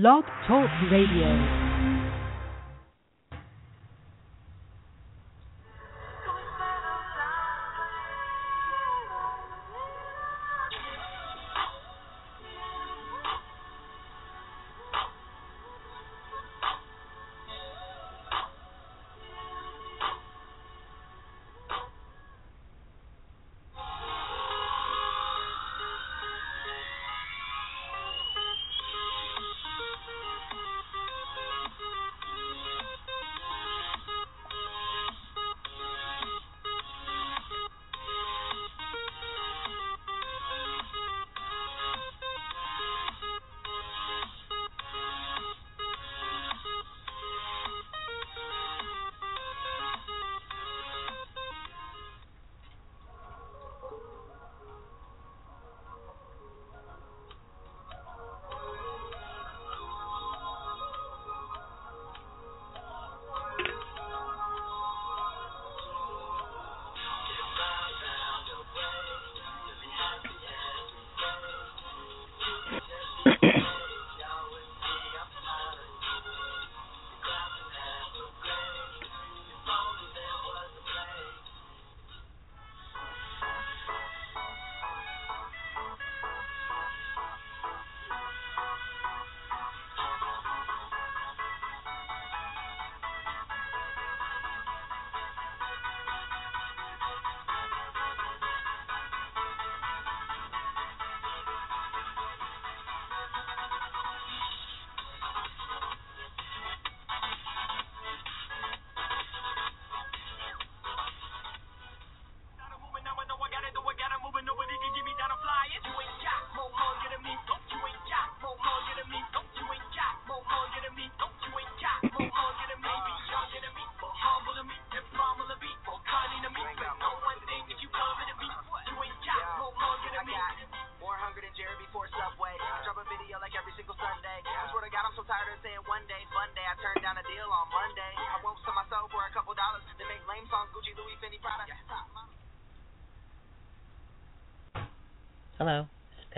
Blog Talk Radio.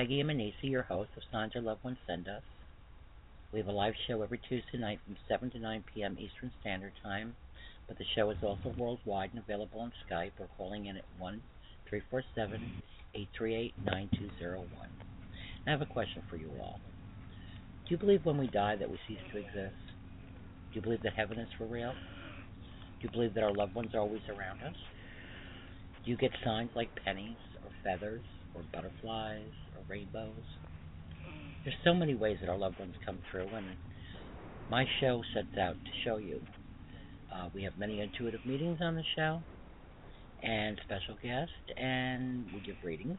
Peggy Emanisi, your host of Signs Loved Ones Send Us. We have a live show every Tuesday night from 7 to 9 p.m. Eastern Standard Time, but the show is also worldwide and available on Skype or calling in at 1 347 838 9201. I have a question for you all. Do you believe when we die that we cease to exist? Do you believe that heaven is for real? Do you believe that our loved ones are always around us? Do you get signs like pennies or feathers or butterflies rainbows. There's so many ways that our loved ones come through, and my show sets out to show you. Uh, we have many intuitive mediums on the show, and special guests, and we give readings,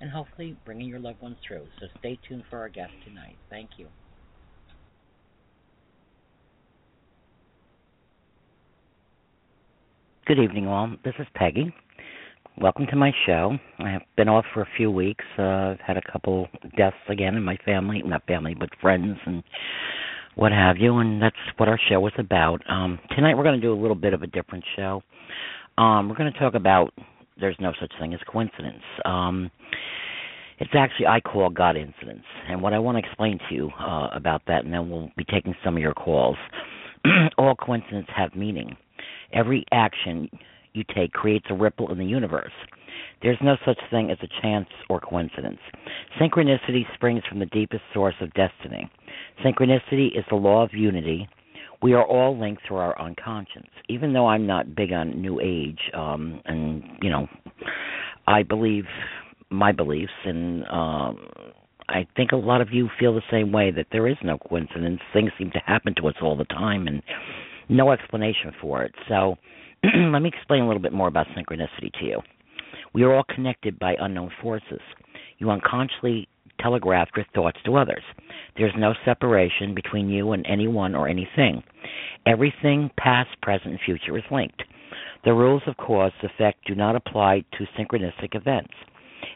and hopefully bringing your loved ones through. So stay tuned for our guest tonight. Thank you. Good evening, all. This is Peggy welcome to my show. I have been off for a few weeks. Uh, I've had a couple deaths again in my family, not family, but friends and what have you, and that's what our show is about. Um, tonight we're going to do a little bit of a different show. Um, we're going to talk about there's no such thing as coincidence. Um, it's actually I call God incidents, and what I want to explain to you uh, about that, and then we'll be taking some of your calls. All coincidences have meaning. Every action you take creates a ripple in the universe. There's no such thing as a chance or coincidence. Synchronicity springs from the deepest source of destiny. Synchronicity is the law of unity. We are all linked through our unconscious. Even though I'm not big on New Age, um, and you know, I believe my beliefs, and um, I think a lot of you feel the same way that there is no coincidence. Things seem to happen to us all the time, and no explanation for it. So Let me explain a little bit more about synchronicity to you. We are all connected by unknown forces. You unconsciously telegraph your thoughts to others. There's no separation between you and anyone or anything. Everything, past, present, and future, is linked. The rules of cause and effect do not apply to synchronistic events.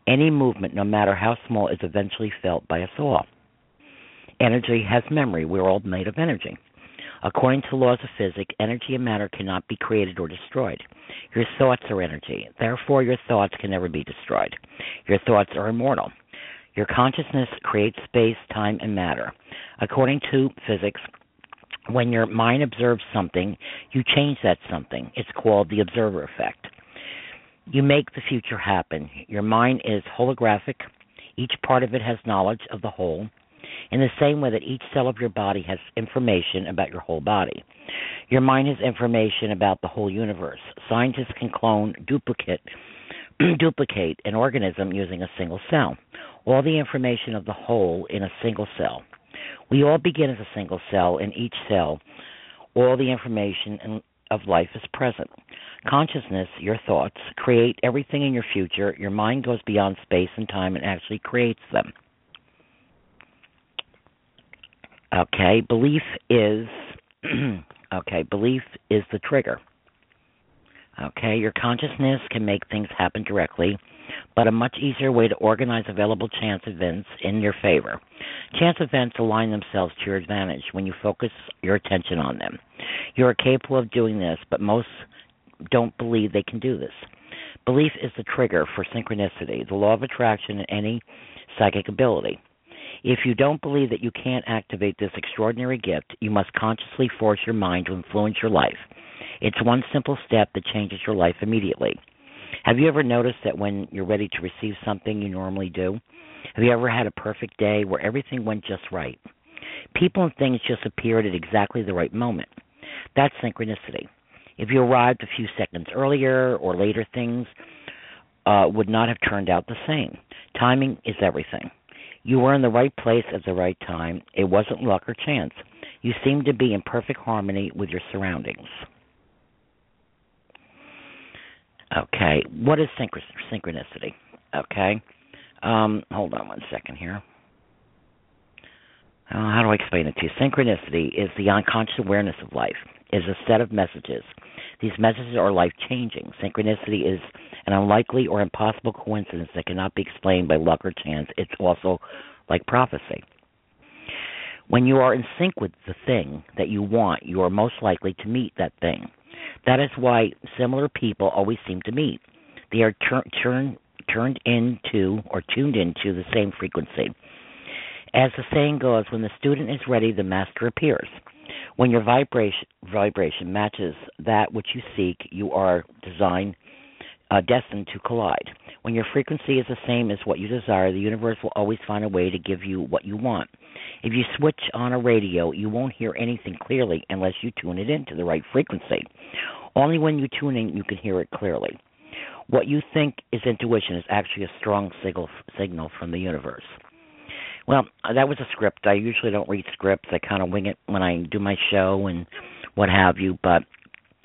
Any movement, no matter how small, is eventually felt by us all. Energy has memory. We're all made of energy. According to laws of physics, energy and matter cannot be created or destroyed. Your thoughts are energy. Therefore, your thoughts can never be destroyed. Your thoughts are immortal. Your consciousness creates space, time, and matter. According to physics, when your mind observes something, you change that something. It's called the observer effect. You make the future happen. Your mind is holographic. Each part of it has knowledge of the whole, in the same way that each cell of your body has information about your whole body. Your mind has information about the whole universe. Scientists can clone, duplicate, duplicate an organism using a single cell. All the information of the whole in a single cell. We all begin as a single cell. In each cell, all the information of life is present. Consciousness, your thoughts, create everything in your future. Your mind goes beyond space and time and actually creates them. Okay, belief is okay, belief is the trigger. Okay, your consciousness can make things happen directly, but a much easier way to organize available chance events in your favor. Chance events align themselves to your advantage when you focus your attention on them. You are capable of doing this, but most don't believe they can do this. Belief is the trigger for synchronicity, the law of attraction and any psychic ability. If you don't believe that you can't activate this extraordinary gift, you must consciously force your mind to influence your life. It's one simple step that changes your life immediately. Have you ever noticed that when you're ready to receive something you normally do? Have you ever had a perfect day where everything went just right? People and things just appeared at exactly the right moment. That's synchronicity. If you arrived a few seconds earlier or later, things uh, would not have turned out the same. Timing is everything. You were in the right place at the right time. It wasn't luck or chance. You seemed to be in perfect harmony with your surroundings. Okay, what is synchronicity? Okay, um, hold on one second here. Uh, how do I explain it to you? Synchronicity is the unconscious awareness of life, is a set of messages. These messages are life changing. Synchronicity is an unlikely or impossible coincidence that cannot be explained by luck or chance. It's also like prophecy. When you are in sync with the thing that you want, you are most likely to meet that thing. That is why similar people always seem to meet. They are tur- turn, turned into or tuned into the same frequency. As the saying goes, when the student is ready, the master appears. When your vibration, vibration matches that which you seek, you are designed, uh, destined to collide. When your frequency is the same as what you desire, the universe will always find a way to give you what you want. If you switch on a radio, you won't hear anything clearly unless you tune it into the right frequency. Only when you tune in, you can hear it clearly. What you think is intuition is actually a strong signal, signal from the universe. Well, that was a script. I usually don't read scripts. I kind of wing it when I do my show and what have you. But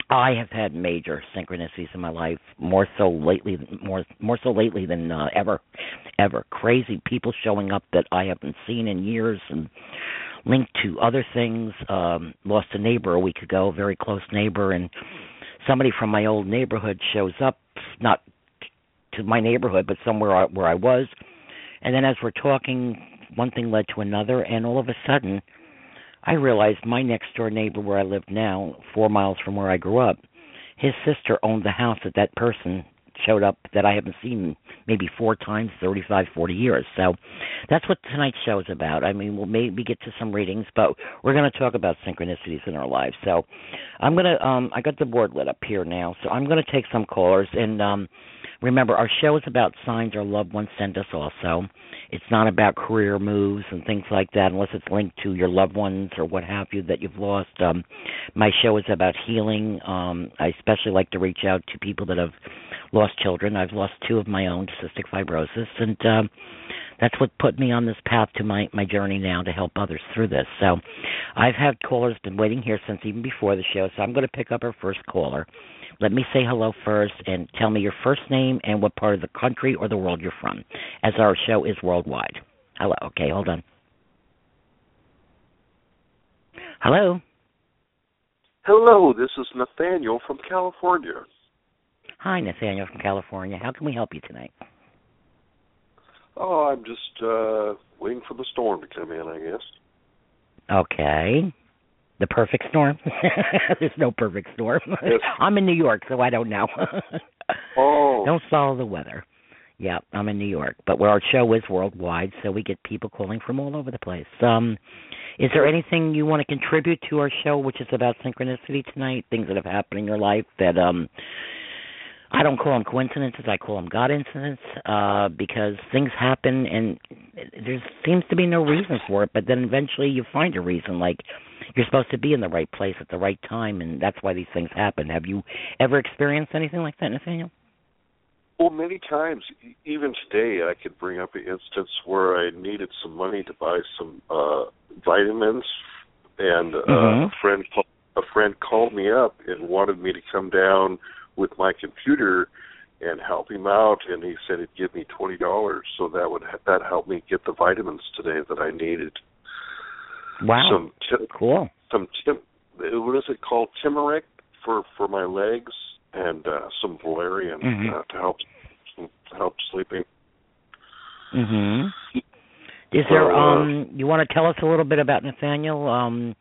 I have had major synchronicities in my life, more so lately, more more so lately than uh, ever, ever. Crazy people showing up that I haven't seen in years, and linked to other things. Um, lost a neighbor a week ago, a very close neighbor, and somebody from my old neighborhood shows up, not to my neighborhood, but somewhere I, where I was. And then as we're talking, one thing led to another, and all of a sudden I realized my next door neighbor where I live now, four miles from where I grew up, his sister owned the house that that person showed up that I haven't seen maybe four times, thirty-five, forty years. So that's what tonight's show is about. I mean, we'll maybe get to some readings, but we're going to talk about synchronicities in our lives. So I'm going to, um, I got the board lit up here now, so I'm going to take some callers. And um, remember, our show is about signs our loved ones send us also. It's not about career moves and things like that, unless it's linked to your loved ones or what have you that you've lost. Um, my show is about healing. Um, I especially like to reach out to people that have lost children. I've lost two of my own to cystic fibrosis, and um, that's what put me on this path to my my journey now to help others through this. So, I've had callers been waiting here since even before the show. So I'm going to pick up our first caller. Let me say hello first and tell me your first name and what part of the country or the world you're from, as our show is worldwide. Hello. Okay, hold on. Hello. Hello, this is Nathaniel from California. Hi, Nathaniel from California. How can we help you tonight? Oh, I'm just uh waiting for the storm to come in, I guess. Okay the perfect storm. There's no perfect storm. Yes. I'm in New York, so I don't know. oh. Don't follow the weather. Yeah, I'm in New York, but where our show is worldwide, so we get people calling from all over the place. Um, Is there anything you want to contribute to our show, which is about synchronicity tonight? Things that have happened in your life that um I don't call them coincidences. I call them God incidents uh, because things happen and there seems to be no reason for it. But then eventually you find a reason. Like you're supposed to be in the right place at the right time, and that's why these things happen. Have you ever experienced anything like that, Nathaniel? Well, many times, even today, I could bring up an instance where I needed some money to buy some uh vitamins, and uh, mm-hmm. a friend a friend called me up and wanted me to come down with my computer and help him out and he said he'd give me twenty dollars so that would that helped me get the vitamins today that I needed. Wow. Some tim- cool. Some tim what is it called? Turmeric for for my legs and uh some valerian mm-hmm. uh, to help to help sleeping. Mhm. Is there um you want to tell us a little bit about Nathaniel um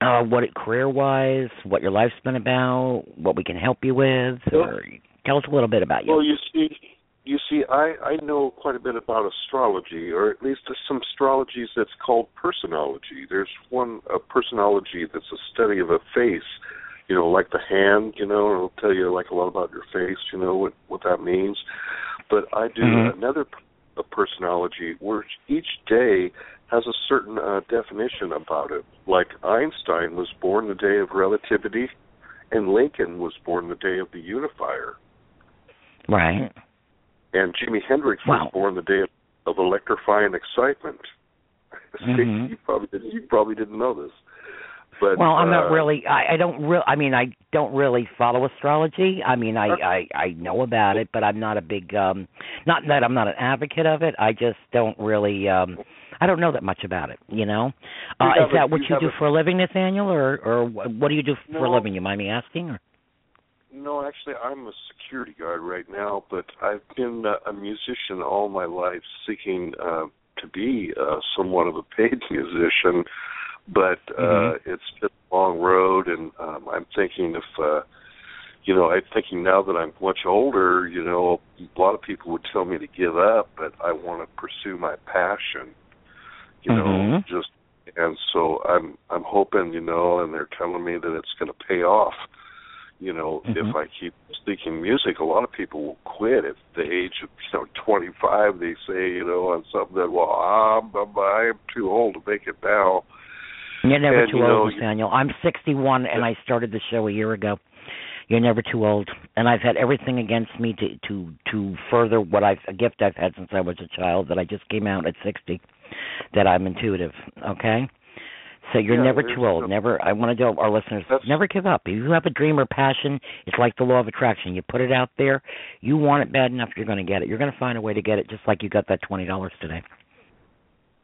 uh, what it career wise, what your life's been about, what we can help you with, or tell us a little bit about you. Well, you see, you see, I I know quite a bit about astrology, or at least some astrologies that's called personology. There's one a personology that's a study of a face, you know, like the hand, you know, it'll tell you like a lot about your face, you know what what that means. But I do mm-hmm. another a personology where each day has a certain uh, definition about it. Like Einstein was born the day of relativity, and Lincoln was born the day of the unifier. Right. And Jimi Hendrix wow. was born the day of, of electrifying excitement. Mm-hmm. you probably didn't, you probably didn't know this. But, well, I'm uh, not really. I, I don't real. I mean, I don't really follow astrology. I mean, I, I I know about it, but I'm not a big. um Not that I'm not an advocate of it. I just don't really. um I don't know that much about it. You know, uh, you is that a, what you, you do a, for a living, Nathaniel, or or what do you do for no, a living? You mind me asking? Or? No, actually, I'm a security guard right now, but I've been uh, a musician all my life, seeking uh, to be uh, somewhat of a paid musician. But uh, mm-hmm. it's been a long road, and um, I'm thinking if. Uh, you know, I'm thinking now that I'm much older, you know, a lot of people would tell me to give up, but I want to pursue my passion you know, mm-hmm. just and so I'm I'm hoping, you know, and they're telling me that it's going to pay off. You know, mm-hmm. if I keep speaking music, a lot of people will quit at the age of you know 25. They say, you know, on something that well, I'm I'm too old to make it now. You're never and, too you know, old, Nathaniel. I'm 61, and I started the show a year ago. You're never too old, and I've had everything against me to to to further what I've a gift I've had since I was a child that I just came out at 60 that I'm intuitive. Okay. So you're yeah, never too old. Never. I want to tell our listeners, never give up. If you have a dream or passion, it's like the law of attraction. You put it out there. You want it bad enough, you're going to get it. You're going to find a way to get it, just like you got that twenty dollars today.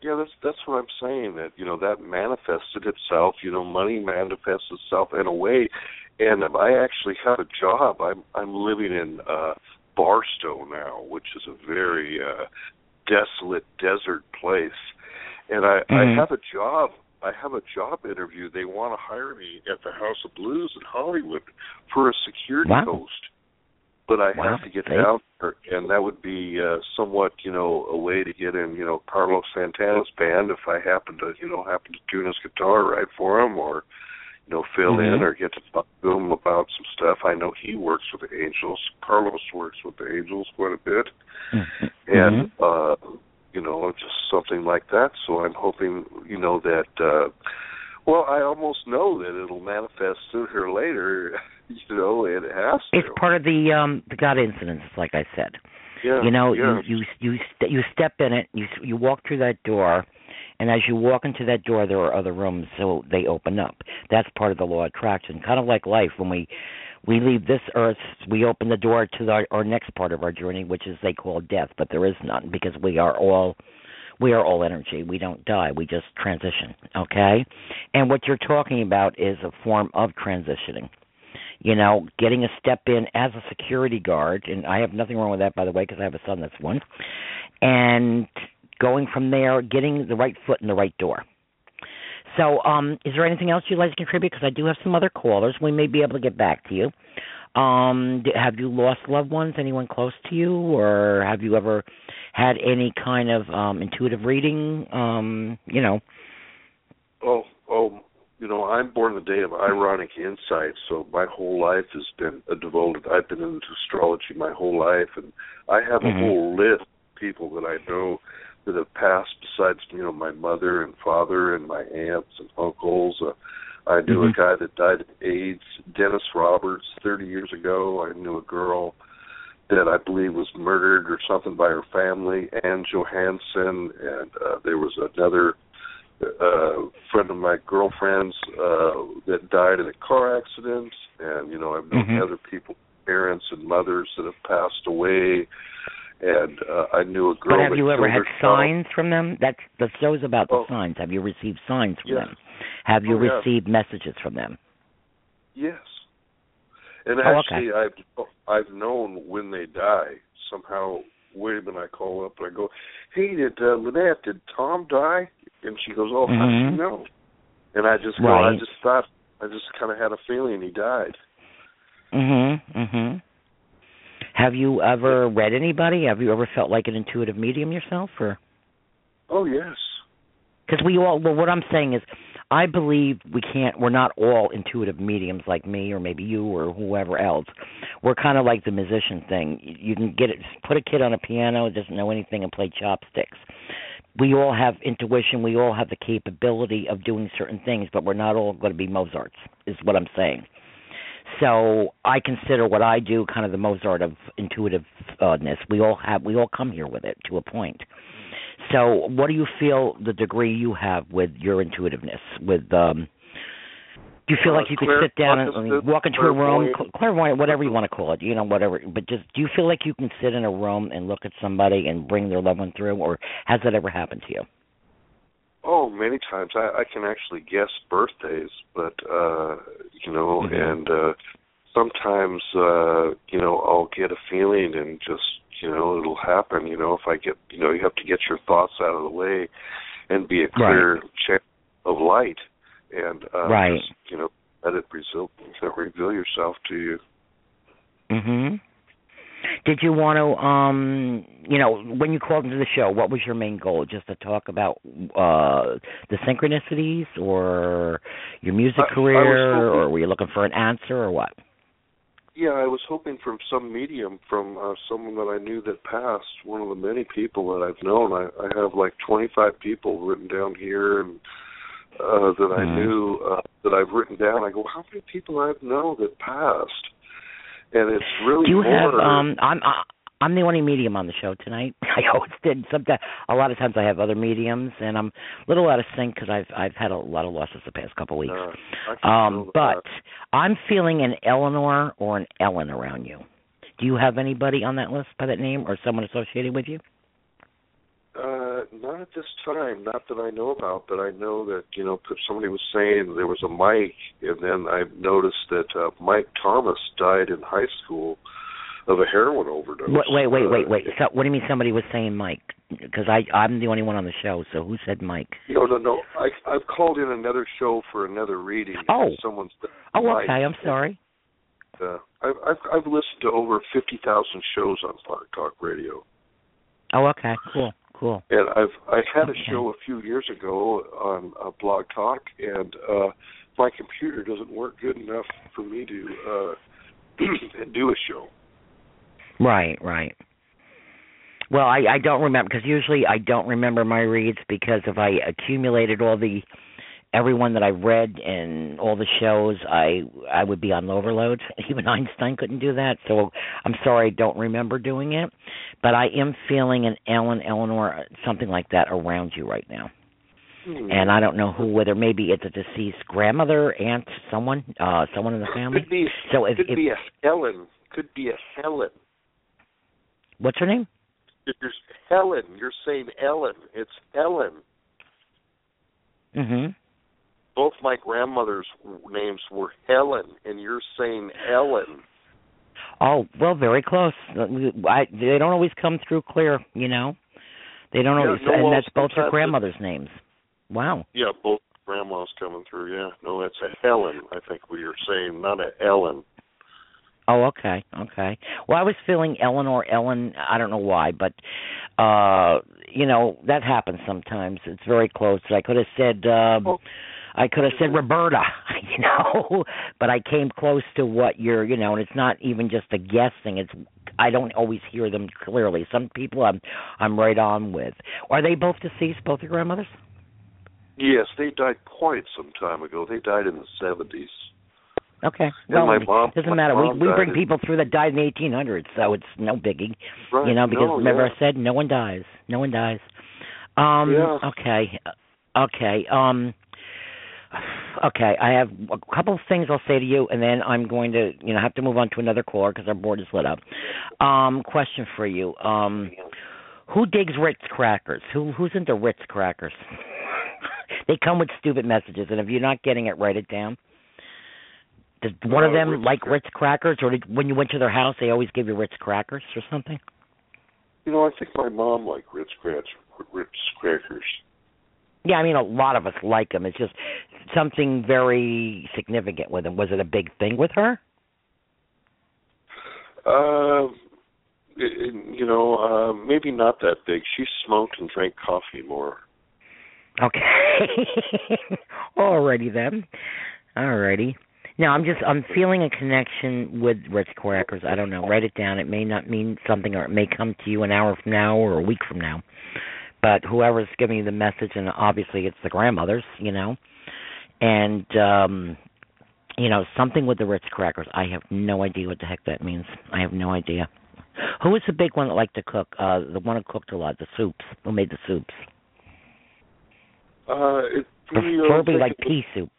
Yeah, that's that's what I'm saying. That you know that manifested itself. You know, money manifests itself in a way. And I actually have a job. I'm I'm living in uh Barstow now, which is a very uh desolate desert place. And I, mm-hmm. I have a job. I have a job interview. They want to hire me at the House of Blues in Hollywood for a security wow. post. But I wow. have to get down there, and that would be uh, somewhat, you know, a way to get in, you know, Carlos Santana's band if I happen to, you know, happen to tune his guitar right for him, or you know, fill mm-hmm. in or get to talk to him about some stuff. I know he works with the Angels. Carlos works with the Angels quite a bit, mm-hmm. and uh, you know, just something like that. So I'm hoping, you know, that. uh well, I almost know that it'll manifest sooner or later. You know, it has to. It's part of the um the God incidents, like I said. Yeah, you know, yeah. you you you st- you step in it, you you walk through that door, and as you walk into that door, there are other rooms, so they open up. That's part of the law of attraction, kind of like life. When we we leave this earth, we open the door to our, our next part of our journey, which is they call death, but there is none because we are all we are all energy. We don't die. We just transition. Okay, and what you're talking about is a form of transitioning you know, getting a step in as a security guard, and I have nothing wrong with that, by the way, because I have a son that's one, and going from there, getting the right foot in the right door. So, um, is there anything else you'd like to contribute? Because I do have some other callers. We may be able to get back to you. Um, have you lost loved ones? Anyone close to you, or have you ever had any kind of um, intuitive reading? Um, you know. Oh, oh, you know, I'm born the day of ironic insight, so my whole life has been a devoted. I've been into astrology my whole life, and I have a whole list of people that I know that have passed. Besides, you know, my mother and father and my aunts and uncles. Uh, I knew Mhm. a guy that died of AIDS, Dennis Roberts, 30 years ago. I knew a girl that I believe was murdered or something by her family, Ann Johansson, and uh, there was another uh, friend of my girlfriend's uh, that died in a car accident, and you know I've known Mhm. other people, parents and mothers that have passed away, and uh, I knew a girl. But have you ever had signs from them? That's the show's about the Oh. signs. Have you received signs from Yes. them? Have you Oh, received messages from them? Yes. And Oh, okay. actually, I've I've known when they die. Somehow, wait a minute, I call up and I go, "Hey, did uh, Lynette? Did Tom die?" And she goes, "Oh, do you know?" And I just go, I just thought, I just kind of had a feeling he died. Mm Mhm. Mhm. Have you ever read anybody? Have you ever felt like an intuitive medium yourself, or? Oh yes. Because we all. Well, what I'm saying is, I believe we can't. We're not all intuitive mediums like me, or maybe you, or whoever else. We're kind of like the musician thing. You you can get it. Put a kid on a piano, doesn't know anything, and play chopsticks. We all have intuition. We all have the capability of doing certain things, but we're not all going to be Mozarts. Is what I'm saying. So I consider what I do kind of the Mozart of intuitiveness. We all have. We all come here with it to a point. So, what do you feel the degree you have with your intuitiveness? With um, do you feel Uh, like you could sit down and I mean, walk into a room, clairvoyant. clairvoyant, whatever you want to call it, you know, whatever. But just do you feel like you can sit in a room and look at somebody and bring their loved one through, or has that ever happened to you? Oh, many times. I, I can actually guess birthdays, but uh, you know, Mhm. and uh, sometimes uh, you know I'll get a feeling and just you know it'll happen. You know, if I get you know you have to get your thoughts out of the way and be a clear channel of light, and uh, Right. just, you know let it reveal reveal yourself to you. Mhm. Did you want to um, you know, when you called into the show, what was your main goal? Just to talk about uh the synchronicities or your music I- I career hoping- or were you looking for an answer or what? Yeah, I was hoping from some medium, from uh, someone that I knew that passed. One of the many people that I've known. I, I have like 25 people written down here, and uh, that I Mhm. knew uh, that I've written down. I go, how many people I've known that passed? And it's really Do you have um I'm I, I'm the only medium on the show tonight. I always did. Sometimes, a lot of times, I have other mediums, and I'm a little out of sync because I've I've had a lot of losses the past couple weeks. uh, Um, but. I'm feeling an Eleanor or an Ellen around you. Do you have anybody on that list by that name or someone associated with you? Uh, not at this time, not that I know about, but I know that you know somebody was saying there was a Mike, and then I noticed that uh, Mike Thomas died in high school of a heroin overdose. Wait, wait, wait, Uh, wait, wait. So, what do you mean somebody was saying Mike? Because I I'm the only one on the show. So who said Mike? No, no, no. I I've called in another show for another reading. Oh. someone's. Oh, Mike. okay. I'm sorry. Uh, I've I've I've listened to over fifty thousand shows on Blog Talk Radio, Oh, okay. Cool, cool. and I've I had a show a few years ago on uh, Blog Talk, and uh my computer doesn't work good enough for me to uh do a show. Right, right. Well, I I don't remember because usually I don't remember my reads because if I accumulated all the everyone that I read and all the shows, I I would be on overload. Even Einstein couldn't do that. So I'm sorry I don't remember doing it, but I am feeling an Ellen, Eleanor, something like that around you right now. Hmm. And I don't know who, whether maybe it's a deceased grandmother, aunt, someone, uh, someone in the family. could be So if, could if be a Helen. Could be a Helen. what's her name? There's Helen, you're saying Ellen. It's Ellen. Mhm. Both my grandmother's names were Helen, and you're saying Ellen. Oh, well, very close. I, they don't always come through clear, you know. They don't Yeah, always, no, and that's both your it- grandmother's names. Wow. Yeah, both grandmas coming through. Yeah, no, that's a Helen. I think we are saying, not a Ellen. Oh, okay, okay. Well, I was feeling Eleanor, Ellen. I don't know why, but uh, you know that happens sometimes. It's very close. I could have said, uh, Oh. I could have said Roberta, you know, but I came close to what you're, you know, and it's not even just a guessing. It's I don't always hear them clearly. Some people I'm I'm right on with. Are they both deceased? Both your grandmothers? Yes, they died quite some time ago. They died in the seventies. Okay. And well, my mom, doesn't my matter. We mom we died bring people through that died in the 1800s, so it's no biggie. Right. You know, because no, remember yeah. I said no one dies. No one dies. Um Yeah. okay. Okay. Um okay, I have a couple of things I'll say to you and then I'm going to, you know, have to move on to another caller because our board is lit up. Um question for you. Um who digs Ritz crackers? Who who's into Ritz crackers? they come with stupid messages and if you're not getting it, write it down. Does one of them Ritz like Ritz crackers, or did, when you went to their house, they always give you Ritz crackers or something? You know, I think my mom liked Ritz Crackers. Ritz Crackers. Yeah, I mean, a lot of us like them. It's just something very significant with them. Was it a big thing with her? Uh, it, you know, uh, maybe not that big. She smoked and drank coffee more. Okay. Alrighty then. Alrighty. Now I'm just I'm feeling a connection with Ritz crackers. I don't know. Write it down. It may not mean something, or it may come to you an hour from now or a week from now. But whoever's giving you the message, and obviously it's the grandmothers, you know, and um you know something with the Ritz crackers. I have no idea what the heck that means. I have no idea. Who was the big one that liked to cook? Uh The one who cooked a lot. The soups. Who made the soups? Uh, it, you know, I Preferably like it- pea soup.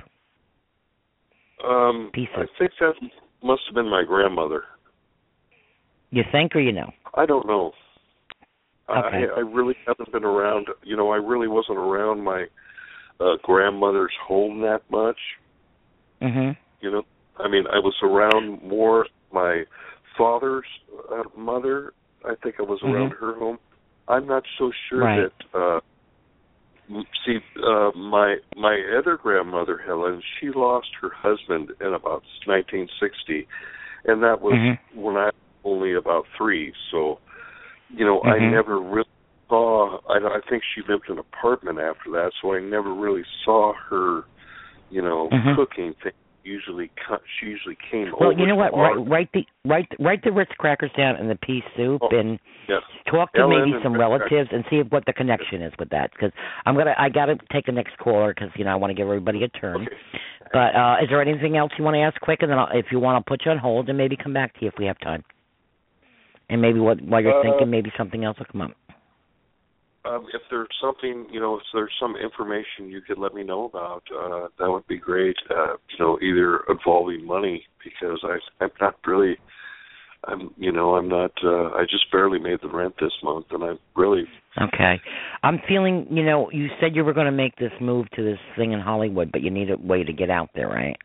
Um, pea I think that must have been my grandmother. You think or you know? I don't know. Okay. I, I really haven't been around. You know, I really wasn't around my uh, grandmother's home that much. Mhm. You know, I mean, I was around more my father's uh, mother. I think I was around her home. I'm not so sure Mm-hmm. Right. that. uh See, uh my my other grandmother Helen, she lost her husband in about 1960, and that was Mhm. when I was only about three. So, you know, I Mhm. never really saw. I, I think she lived in an apartment after that, so I never really saw her. You know, Mhm. cooking thing. Usually, she usually came Well, over. you know what? Write, write the write write the Ritz crackers down and the pea soup, Oh, and yes. talk to Ellen maybe some relatives and see what the connection is with that. Because I'm gonna I gotta take the next caller because you know I want to give everybody a turn. Okay. But uh is there anything else you want to ask quick? And then I'll, if you want, I'll put you on hold and maybe come back to you if we have time. And maybe what while you're Uh, thinking, maybe something else will come up. Um, if there's something, you know, if there's some information you could let me know about, uh, that would be great. Uh, you know, either involving money because I, I'm not really, I'm, you know, I'm not. Uh, I just barely made the rent this month, and I'm really. Okay. I'm feeling, you know, you said you were going to make this move to this thing in Hollywood, but you need a way to get out there, right?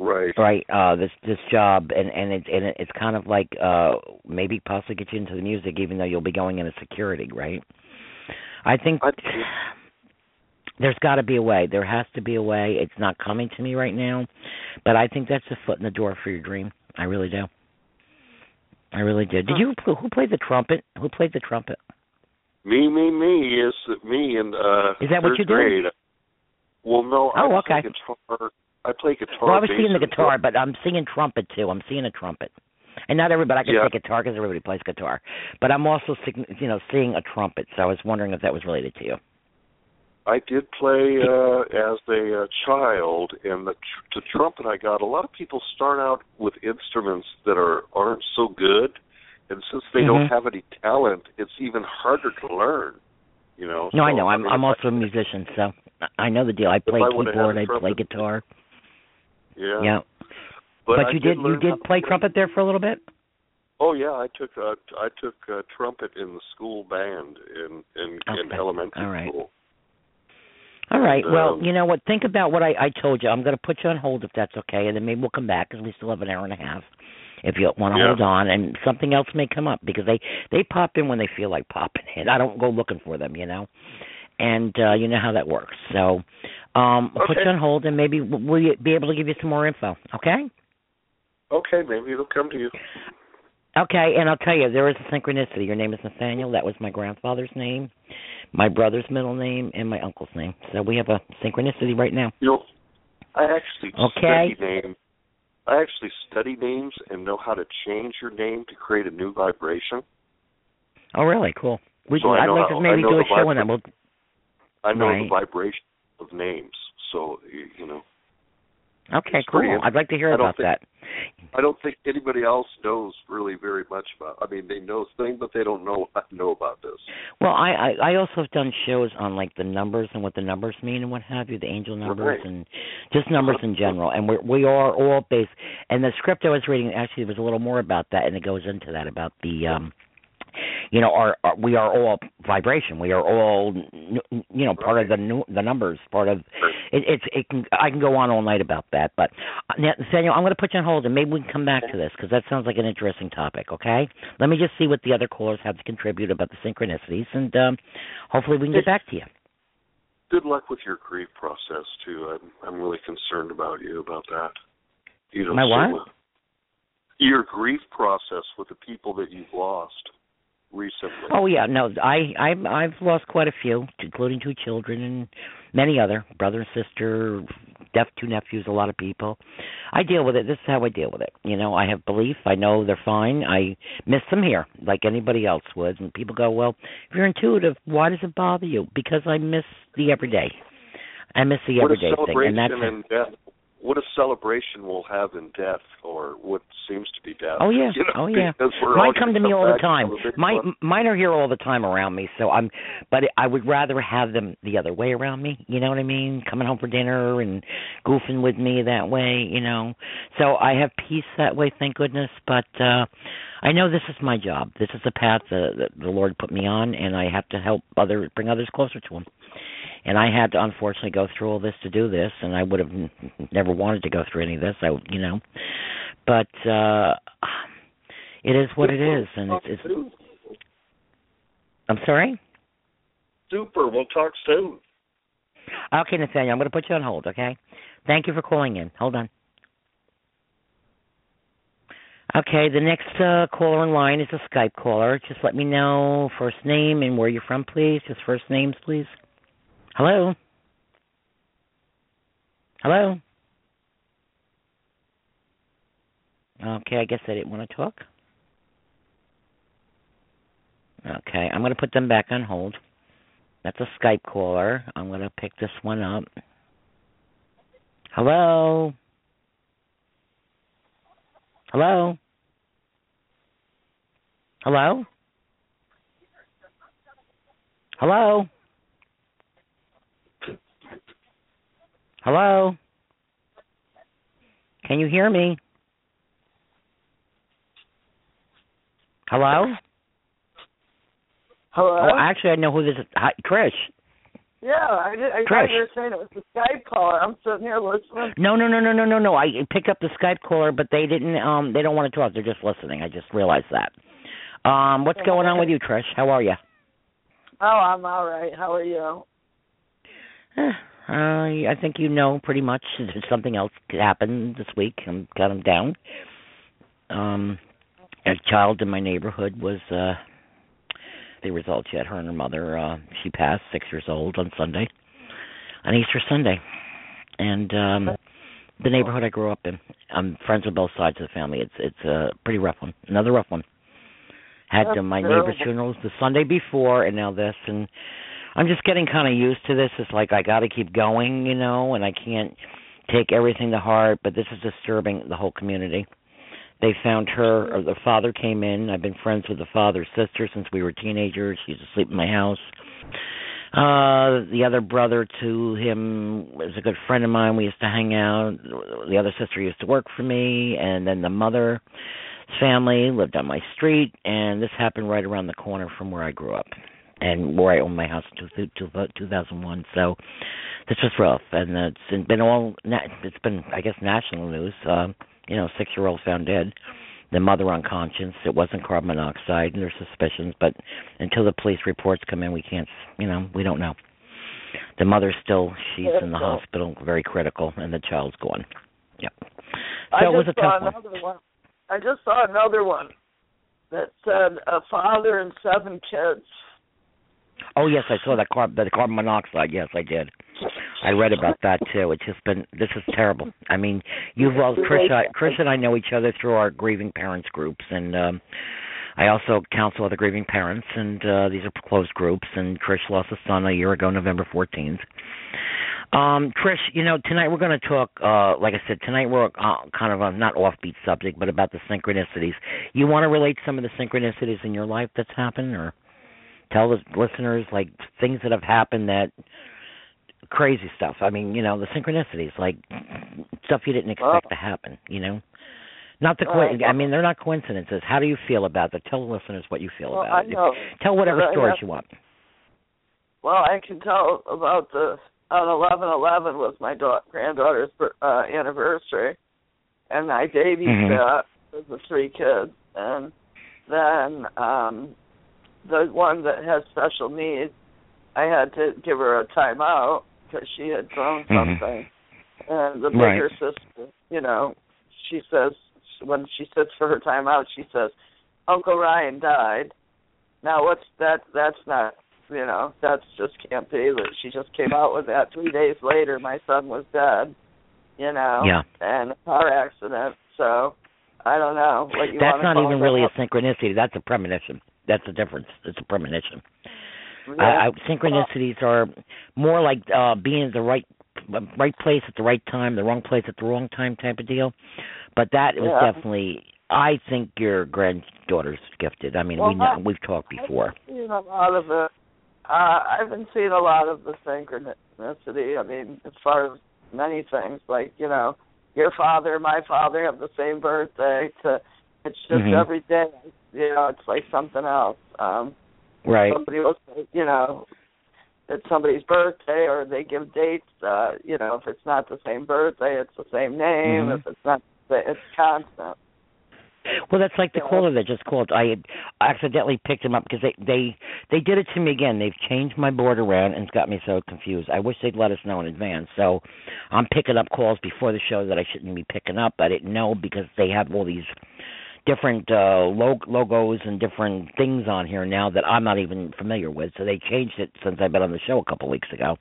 Right. right uh this this job and and it and it, it's kind of like uh maybe possibly get you into the music even though you'll be going into security right i think I, there's got to be a way there has to be a way it's not coming to me right now but i think that's a foot in the door for your dream i really do i really do did you who played the trumpet who played the trumpet me, me, me. Yes, me and uh. Is that what you grade. Well, no. Oh, I okay. guitar. I play guitar. well i was seeing the guitar but i'm singing trumpet too i'm seeing a trumpet and not everybody I can Yeah. say guitar because everybody plays guitar, but I'm also sig- you know seeing a trumpet. So I was wondering if that was related to you. I did play uh, as a uh, child, and the, tr- the trumpet I got. A lot of people start out with instruments that are aren't so good, and since they don't Mhm. have any talent, it's even harder to learn. You know. No, I know. I'm I'm if also a musician, so I know the deal. I play I keyboard, I play guitar. Yeah. Yeah, But, but, you did you did play trumpet there for a little bit. Oh yeah, I took uh, I took uh, trumpet in the school band in in, in elementary All right. school. All right. Well, Um, you know what? Think about what I I told you. I'm going to put you on hold if that's okay, and then maybe we'll come back because we still have an hour and a half. If you want to Yeah. hold on, and something else may come up because they they pop in when they feel like popping in. I don't go looking for them, you know. And uh you know how that works. So, um, I'll put you on hold, and maybe we'll be able to give you some more info. Okay. Okay, maybe it'll come to you. Okay, and I'll tell you, there is a synchronicity. Your name is Nathaniel. That was my grandfather's name, my brother's middle name, and my uncle's name. So we have a synchronicity right now. You know, I actually Okay. study names. I actually study names and know how to change your name to create a new vibration. Oh, really? Cool. We, So I'd like how- to maybe do a show on that. We'll, I know Right. the vibration of names. So you, know, okay, cool. pretty I'd like to hear about think- that. I don't think anybody else knows really very much about. I mean, they know things, but they don't know know about this. Well, I, I I also have done shows on like the numbers and what the numbers mean and what have you, the angel numbers Right. and just numbers in general. And we we are all based. And the script I was reading actually was a little more about that, and it goes into that about the um you know our, our we are all vibration we are all you know part of the nu- the numbers part of it, it's it can I can go on all night about that, but uh, Nathaniel, I'm going to put you on hold and maybe we can come back to this because that sounds like an interesting topic. Okay, let me just see what the other callers have to contribute about the synchronicities, and um, hopefully we can get back to you. Good luck with your grief process too. I'm I'm really concerned about you about that. You know, My what? your grief process with the people that you've lost recently. Oh yeah, no, I I've I've lost quite a few, including two children and many other brother and sister, deaf two nephews, a lot of people. I deal with it. This is how I deal with it. You know, I have belief. I know they're fine. I miss them here, like anybody else would. And people go, "Well, if you're intuitive, why does it bother you?" Because I miss the everyday. I miss the what everyday thing, and that's in death. What a celebration we'll have in death, or what seems to be death. Oh yeah, You know, oh yeah. Mine come to me all the time. to the My one. mine are here all the time around me. So I'm, but I would rather have them the other way around me. You know what I mean? Coming home for dinner and goofing with me that way. You know. So I have peace that way, thank goodness. But uh I know this is my job. This is the path that the Lord put me on, and I have to help other bring others closer to Him. And I had to unfortunately go through all this to do this, and I would have n- never wanted to go through any of this. I, you know, but uh it is what it is, and it's. it's I'm sorry. Super. We'll talk soon. Okay, Nathaniel, I'm going to put you on hold. Okay. Thank you for calling in. Hold on. Okay, the next uh, caller in line is a Skype caller. Just let me know first name and where you're from, please. Just first names, please. Hello. Hello. Okay, I guess they didn't want to talk. Okay, I'm going to put them back on hold. That's a Skype caller. I'm going to pick this one up. Hello? Hello? Hello? Hello? Hello? Can you hear me? Hello? Hello? Oh, actually, I know who this is. Hi, Trish. yeah, I, did, I Trish. you were saying it was the Skype caller. I'm sitting here listening. No, no, no, no, no, no, no. I picked up the Skype caller, but they didn't. Um, they don't want to talk. They're just listening. I just realized that. Um, what's going on with you, Trish? How are you? Oh, I'm all right. How are you? Uh, I think you know pretty much. Something else happened this week. I'm got him down. Um, a child in my neighborhood was. uh The results yet. Her and her mother. uh She passed, six years old, on Sunday, on Easter Sunday, and um the neighborhood I grew up in. I'm friends with both sides of the family. It's it's a pretty rough one. Another rough one. Had uh, my neighbor's funerals the Sunday before, and now this, and I'm just getting kind of used to this. It's like I got to keep going, you know, and I can't take everything to heart. But this is disturbing the whole community. They found her, or the father came in. I've been friends with the father's sister since we were teenagers. She used to sleep in my house. Uh, the other brother to him was a good friend of mine. We used to hang out. The other sister used to work for me, and then the mother's family lived on my street. And this happened right around the corner from where I grew up, and where I owned my house in two, two, 2001. So this was rough, and it's been all. It's been, I guess, national news. Uh, you know, six-year-old found dead the mother unconscious. It wasn't carbon monoxide, and there's suspicions, but until the police reports come in, we can't, you know, we don't know. The mother's still, she's in the hospital, very critical, and the child's gone. Yep. I So it was a tough one. one. I just saw another one. that said a father and seven kids. Oh yes, I saw that carb the carbon monoxide. Yes, I did. I read about that too. It's just been this is terrible. I mean, you've well, Chris, Chris and I know each other through our grieving parents groups, and um I also counsel other grieving parents, and uh these are closed groups. And Chris lost a son a year ago, November fourteenth. Um, Chris, you know, tonight we're going to talk. Uh, like I said, tonight we're uh, kind of a not offbeat subject, but about the synchronicities. You want to relate some of the synchronicities in your life that's happened, or tell the listeners like things that have happened that crazy stuff. I mean, you know, the synchronicities, like stuff you didn't expect well, to happen. You know, not the. Co- I mean, they're not coincidences. How do you feel about that? Tell the listeners what you feel well, about I know. it. Tell whatever stories you want. Well, I can tell about the on eleven eleven was my da- granddaughter's uh, anniversary, and I babysat mm-hmm. with the three kids, and then um the one that has special needs, I had to give her a timeout because she had thrown mm-hmm. something, and the bigger right. sister, you know, she says when she sits for her timeout, she says, "Uncle Ryan died." Now, what's that? That's not you know, that's just can't be that she just came out with that. Three days later, my son was dead. You know, yeah, and a car accident. So I don't know what you. That's not even really that. a synchronicity. That's a premonition. That's the difference. It's a premonition. Yeah. I, I, synchronicities are more like uh being at the right right place at the right time, the wrong place at the wrong time type of deal. But that was yeah. definitely. I think your granddaughter's gifted. I mean, well, we know we've talked before. I've seen a lot of it. Uh, I've been seeing a lot of the synchronicity. I mean, as far as many things, like you know, your father, my father have the same birthday. To it's just mm-hmm. every day. You know, it's like something else. Um, right. Somebody will say, you know, it's somebody's birthday, or they give dates. Uh, you know, if it's not the same birthday, it's the same name. Mm-hmm. If it's not, it's constant. Well, that's like the caller that just called. I had accidentally picked him up because they they they did it to me again. They've changed my board around and it's got me so confused. I wish they'd let us know in advance. So I'm picking up calls before the show that I shouldn't be picking up. I didn't know because they have all these different uh log- logos and different things on here now that I'm not even familiar with. So they changed it since I've been on the show a couple of weeks ago.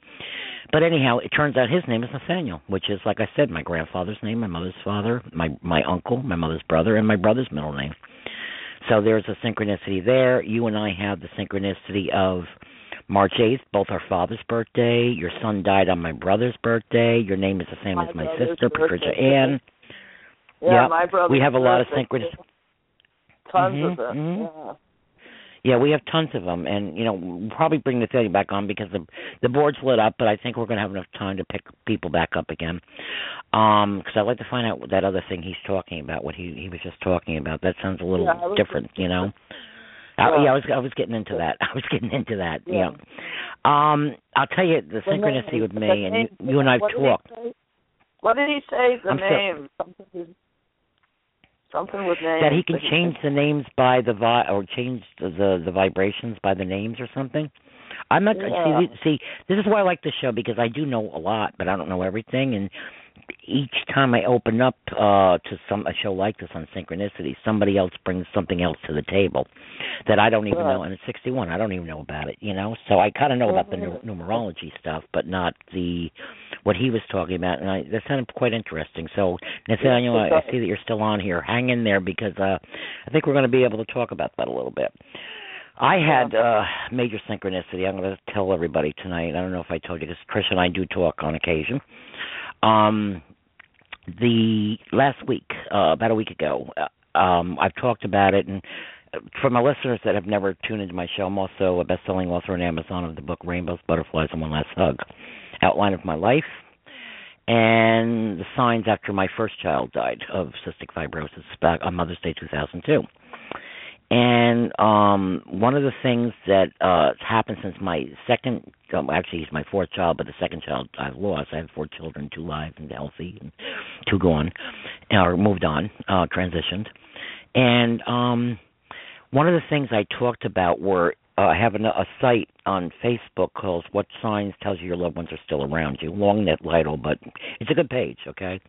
But anyhow, it turns out his name is Nathaniel, which is like I said, my grandfather's name, my mother's father, my my uncle, my mother's brother, and my brother's middle name. So there's a synchronicity there. You and I have the synchronicity of March 8th, both our father's birthday. Your son died on my brother's birthday. Your name is the same my as my birthday. sister, Patricia Ann. Yeah, yep. my brother. We have a lot of synchronicity. Tons mm-hmm, of them. Mm-hmm. Yeah. Yeah, we have tons of them, and you know, we'll probably bring the thing back on because the the board's lit up. But I think we're going to have enough time to pick people back up again. Um, because I'd like to find out that other thing he's talking about. What he he was just talking about. That sounds a little yeah, different, you know. Yeah. I, yeah, I was I was getting into that. I was getting into that. Yeah. yeah. Um, I'll tell you the synchronicity with me, and you, you and I've what talked. Did what did he say? The I'm name. Something, something with names. That he can change the names by the vi- or change the, the the vibrations by the names or something. I'm not Yeah. see see this is why I like the show because I do know a lot, but I don't know everything and each time I open up uh to some a show like this on synchronicity, somebody else brings something else to the table that I don't even Right. know and it's 61. I don't even know about it, you know. So I kind of know about the nu- numerology stuff, but not the what he was talking about and I that sounded quite interesting. So Nathaniel, I, I see that you're still on here. Hang in there because uh I think we're going to be able to talk about that a little bit. I had uh major synchronicity. I'm going to tell everybody tonight. I don't know if I told you because Chris and I do talk on occasion. Um, the last week, uh, about a week ago, uh, um, I've talked about it, and for my listeners that have never tuned into my show, I'm also a best-selling author on Amazon of the book Rainbows, Butterflies, and One Last Hug. Outline of my life and the signs after my first child died of cystic fibrosis back on Mother's Day 2002. And um one of the things that uh happened since my second um, actually he's my fourth child, but the second child I've lost. I have four children, two live and healthy and two gone or moved on, uh transitioned. And um one of the things I talked about were uh, I have an, a site on Facebook called "What Signs Tells You Your Loved Ones Are Still Around You." Long net title, but it's a good page, okay?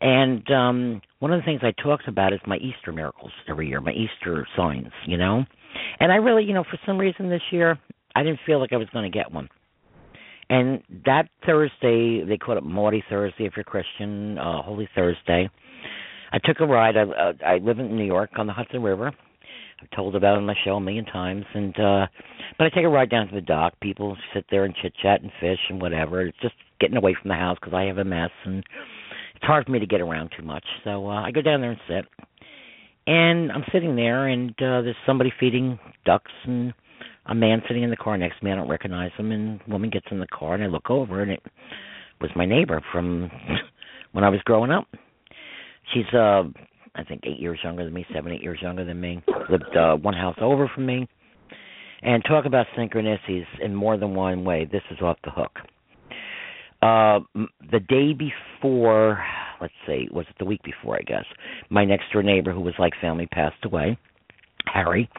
And um one of the things I talked about is my Easter miracles every year, my Easter signs, you know. And I really, you know, for some reason this year, I didn't feel like I was going to get one. And that Thursday, they call it Maundy Thursday if you're Christian, uh, Holy Thursday. I took a ride. I, uh, I live in New York on the Hudson River. I've told about it on my show a million times, and uh but I take a ride down to the dock. People sit there and chit chat and fish and whatever. It's just getting away from the house because I have MS and it's hard for me to get around too much. So uh, I go down there and sit, and I'm sitting there, and uh, there's somebody feeding ducks and a man sitting in the car next to me. I don't recognize him, and a woman gets in the car, and I look over, and it was my neighbor from when I was growing up. She's uh I think eight years younger than me, seven, eight years younger than me. Lived uh, one house over from me. And talk about synchronicities in more than one way. This is off the hook. Uh, the day before, let's see, was it the week before? I guess my next door neighbor, who was like family, passed away, Harry,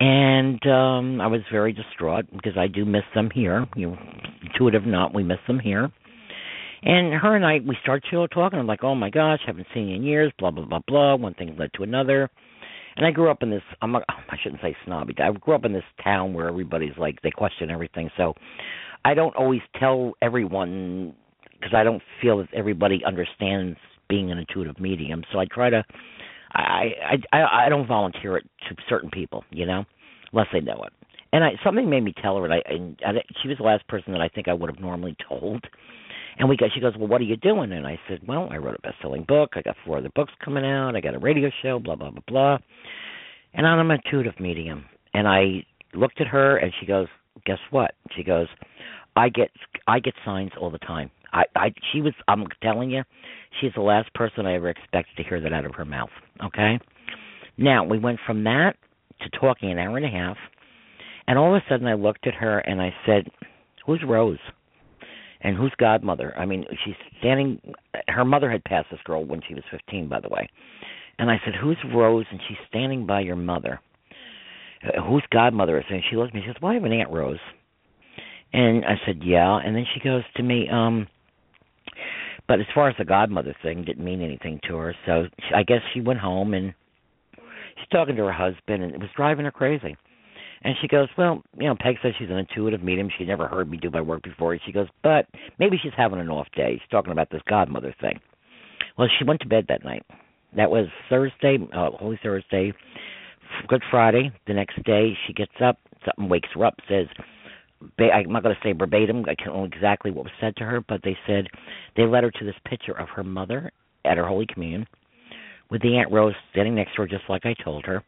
and um I was very distraught because I do miss them here. You intuitive not, we miss them here. And her and I, we start to talking. I'm like, oh my gosh, haven't seen you in years. Blah blah blah blah. One thing led to another. And I grew up in this. I'm. A, oh, I shouldn't say snobby. I grew up in this town where everybody's like they question everything. So I don't always tell everyone because I don't feel that everybody understands being an intuitive medium. So I try to. I I I don't volunteer it to certain people, you know, unless they know it. And I something made me tell her, and I and I, she was the last person that I think I would have normally told and we got she goes, Well, what are you doing? And I said, Well, I wrote a best selling book, I got four other books coming out, I got a radio show, blah, blah, blah, blah. And I'm an intuitive medium. And I looked at her and she goes, Guess what? She goes, I get I get signs all the time. I, I she was I'm telling you, she's the last person I ever expected to hear that out of her mouth. Okay? Now we went from that to talking an hour and a half and all of a sudden I looked at her and I said, Who's Rose? And who's godmother? I mean, she's standing. Her mother had passed this girl when she was 15, by the way. And I said, "Who's Rose?" And she's standing by your mother. Uh, who's godmother is? And she looks at me. She says, "Well, I have an aunt Rose." And I said, "Yeah." And then she goes to me, um, but as far as the godmother thing, didn't mean anything to her. So she, I guess she went home and she's talking to her husband, and it was driving her crazy. And she goes, Well, you know, Peg says she's an intuitive medium. She never heard me do my work before. She goes, But maybe she's having an off day. She's talking about this godmother thing. Well, she went to bed that night. That was Thursday, uh, Holy Thursday, Good Friday. The next day, she gets up. Something wakes her up. Says, I'm not going to say verbatim. I can't know exactly what was said to her, but they said they led her to this picture of her mother at her Holy Communion, with the Aunt Rose standing next to her, just like I told her,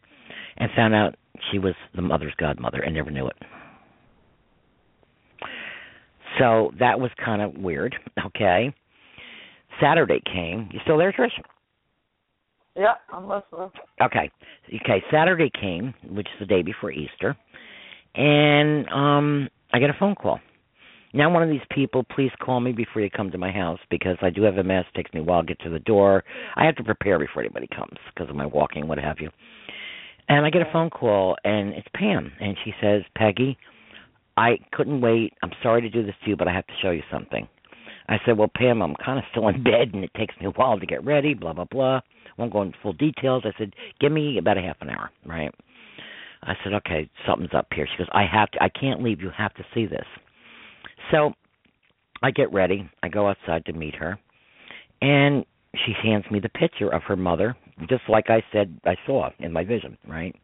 and found out she was the mother's godmother and never knew it. So that was kind of weird. Okay. Saturday came. You still there, Trish? Yeah, I'm listening. Okay. Okay, Saturday came, which is the day before Easter, and um I get a phone call. Now, one of these people, please call me before you come to my house because I do have MS. It takes me a while to get to the door. I have to prepare before anybody comes because of my walking, what have you. And I get a phone call, and it's Pam, and she says, Peggy, I couldn't wait. I'm sorry to do this to you, but I have to show you something. I said, Well, Pam, I'm kind of still in bed, and it takes me a while to get ready, blah, blah, blah. I won't go into full details. I said, Give me about a half an hour, right? I said, Okay, something's up here. She goes, I have to, I can't leave. You have to see this. So I get ready. I go outside to meet her, and she hands me the picture of her mother, just like I said I saw in my vision, right?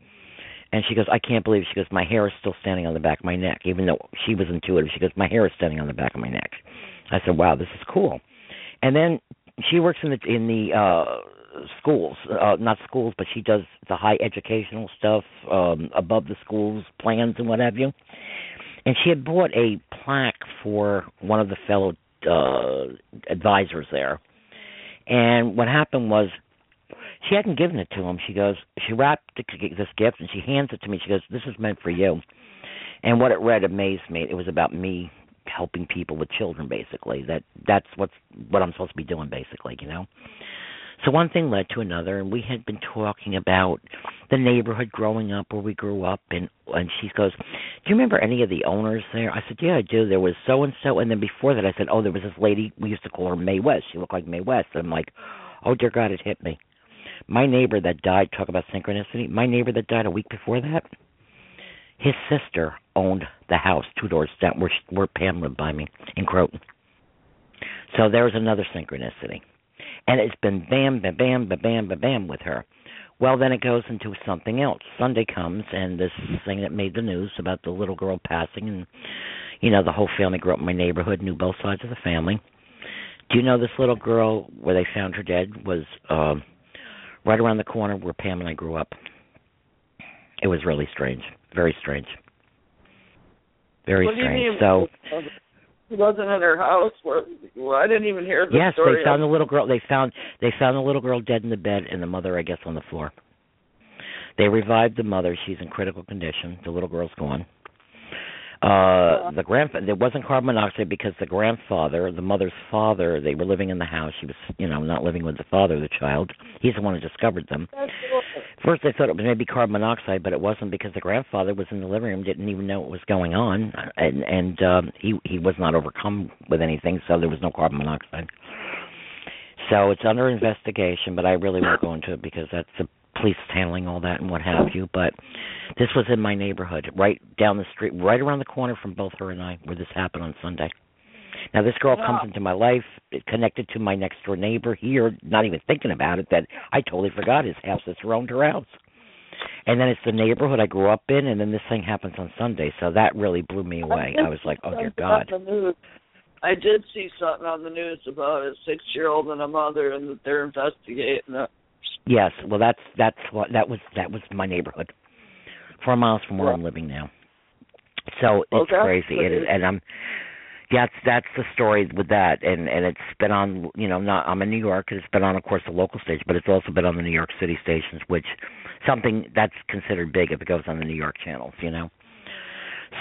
And she goes, I can't believe it. She goes, my hair is still standing on the back of my neck, even though she was intuitive. She goes, my hair is standing on the back of my neck. I said, wow, this is cool. And then she works in the in the uh schools, uh not schools, but she does the high educational stuff um above the schools plans and what have you. And she had bought a plaque for one of the fellow uh advisors there and what happened was she hadn't given it to him. She goes, she wrapped this gift and she hands it to me. She goes, "This is meant for you." And what it read amazed me. It was about me helping people with children, basically. That that's what's what I'm supposed to be doing, basically. You know. So one thing led to another, and we had been talking about the neighborhood growing up where we grew up, and and she goes, "Do you remember any of the owners there?" I said, "Yeah, I do. There was so and so." And then before that, I said, "Oh, there was this lady we used to call her Mae West. She looked like Mae West." And I'm like, Oh dear God, it hit me. My neighbor that died. Talk about synchronicity. My neighbor that died a week before that. His sister owned the house two doors down where where Pam lived by me in Croton. So there's another synchronicity, and it's been bam, bam, bam, bam, bam, bam, bam with her. Well, then it goes into something else. Sunday comes, and this thing that made the news about the little girl passing, and you know the whole family grew up in my neighborhood, knew both sides of the family. Do you know this little girl where they found her dead was uh, right around the corner where Pam and I grew up? It was really strange, very strange, very what strange. Do you mean? So. He wasn't in her house. Where, well, I didn't even hear the yes, story. they found the little girl. They found they found the little girl dead in the bed, and the mother, I guess, on the floor. They revived the mother. She's in critical condition. The little girl's gone. Uh, the grandfather, there wasn't carbon monoxide because the grandfather, the mother's father, they were living in the house. He was, you know, not living with the father of the child. He's the one who discovered them. First, they thought it was maybe carbon monoxide, but it wasn't because the grandfather was in the living room, didn't even know what was going on, and and um, he he was not overcome with anything, so there was no carbon monoxide. So it's under investigation, but I really won't go into it because that's the police handling all that and what have you. But this was in my neighborhood, right down the street, right around the corner from both her and I, where this happened on Sunday. Now this girl comes into my life, connected to my next door neighbor here, not even thinking about it. That I totally forgot his house that's around her house. And then it's the neighborhood I grew up in, and then this thing happens on Sunday. So that really blew me away. I was like, oh dear God. I did see something on the news about a six-year-old and a mother, and that they're investigating it. Yes, well, that's that's what that was. That was my neighborhood, four miles from where. I'm living now. So it's okay. crazy. It is, and I'm. yeah, That's that's the story with that, and and it's been on. You know, not I'm in New York. It's been on, of course, the local stage, but it's also been on the New York City stations, which something that's considered big if it goes on the New York channels. You know.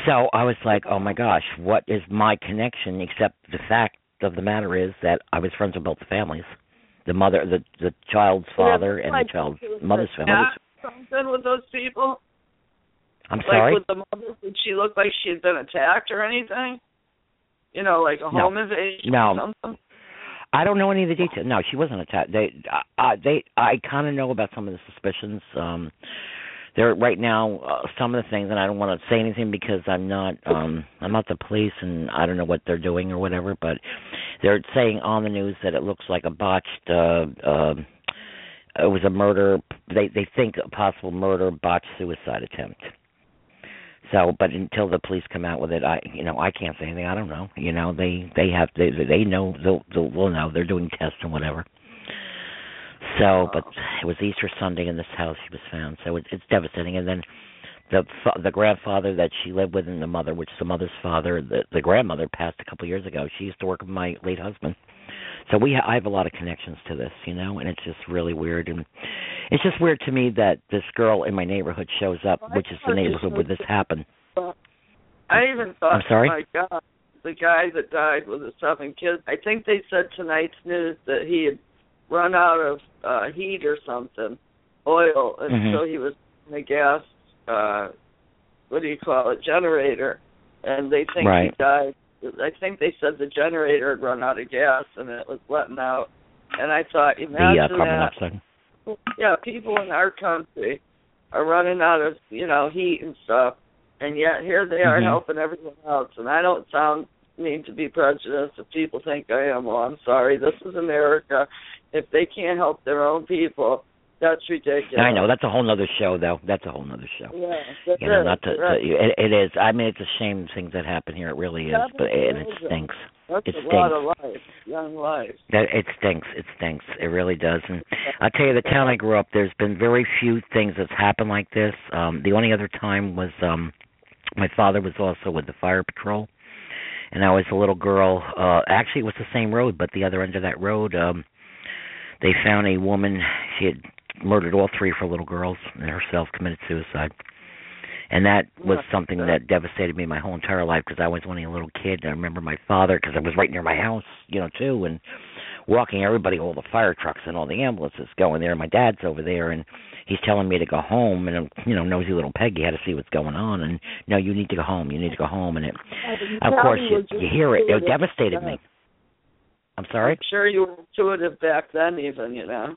So I was like, oh my gosh, what is my connection? Except the fact of the matter is that I was friends with both the families the mother, the the child's father, and the child's mother's family. Something with those people. I'm like sorry. with the mother, did she look like she had been attacked or anything? You know, like a home no. invasion no. or something. I don't know any of the details. No, she wasn't attacked. They, uh, they, I kind of know about some of the suspicions. Um, there right now uh, some of the things, and I don't want to say anything because I'm not, um, I'm not the police, and I don't know what they're doing or whatever. But they're saying on the news that it looks like a botched. Uh, uh, it was a murder. They they think a possible murder, botched suicide attempt. So, but until the police come out with it, I, you know, I can't say anything. I don't know. You know, they they have they they know they'll they'll know they're doing tests and whatever. So, but it was Easter Sunday in this house she was found. So it, it's devastating. And then the the grandfather that she lived with and the mother, which is the mother's father, the the grandmother passed a couple of years ago. She used to work with my late husband. So we ha- I have a lot of connections to this, you know, and it's just really weird and it's just weird to me that this girl in my neighborhood shows up, which is the neighborhood where this happened. I even thought, I'm sorry? my God, the guy that died with the seven kids. I think they said tonight's news that he had run out of uh heat or something, oil, and Mhm. so he was in a gas. uh What do you call it? Generator, and they think Right. he died. I think they said the generator had run out of gas and it was letting out. And I thought, The imagine uh, carbon that. Yeah, people in our country are running out of you know heat and stuff, and yet here they are Mhm. helping everyone else. And I don't sound mean to be prejudiced if people think I am. Well, I'm sorry. This is America. If they can't help their own people, that's ridiculous. I know that's a whole nother show, though. That's a whole nother show. Yeah, that's You know, it. not to, right. to it, it is. I mean, it's a shame things that happen here. It really is, Yeah, but and it stinks. That's it a lot of life, young life. That it stinks. It stinks. It really does. And I'll tell you, the town I grew up, there's been very few things that's happened like this. Um The only other time was um my father was also with the fire patrol, and I was a little girl. Uh Actually, it was the same road, but the other end of that road, um they found a woman. She had murdered all three of her little girls and herself committed suicide. And that was something that devastated me my whole entire life because I was only a little kid. And I remember my father because I was right near my house, you know, too, and walking everybody, all the fire trucks and all the ambulances going there. My dad's over there, and he's telling me to go home. And you know, nosy little Peggy had to see what's going on. And no, you need to go home. You need to go home. And it, of course, you, you hear it. It devastated me. I'm sorry. I'm sure you were intuitive back then, even you know.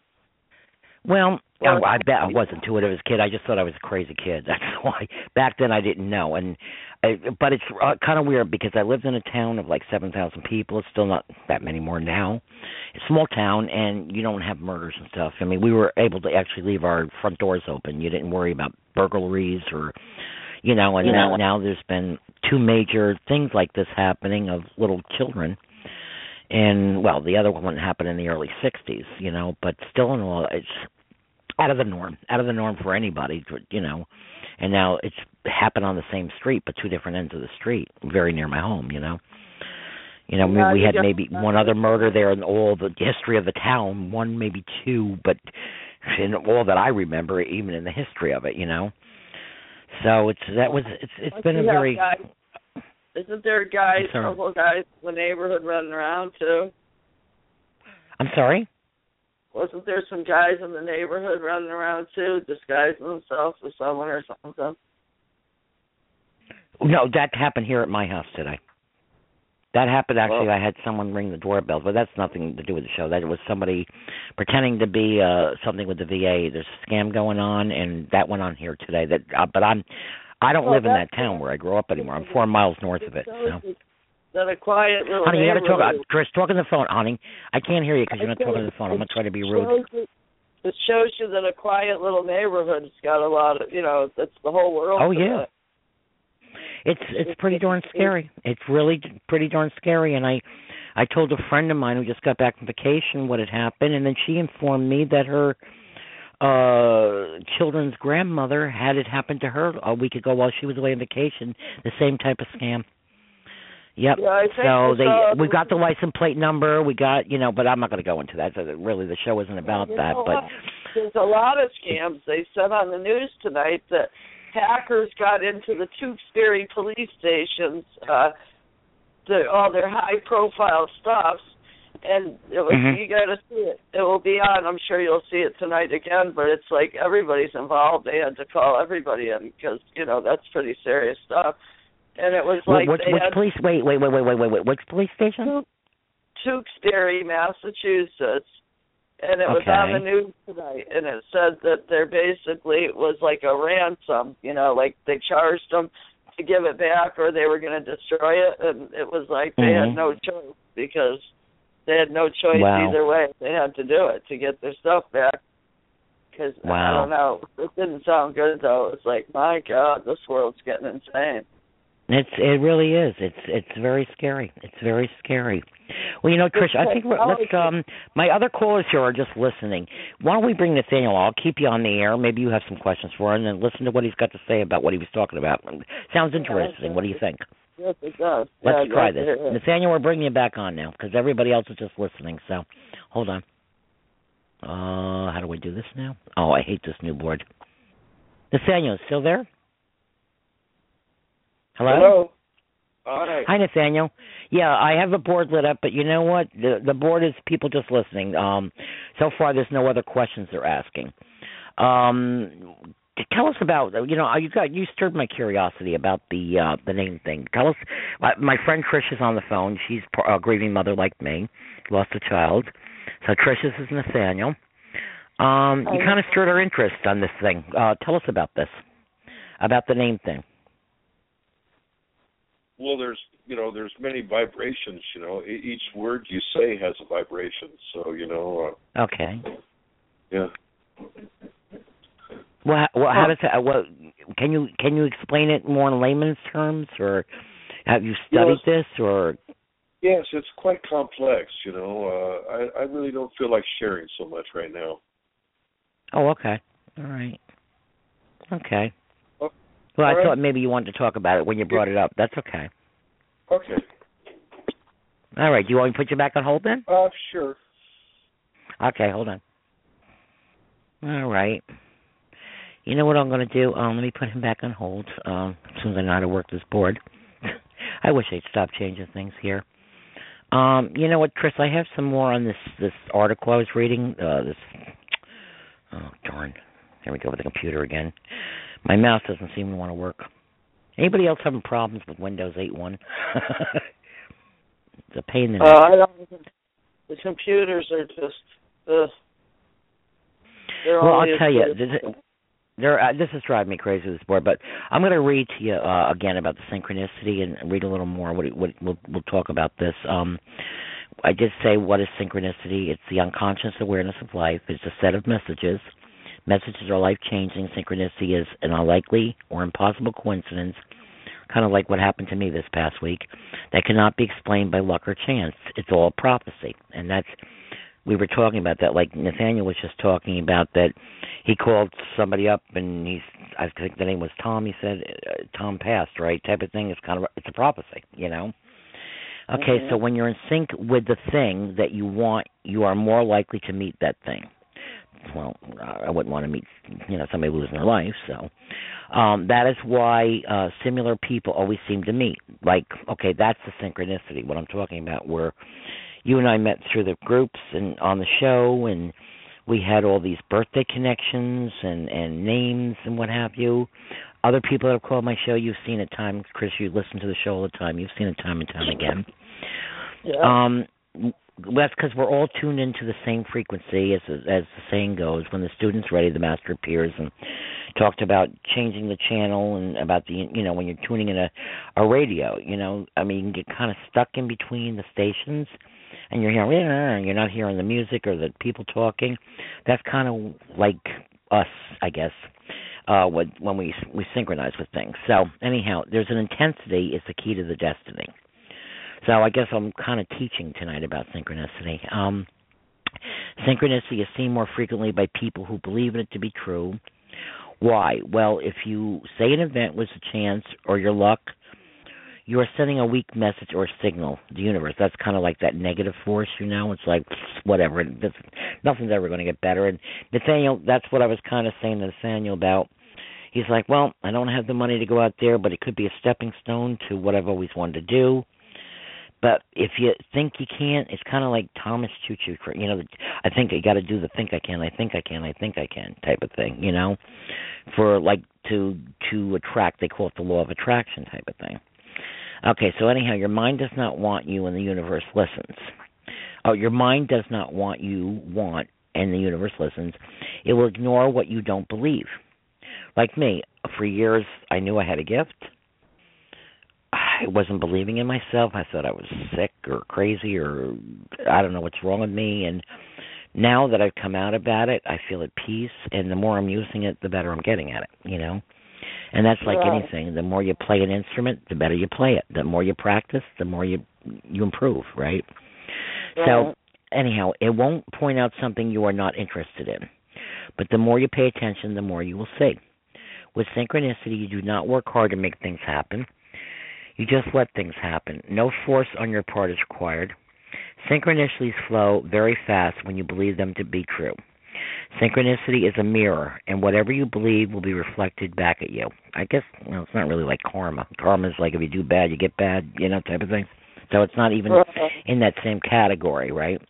Well, Well, I, I bet I was intuitive as a kid. I just thought I was a crazy kid. That's why. Back then, I didn't know, and I, but it's uh, kind of weird because I lived in a town of like seven thousand people. It's still not that many more now. It's a small town, and you don't have murders and stuff. I mean, we were able to actually leave our front doors open. You didn't worry about burglaries or, you know. And Yeah. now, now there's been two major things like this happening of little children and well the other one happened in the early 60s you know but still in all it's out of the norm out of the norm for anybody you know and now it's happened on the same street but two different ends of the street very near my home you know? You know Yeah, we, we had maybe one other murder there in all the history of the town one maybe two but in all that i remember even in the history of it you know? So it's that was it's it's been a very Isn't there guys, couple guys in the neighborhood running around too? i'm sorry Wasn't there some guys in the neighborhood running around too, disguising themselves as someone or something? No, that happened here at my house today. That happened actually. Well- I had someone ring the doorbell, but that's nothing to do with the show. That was somebody pretending to be uh something with the VA. There's a scam going on, and that went on here today. That, uh, but I'm, I don't Well, live in that town where I grew up anymore. I'm four miles north of it. So, That a quiet little honey, you got to talk. Uh, Chris, talk on the phone, honey. I can't hear you because you're not talking on the phone. I'm not trying to be rude. Shows you- It shows you that a quiet little neighborhood's got a lot of, you know, that's the whole world. Oh, yeah. that. It's it's pretty darn scary. It's really pretty darn scary. And I I told a friend of mine who just got back from vacation what had happened, and then she informed me that her uh children's grandmother had it happen to her a week ago while she was away on vacation. The same type of scam. Yep. Yeah, so they uh, we got the license plate number. We got you know, but I'm not going to go into that. So that really, the show isn't about that. But what? There's a lot of scams. They said on the news tonight that hackers got into the Tewksbury police stations, uh, the, all their high-profile stuffs, and it was Mhm. you got to see it. It will be on. I'm sure you'll see it tonight again. But it's like everybody's involved. They had to call everybody in because you know that's pretty serious stuff. And it was like which, they which police? Wait, wait, wait, wait, wait, wait, wait. Which police station? Tewksbury, Massachusetts, and it was on the news tonight, and it said that they're basically it was like a ransom, you know, like they charged them to give it back or they were going to destroy it, and it was like they Mhm. had no choice because they had no choice Wow. either way. They had to do it to get their stuff back. Because I don't know, it didn't sound good though. It's like, my God, this world's getting insane. It's it really is. It's it's very scary. It's very scary. Well, you know, Trish, I think we're, let's um my other callers here are just listening. Why don't we bring Nathaniel? I'll keep you on the air. Maybe you have some questions for him, and then listen to what he's got to say about what he was talking about. Sounds interesting. What do you think? Yes, it does. Let's Yeah, try this. Nathaniel, we're bringing you back on now because everybody else is just listening. So, hold on. Uh, how do I do this now? Oh, I hate this new board. Nathaniel, still there? Hello. All right. Hi, Nathaniel. Yeah, I have the board lit up, but you know what? The the board is people just listening. Um, so far, there's no other questions they're asking. Um, tell us about you know you got you stirred my curiosity about the uh the name thing. Tell us. My, my friend Trish is on the phone. She's a grieving mother like me, lost a child. So Trish this is Nathaniel. Um, you kind of stirred our interest on this thing. Uh, tell us about this, about the name thing. Well, there's you know there's many vibrations. You know, E- each word you say has a vibration. So you know, Okay. uh, yeah. Well, how- well, how does that? Well, can you can you explain it more in layman's terms, or have you studied this, or Yes, it's quite complex. You know, uh, I I really don't feel like sharing so much right now. oh, okay, all right, okay. Well, I all right. thought maybe you wanted to talk about it when you brought it up. That's okay. Okay. All right. Do you want me to put you back on hold then? Uh, sure. Okay, hold on. All right. You know what I'm going to do? Um, let me put him back on hold. Um, as soon as I know how to work this board. I wish they'd stop changing things here. Um, you know what, Chris? I have some more on this this article I was reading. Uh, this. Oh darn! There we go with the computer again. My mouse doesn't seem to want to work. Anybody else having problems with Windows 8.1? it's a pain in the Uh, I don't. the computers are just. They're well, I'll tell you, this, there, uh, this is driving me crazy. This board, but I'm going to read to you uh, again about the synchronicity and read a little more. What, what we'll we'll talk about this. Um, I did say what is synchronicity? It's the unconscious awareness of life. It's a set of messages. Messages are life changing. Synchronicity is an unlikely or impossible coincidence, kind of like what happened to me this past week, that cannot be explained by luck or chance. It's all prophecy, and that's we were talking about that. Like Nathaniel was just talking about that. He called somebody up, and he's I think the name was Tom. He said uh, Tom passed, right? Type of thing. It's kind of it's a prophecy, you know. Okay, Mhm. so when you're in sync with the thing that you want, you are more likely to meet that thing. Well, I wouldn't want to meet, you know, somebody losing their life. So um, that is why uh, similar people always seem to meet. Like, okay, that's the synchronicity. What I'm talking about, where you and I met through the groups and on the show, and we had all these birthday connections and and names and what have you. Other people that have called my show, you've seen it time. Chris, you listen to the show all the time. You've seen it time and time again. yeah. Um, that's because we're all tuned into the same frequency, as as the saying goes. When the student's ready, the master appears, and talked about changing the channel and about the you know when you're tuning in a a radio. You know, I mean, you can get kind of stuck in between the stations, and you're hearing "Eh," you're not hearing the music or the people talking. That's kind of like us, I guess. Uh, when when we we synchronize with things. So anyhow, there's an intensity is the key to the destiny. So I guess I'm kind of teaching tonight about synchronicity. Um, synchronicity is seen more frequently by people who believe in it to be true. Why? Well, if you say an event was a chance or your luck, you are sending a weak message or signal to the universe. That's kind of like that negative force, you know. It's like whatever. Nothing's ever going to get better. And Nathaniel, that's what I was kind of saying to Nathaniel about. He's like, well, I don't have the money to go out there, but it could be a stepping stone to what I've always wanted to do. But if you think you can't, it's kind of like Thomas Choo. You know, I think I got to do the think I can, I think I can, I think I can type of thing. You know, for like to to attract. They call it the law of attraction type of thing. Okay, so anyhow, your mind does not want you, and the universe listens. Oh, your mind does not want you want, and the universe listens. It will ignore what you don't believe. Like me, for years I knew I had a gift. I wasn't believing in myself. I thought I was sick or crazy or I don't know what's wrong with me. And now that I've come out about it, I feel at peace. And the more I'm using it, the better I'm getting at it. You know. And that's like Right. anything. The more you play an instrument, the better you play it. The more you practice, the more you you improve, right? So anyhow, it won't point out something you are not interested in. But the more you pay attention, the more you will see. With synchronicity, you do not work hard to make things happen. You just let things happen. No force on your part is required. Synchronicities flow very fast when you believe them to be true. Synchronicity is a mirror, and whatever you believe will be reflected back at you. I guess well, it's not really like karma. Karma is like if you do bad, you get bad, you know, type of thing. So it's not even Right. in that same category, right?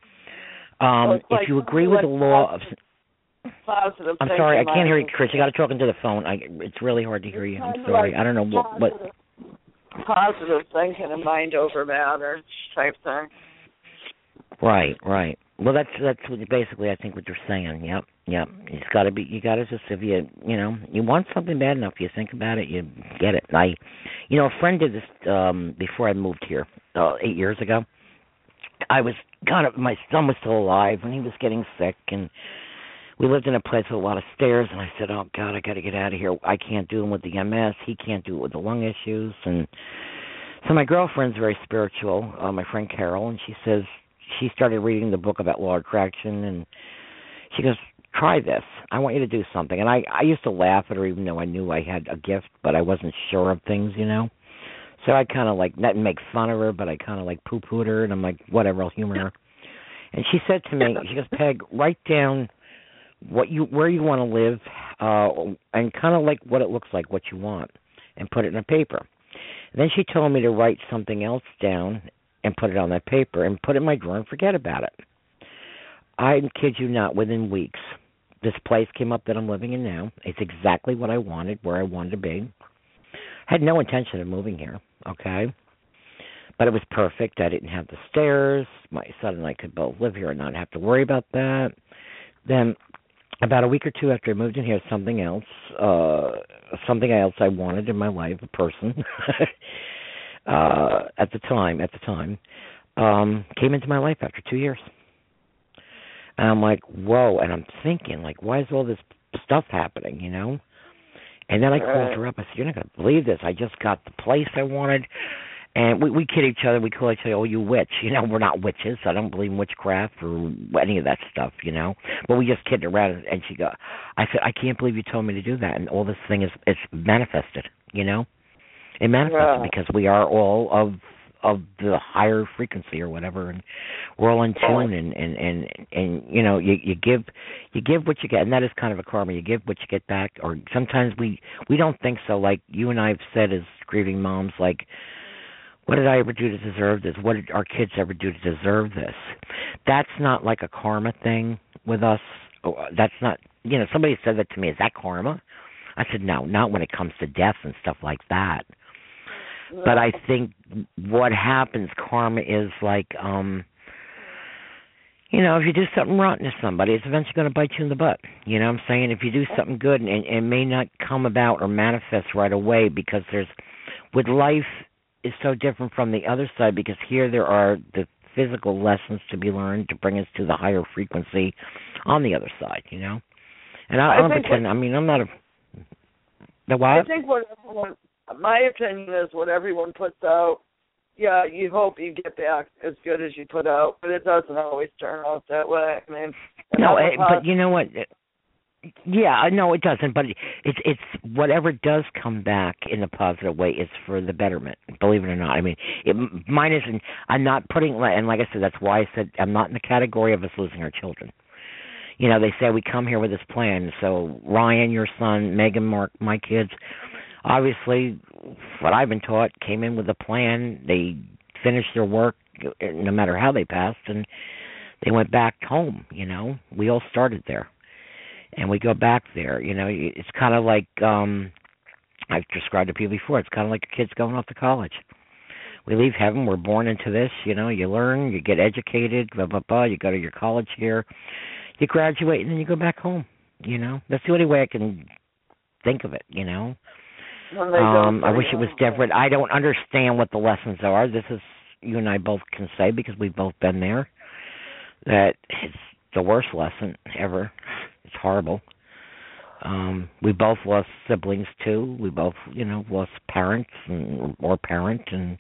Um, like if you agree with the law of. I'm sorry, I can't hear you. Chris. You got to talk into the phone. I, it's really hard to hear you. I'm sorry. I don't know what, what. Positive- thinking and mind over matter type thing. Right, right. Well, that's that's what basically I think what you're saying. Yep, yep. It's got to be. You got to just if you you know you want something bad enough, you think about it, you get it. I, you know, a friend did this um before I moved here uh, eight years ago. I was God, my son was still alive when he was getting sick, and we lived in a place with a lot of stairs. And I said, "Oh God, I got to get out of here. I can't do it with the MS. He can't do it with the lung issues." And so my girlfriend's very spiritual, uh, my friend Carol, and she says she started reading the book about law of attraction, and she goes, "Try this. I want you to do something." And I I used to laugh at her, even though I knew I had a gift, but I wasn't sure of things, you know. So I kind of like not make fun of her, but I kind of like poo pooed her, and I'm like, whatever, I'll humor her. And she said to me, she goes, Peg, write down what you where you want to live, uh, and kind of like what it looks like, what you want, and put it in a paper. then she told me to write something else down and put it on that paper and put it in my drawer and forget about it. I kid you not, within weeks, this place came up that I'm living in now. It's exactly what I wanted, where I wanted to be. I had no intention of moving here, okay? but it was perfect. I didn't have the stairs. My son and I could both live here and not have to worry about that. Then about a week or two after I moved in here, something else, uh something else I wanted in my life, a person, uh at the time, at the time, um, came into my life after two years. And I'm like, whoa, and I'm thinking, like, why is all this stuff happening, you know? And then I called her up. I said, "You're not going to believe this. I just got the place I wanted." And we we kid each other. We call each other, "Oh, you witch." You know, we're not witches. So I don't believe in witchcraft or any of that stuff. You know, but we just kidded around. And she go, "I said, I can't believe you told me to do that." And all this thing is it's manifested. You know, it manifested Yeah. because we are all of of the higher frequency or whatever, and we're all in tune. And and and and you know, you you give you give what you get, and that is kind of a karma. You give what you get back, or sometimes we we don't think so. Like you and I have said as grieving moms, like, what did I ever do to deserve this? What did our kids ever do to deserve this? That's not like a karma thing with us. Oh, That's not, you know, somebody said that to me. Is that karma? I said no, not when it comes to death and stuff like that. But I think what happens, karma is like, um you know, if you do something rotten to somebody, it's eventually going to bite you in the butt. You know what I'm saying? If you do something good and and it may not come about or manifest right away because there's with life is so different from the other side because here there are the physical lessons to be learned to bring us to the higher frequency on the other side, you know? And I, I I don't pretend I mean I'm not a the what? I think what everyone, my opinion is what everyone puts out. Yeah, you hope you get back as good as you put out, but it doesn't always turn out that way. I mean, No, eh, but you know what? Yeah, know it doesn't, but it's it's whatever does come back in a positive way is for the betterment. Believe it or not, I mean, it, mine isn't. I'm not putting, and like I said, that's why I said I'm not in the category of us losing our children. You know, they say we come here with this plan. So Ryan, your son, Megan, Mark, my kids, obviously, what I've been taught, came in with a plan. They finished their work, no matter how they passed, and they went back home. You know, we all started there and we go back there. You know, it's kind of like um I've described to people before. It's kind of like your kids going off to college. We leave heaven. We're born into this. You know, you learn, you get educated, blah blah blah. You go to your college here, you graduate, and then you go back home. You know, that's the only way I can think of it. You know, when they go um, I wish it was different. I don't understand what the lessons are. This is you and I both can say because we've both been there. That it's the worst lesson ever. It's horrible. Um, we both lost siblings too. We both, you know, lost parents and, or parent, and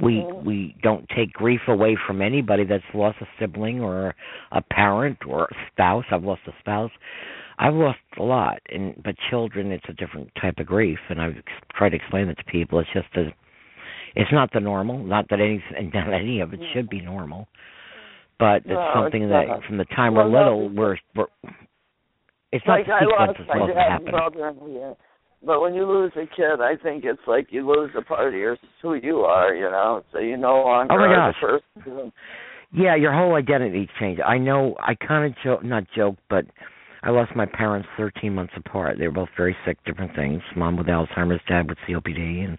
we we don't take grief away from anybody that's lost a sibling or a parent or a spouse. I've lost a spouse. I've lost a lot, and but children, it's a different type of grief, and I've tried to explain it to people. It's just a, it's not the normal. Not that any, not any of it should be normal, but it's No, something it's that not. from the time we're little, we're, we're it's not like I lost my dad brother in. But when you lose a kid, I think it's like you lose a part of your who you are, you know. So you no longer Oh my are gosh. the person. Yeah, your whole identity changed. I know. I kind of joke, not joke, but I lost my parents 13 months apart. They were both very sick, different things. Mom with Alzheimer's, dad with COPD, and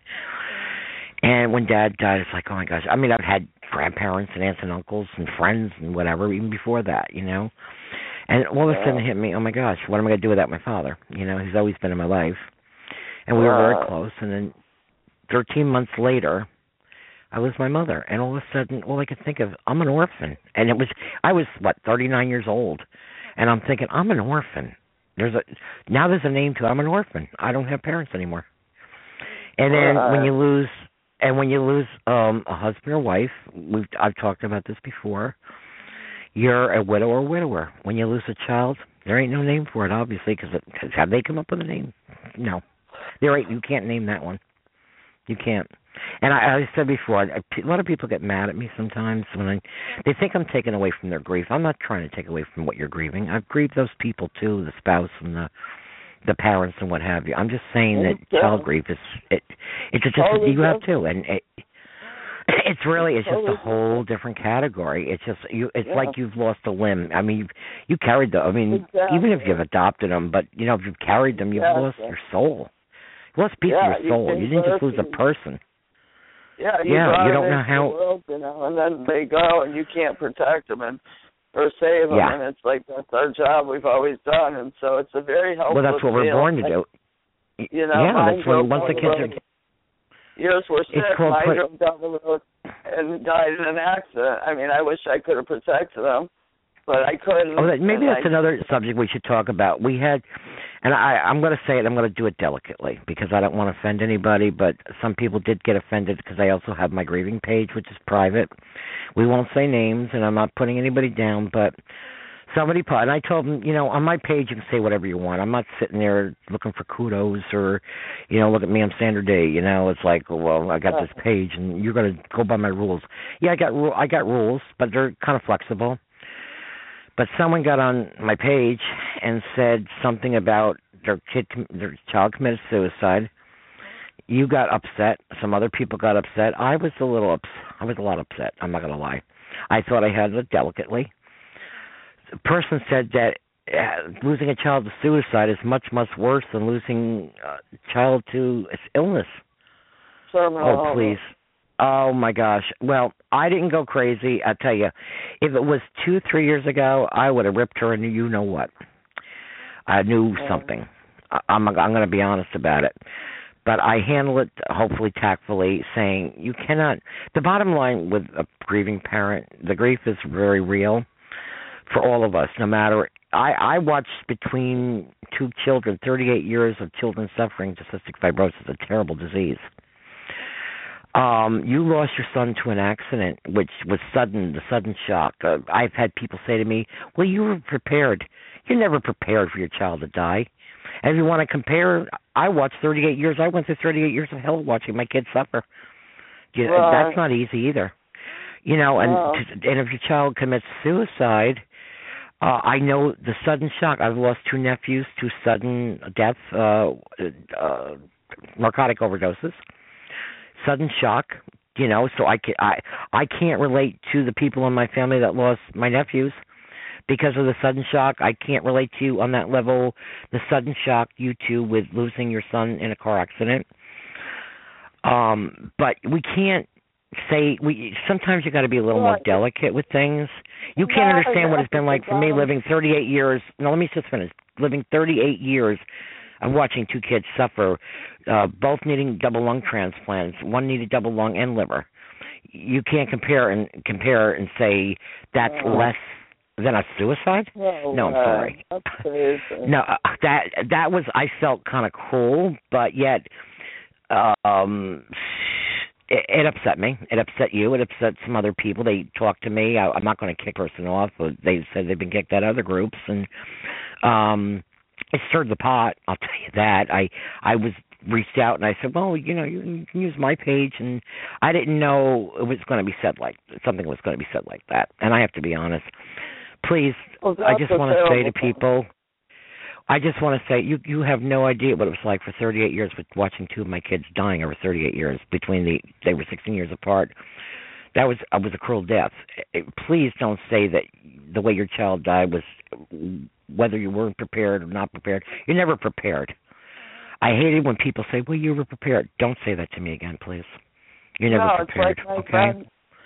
and when dad died, it's like, oh my gosh. I mean, I've had grandparents and aunts and uncles and friends and whatever even before that, you know. And all of a sudden, it hit me. Oh my gosh, what am I going to do without my father? You know, he's always been in my life, and we were very close. And then 13 months later, I lose my mother, and all of a sudden, all I could think of, I'm an orphan, and it was I was what 39 years old, and I'm thinking I'm an orphan. There's a now there's a name to it. I'm an orphan. I don't have parents anymore. And then when you lose, and when you lose um a husband or wife, we've I've talked about this before. You're a widow or widower. When you lose a child, there ain't no name for it, obviously, because have they come up with a name? No, there ain't. You can't name that one. You can't. And I, I said before, I, a lot of people get mad at me sometimes when I, they think I'm taking away from their grief. I'm not trying to take away from what you're grieving. I've grieved those people too, the spouse and the the parents and what have you. I'm just saying that Yeah. child grief is it it's just you have too, and it, it's really it's just a whole different category. It's just you. It's Yeah. like you've lost a limb. I mean, you've, you carried the. I mean, Exactly. even if you've adopted them, but you know, if you've carried them, you've lost your soul. You lost a piece Yeah, of your soul. think You didn't just lose a person. Yeah, you, Yeah, you don't know how- world, you know, and then they go, and you can't protect them and or save them, Yeah. and it's like that's our job. We've always done, and so it's a very helpful. well, that's what we're deal. born to do. You know, yeah, that's when drove once the kids are Yours were sick. Mine put- drove down the road and died in an accident. I mean, I wish I could have protected them, but I couldn't. Oh, that, maybe that's I, another subject we should talk about. We had, and I, I'm going to say it. I'm going to do it delicately because I don't want to offend anybody. But some people did get offended because I also have my grieving page, which is private. We won't say names, and I'm not putting anybody down. But somebody put, and I told them, you know, on my page you can say whatever you want. I'm not sitting there looking for kudos or, you know, look at me, I'm Sandra Dee. You know, it's like, oh, well, I got this page, and you're going to go by my rules. Yeah, I got ru- I got rules, but they're kind of flexible but someone got on my page and said something about their kid their child committed suicide you got upset some other people got upset i was a little ups- i was a lot upset i'm not going to lie i thought i handled it delicately the person said that uh, losing a child to suicide is much much worse than losing a child to illness terminal Oh, please. Oh my gosh. Well, I didn't go crazy. I tell you, if it was two, three years ago, I would have ripped her, and you know what? I knew Yeah. something. I, I'm I'm going to be honest about it. But I handle it hopefully tactfully, saying you cannot. The bottom line with a grieving parent, the grief is very real for all of us. No matter, I I watched between two children, 38 years of children suffering to cystic fibrosis, a terrible disease. Um you lost your son to an accident which was sudden the sudden shock. Uh, i've had people say to me well you were prepared. You're never prepared for your child to die. And if you want to compare i watched 38 years i went through 38 years of hell watching my kids suffer. You, Right. that's not easy either. You know and to, and if your child commits suicide uh i know the sudden shock. I've lost two nephews to sudden death uh uh narcotic overdoses. Sudden shock you know so i can i i can't relate to the people in my family that lost my nephews. Because of the sudden shock i can't relate to you on that level. The sudden shock you two with losing your son in a car accident. Um but we can't say we sometimes you got to be a little more delicate with things. You can't understand what it's been like for me living 38 years no let me just finish. Living 38 years of watching two kids suffer uh both needing double lung transplants one needed double lung and liver. You can't compare and compare and say that's No. less than a suicide? No, No, I'm sorry. No uh, that that was i felt kind of cruel but yet um it, it upset me. It upset you. It upset some other people. They talked to me. I, i'm not going to kick person off but they said they've been kicked out of other groups and um it stirred the pot i'll tell you that. I i was reached out and i said well you know you, you can use my page and i didn't know it was going to be said like something was going to be said like that. And i have to be honest please Well, I just want to say to people, I just want to say you you have no idea what it was like for 38 years with watching two of my kids dying over 38 years between the they were 16 years apart. That was uh, was a cruel death. Eh, Please don't say that the way your child died was whether you weren't prepared or not prepared. You're never prepared. I hate it when people say, "Well, you were prepared." Don't say that to me again, please. You're never no, prepared. it's like my okay? friend,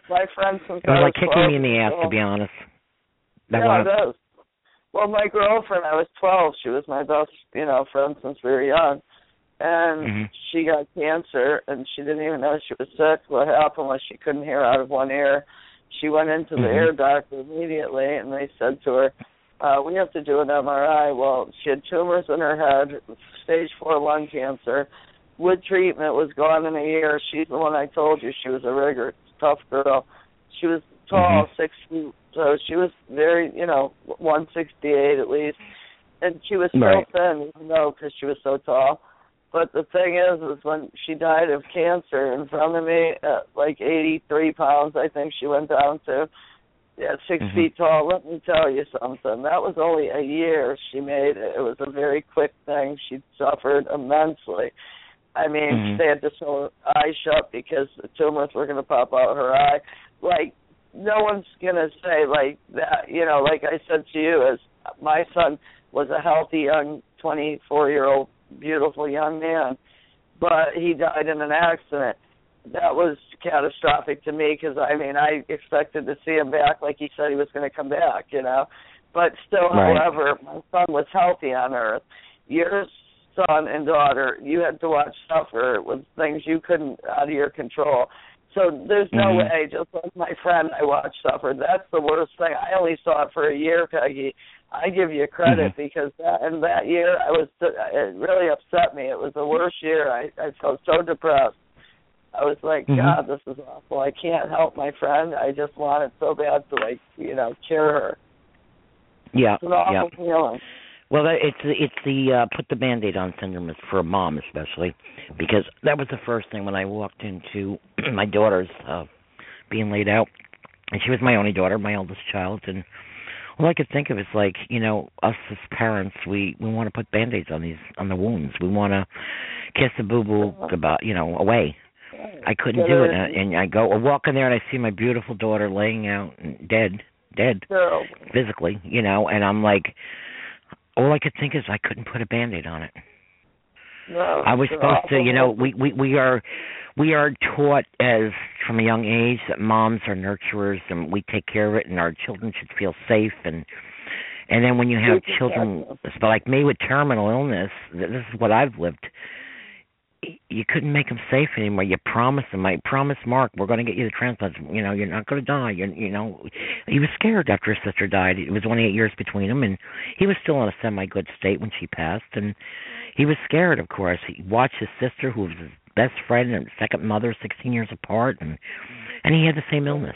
my friend since it was like kicking me in the ass, to be honest. That yeah, one- it does. Well, my girlfriend, I was 12. She was my best, you know, friend since we were young. And Mhm. she got cancer, and she didn't even know she was sick. What happened was she couldn't hear out of one ear. She went into the Mhm. ear doctor immediately, and they said to her, uh, "We have to do an MRI." Well, she had tumors in her head, stage four lung cancer. With treatment, was gone in a year. She's the one I told you. She was a rigor, tough girl. She was tall, Mhm. six feet. So she was very, you know, 168 at least, and she was so Right. thin, even though because she was so tall. But the thing is, is when she died of cancer in front of me, at like 83 pounds, I think she went down to, yeah, 6 Mhm. feet tall. Let me tell you something. That was only a year she made it. It was a very quick thing. She suffered immensely. I mean, Mhm. they had to sew her eye shut because the tumors were going to pop out her eye. Like, no one's going to say like that. You know, like I said to you, as my son was a healthy young 24 year old beautiful young man, but he died in an accident. that was catastrophic to me because I mean I expected to see him back like he said he was going to come back, you know. But still, Right. however, my son was healthy on Earth. Your son and daughter, you had to watch suffer with things you couldn't out of your control. So there's no Mhm. way. Just like my friend, I watched suffer. That's the worst thing. I only saw it for a year, Peggy. I give you credit Mhm. because that in that year I was it really upset me. It was the worst year. I I felt so depressed. I was like, Mhm. God, this is awful. I can't help my friend. I just wanted so bad to like, you know, cure her. Yeah, It's an awful yeah. feeling. Well, it's it's the uh, put the band-aid on syndrome for a mom especially, because that was the first thing when I walked into my daughter's uh, being laid out, and she was my only daughter, my eldest child, and all I could think of is like you know us as parents, we we want to put band-aids on these on the wounds. We want to kiss the boo boo about you know away. I couldn't do it, and, and I go I walk in there and I see my beautiful daughter laying out and dead, dead physically, you know, and I'm like, all I could think is I couldn't put a band-aid on it. No, I was supposed to, you know, we we we are we are taught as from a young age that moms are nurturers and we take care of it and our children should feel safe and and then when you have children like me with terminal illness, this is what I've lived. You couldn't make him safe anymore. You promised him, I promised Mark, we're going to get you the transplant. You know, you're not going to die. You, you know, he was scared after his sister died. It was only eight years between them, and he was still in a semi-good state when she passed. And he was scared, of course. He watched his sister, who was his best friend and second mother, 16 years apart, and and he had the same illness.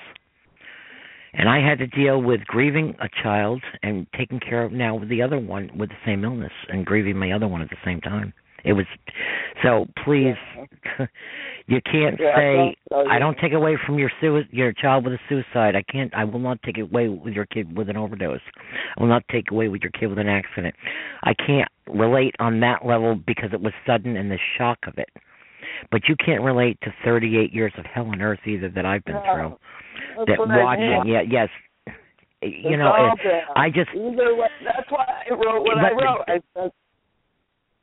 And I had to deal with grieving a child and taking care of now with the other one with the same illness and grieving my other one at the same time. It was so please you can't Yeah, say don't- I don't take away from your sui- your child with a suicide. I can't I will not take away with your kid with an overdose. I will not take away with your kid with an accident. I can't relate on that level because it was sudden and the shock of it. But you can't relate to 38 years of hell on earth either that I've been No. through. That's That watching, yeah, yes. You It's know. I just Either way, that's why I wrote what I wrote. I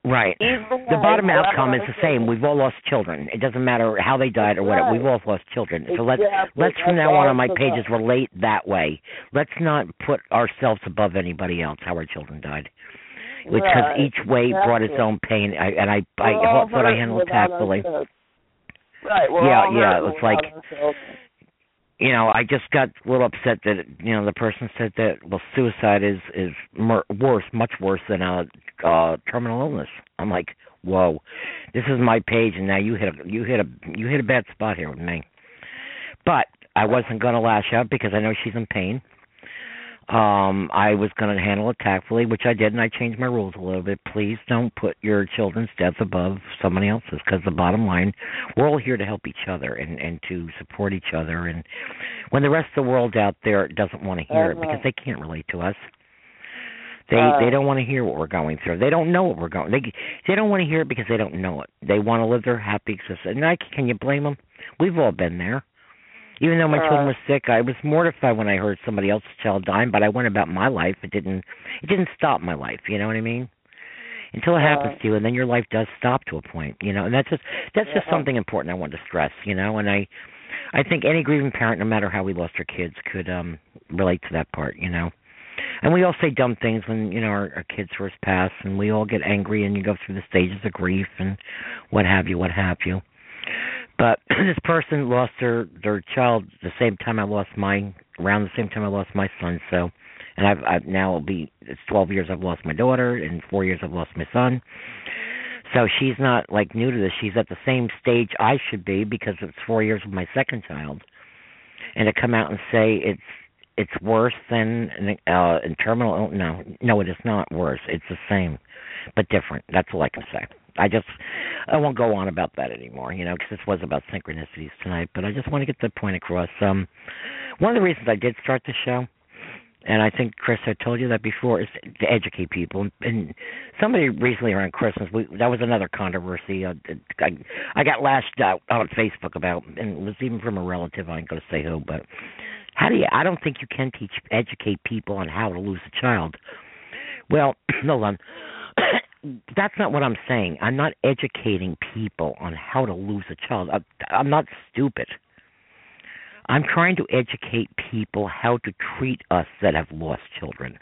right. The bottom outcome is the same. We've all lost children. It doesn't matter how they died or what. Right. We've all lost children. So let's Exactly. let's from now on on my pages relate that way. Let's not put ourselves above anybody else. How our children died, because Right. each way brought its own pain. I, and I I thought I handled it tactfully. Right. We're Yeah, yeah, it's like- ourselves. You know, I just got a little upset that you know the person said that well, suicide is is mer- worse, much worse than a uh, terminal illness. I'm like, whoa, this is my page, and now you hit a you hit a you hit a bad spot here with me. But I wasn't going to lash out because I know she's in pain. Um, I was going to handle it tactfully, which I did, and I changed my rules a little bit. Please don't put your children's death above somebody else's, because the bottom line, we're all here to help each other and and to support each other. And when the rest of the world out there doesn't want to hear it Uh-huh. because they can't relate to us, they Uh. they don't want to hear what we're going through. They don't know what we're going. They they don't want to hear it because they don't know it. They want to live their happy existence. And I can you blame them? We've all been there. Even though my Uh. children were sick, I was mortified when I heard somebody else's child dying. But I went about my life. It didn't. It didn't stop my life. You know what I mean? Until it Uh. happens to you, and then your life does stop to a point. You know, and that's just that's just something important I want to stress. You know, and I I think any grieving parent, no matter how we lost our kids, could um relate to that part. You know. And we all say dumb things when you know our, our kids first pass, and we all get angry, and you go through the stages of grief and what have you, what have you. But this person lost their their child the same time I lost mine, around the same time I lost my son. So, and I've I've now it'll be it's 12 years I've lost my daughter, and four years I've lost my son. So she's not like new to this. She's at the same stage I should be because it's four years with my second child, and to come out and say it's it's worse than an, uh, in terminal. No, no, it is not worse. It's the same, but different. That's all I can say. I just I won't go on about that anymore, you know, because this was about synchronicities tonight. But I just want to get the point across. Um, one of the reasons I did start the show, and I think Chris I told you that before, is to educate people. And, somebody recently around Christmas, we, that was another controversy. Uh, I I got lashed out on Facebook about, and it was even from a relative. I ain't going to say who, but how do you? I don't think you can teach educate people on how to lose a child. Well, hold on. That's not what I'm saying. I'm not educating people on how to lose a child. I, I'm not stupid. I'm trying to educate people how to treat us that have lost children.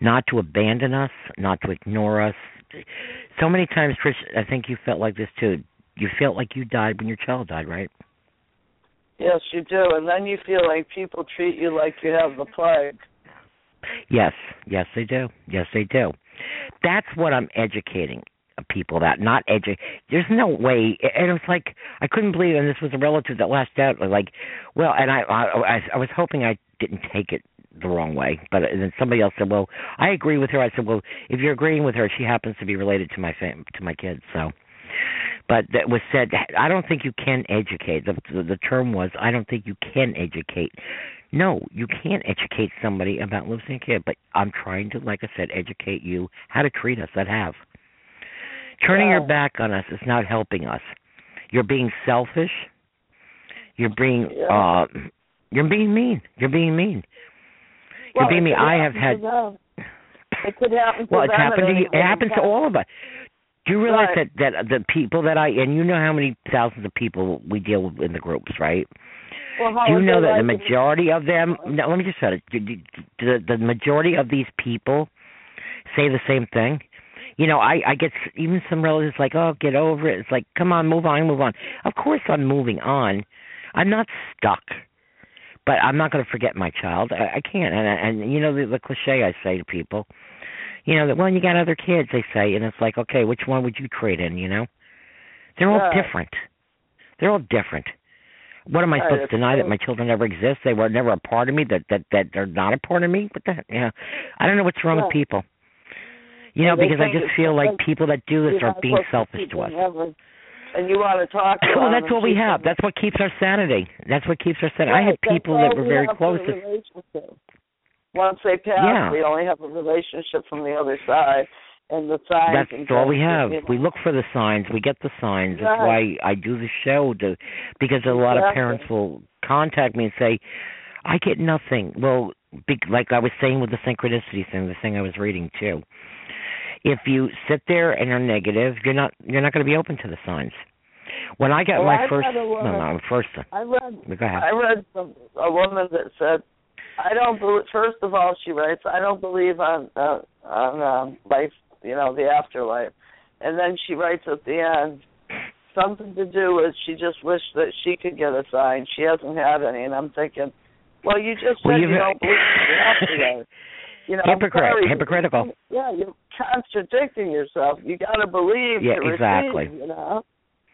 Not to abandon us, not to ignore us. So many times, Trish, I think you felt like this too. You felt like you died when your child died, right? Yes, you do, and then you feel like people treat you like you have the plague. Yes, yes, they do. Yes, they do. That's what I'm educating people about. not edu there's no way and it was like i couldn't believe and this was a relative that lashed out like well and i i i was hoping i didn't take it the wrong way but then somebody else said well i agree with her i said well if you're agreeing with her she happens to be related to my fam to my kids so but that was said i don't think you can educate the the, the term was i don't think you can educate no, you can't educate somebody about losing a kid, but I'm trying to, like I said, educate you how to treat us that have. Turning your back on us is not helping us. You're being selfish. You're being Yeah. uh you're being mean. You're being mean. Well, you're being mean. I have had. It could happen well, it's happened to you. It happens to all of us. Do you realize Right. that that the people that I and you know how many thousands of people we deal with in the groups, right? Well, Do you know that the like majority of them? No, let me just say it. Do- do- do The, the majority of these people say the same thing. You know, I I get even some relatives like, "Oh, get over it." It's like, "Come on, move on, move on." Of course, I'm moving on. I'm not stuck, but I'm not going to forget my child. I, I can't. And and you know the, the cliche I say to people, you know that well, you got other kids. They say, and it's like, okay, which one would you trade in? You know, they're all different. They're all different. What am I Right, supposed to deny that my children never exist? They were never a part of me. That that that they're not a part of me. What the heck? Yeah, I don't know what's wrong Yeah. with people. You know, because I just feel like people that do this You're being selfish to us. And you want to talk to Well, that's what we have. That's what keeps our sanity. That's what keeps our sanity. I had people that were we very close. To. Once they pass, Yeah. we only have a relationship from the other side, and the signs. that's all we have. We look for the signs. We get the signs. That's why I do the show to because a lot of parents will contact me and say, "I get nothing." Well, be, like I was saying with the synchronicity thing, the thing I was reading too. If you sit there and are negative, you're not you're not going to be open to the signs. When I got Well, my I've first, had a no, no, first. I read. Go ahead. I read some a woman that said, "I don't believe." First of all, she writes, "I don't believe on uh, on um, life, you know, the afterlife," and then she writes at the end something to do with she just wished that she could get a sign. She hasn't had any, and I'm thinking, well, you just said Well, you don't believe in the afterlife. You know, Hypocrite, hypocritical. Yeah, you're contradicting yourself. You got to believe Yeah, to receive. exactly. You know,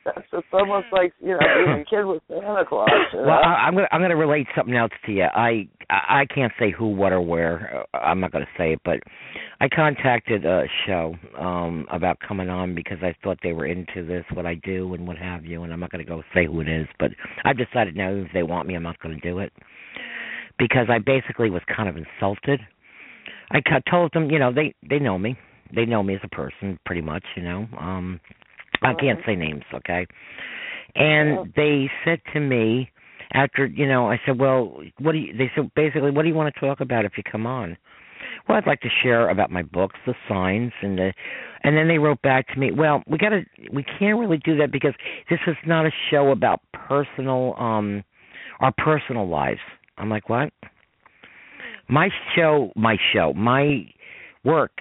that's it's almost like you know being a kid with Santa Claus. You know? Well, I, I'm gonna I'm gonna relate something else to you. I I I can't say who, what, or where. Uh, I'm not gonna say it, but I contacted a show um about coming on because I thought they were into this, what I do, and what have you. And I'm not gonna go say who it is, but I've decided now if they want me, I'm not gonna do it because I basically was kind of insulted. I told them, you know, they they know me. They know me as a person, pretty much, you know. Um I can't say names, okay? And they said to me after, you know, I said, "Well, what do you they said basically, what do you want to talk about if you come on?" Well, I'd like to share about my books, the signs and the and then they wrote back to me, "Well, we got to we can't really do that because this is not a show about personal um our personal lives." I'm like, "What?" My show, my show, my work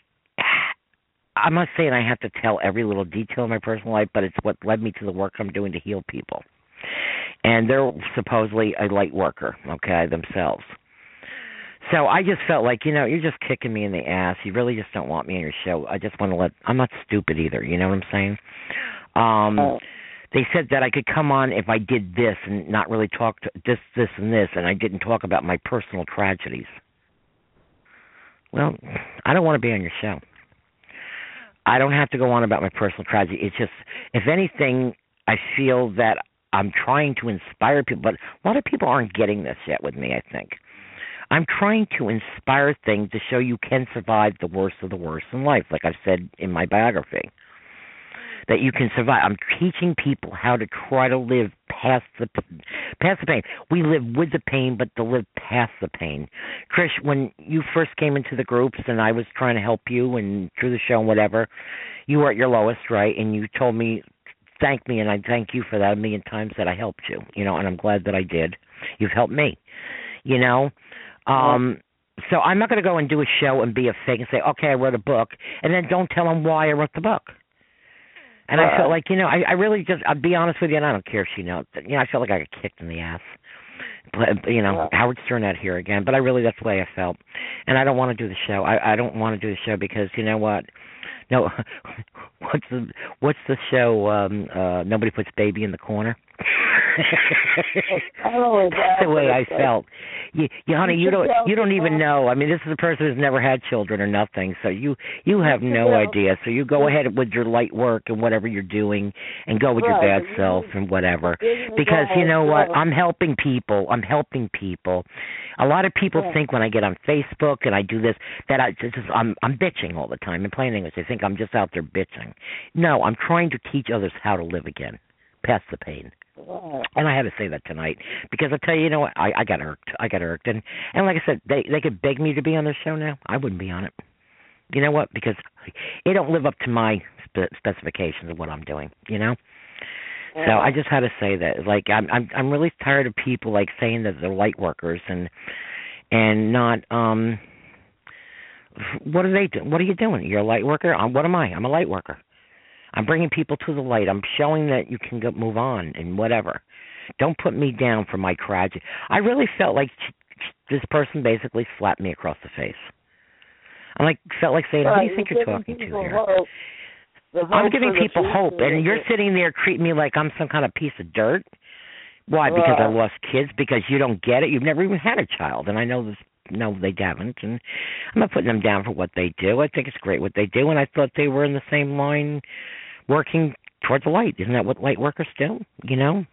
I'm not saying I have to tell every little detail of my personal life, but it's what led me to the work I'm doing to heal people. And they're supposedly a light worker, okay, themselves. So I just felt like, you know, you're just kicking me in the ass. You really just don't want me on your show. I just want to let I'm not stupid either, you know what I'm saying? Um Oh. they said that I could come on if I did this and not really talk to this, this, and this, and I didn't talk about my personal tragedies. Well, I don't want to be on your show. I don't have to go on about my personal tragedy. It's just, if anything, I feel that I'm trying to inspire people, but a lot of people aren't getting this yet with me, I think. I'm trying to inspire things to show you can survive the worst of the worst in life, like I've said in my biography. That you can survive. I'm teaching people how to try to live past the past the pain. We live with the pain, but to live past the pain. Trish, when you first came into the groups and I was trying to help you and through the show and whatever, you were at your lowest, right? And you told me thank me and I thank you for that a million times that I helped you, you know, and I'm glad that I did. You've helped me. You know? Um so I'm not going to go and do a show and be a fake and say, "Okay, I wrote a book," and then don't tell them why I wrote the book. And I felt like, you know, I, I really just, I'll be honest with you, and I don't care if she knows. You know, I felt like I got kicked in the ass. But, you know, Howard Stern out here again. But I really, that's the way I felt. And I don't want to do the show. I, I don't want to do the show because, you know what? No, what's the what's the show? Um uh Nobody puts baby in the corner. Oh, That's the way I felt. You, you honey, you You don't you don't even know. I mean, this is a person who's never had children or nothing, so you you have no idea. So you go ahead with your light work and whatever you're doing, and go with your bad self and whatever. Because you know what, I'm helping people. I'm helping people. A lot of people Yeah. think when I get on Facebook and I do this that I is I'm I'm bitching all the time. In plain English, they think I'm just out there bitching. No, I'm trying to teach others how to live again, past the pain. And I had to say that tonight because I tell you, you know what, I, I got irked. I got irked, and and like I said, they they could beg me to be on their show now. I wouldn't be on it. You know what? Because it don't live up to my spe- specifications of what I'm doing. You know. So I just had to say that. Like I'm I'm I'm really tired of people like saying that they're light workers and and not um. What are they do? What are you doing? You're a light worker. I'm, what am I? I'm a light worker. I'm bringing people to the light. I'm showing that you can go, move on and whatever. Don't put me down for my tragedy. I really felt like this person basically slapped me across the face. I'm like felt like saying, "Who do you think you're talking to here?" hope. I'm giving people hope, and you're that- sitting there treating me like I'm some kind of piece of dirt. Why? Because I lost kids? Because you don't get it? You've never even had a child, and I know this. No, they haven't, and I'm not putting them down for what they do. I think it's great what they do, and I thought they were in the same line, working towards the light. Isn't that what light workers do? You know.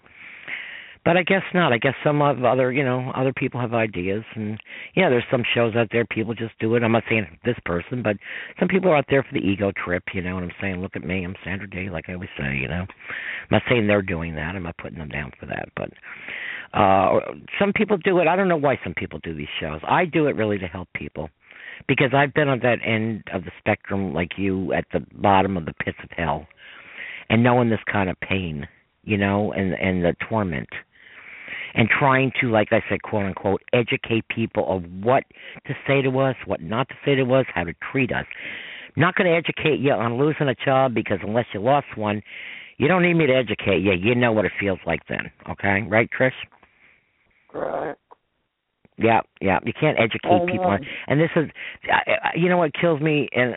But I guess not. I guess some of other, you know, other people have ideas, and yeah, there's some shows out there people just do it. I'm not saying this person, but some people are out there for the ego trip, you know. And I'm saying, look at me, I'm Sandra Dee, like I always say, you know. I'm not saying they're doing that. I'm not putting them down for that, but uh some people do it. I don't know why some people do these shows. I do it really to help people because I've been on that end of the spectrum, like you, at the bottom of the pits of hell, and knowing this kind of pain, you know, and and the torment and trying to, like I said, quote unquote, educate people of what to say to us, what not to say to us, how to treat us. not going to educate you on losing a child because unless you lost one, you don't need me to educate you. You know what it feels like then. Okay, right, Trish? Right. Yeah, yeah. You can't educate I people, on, and this is, you know, what kills me, and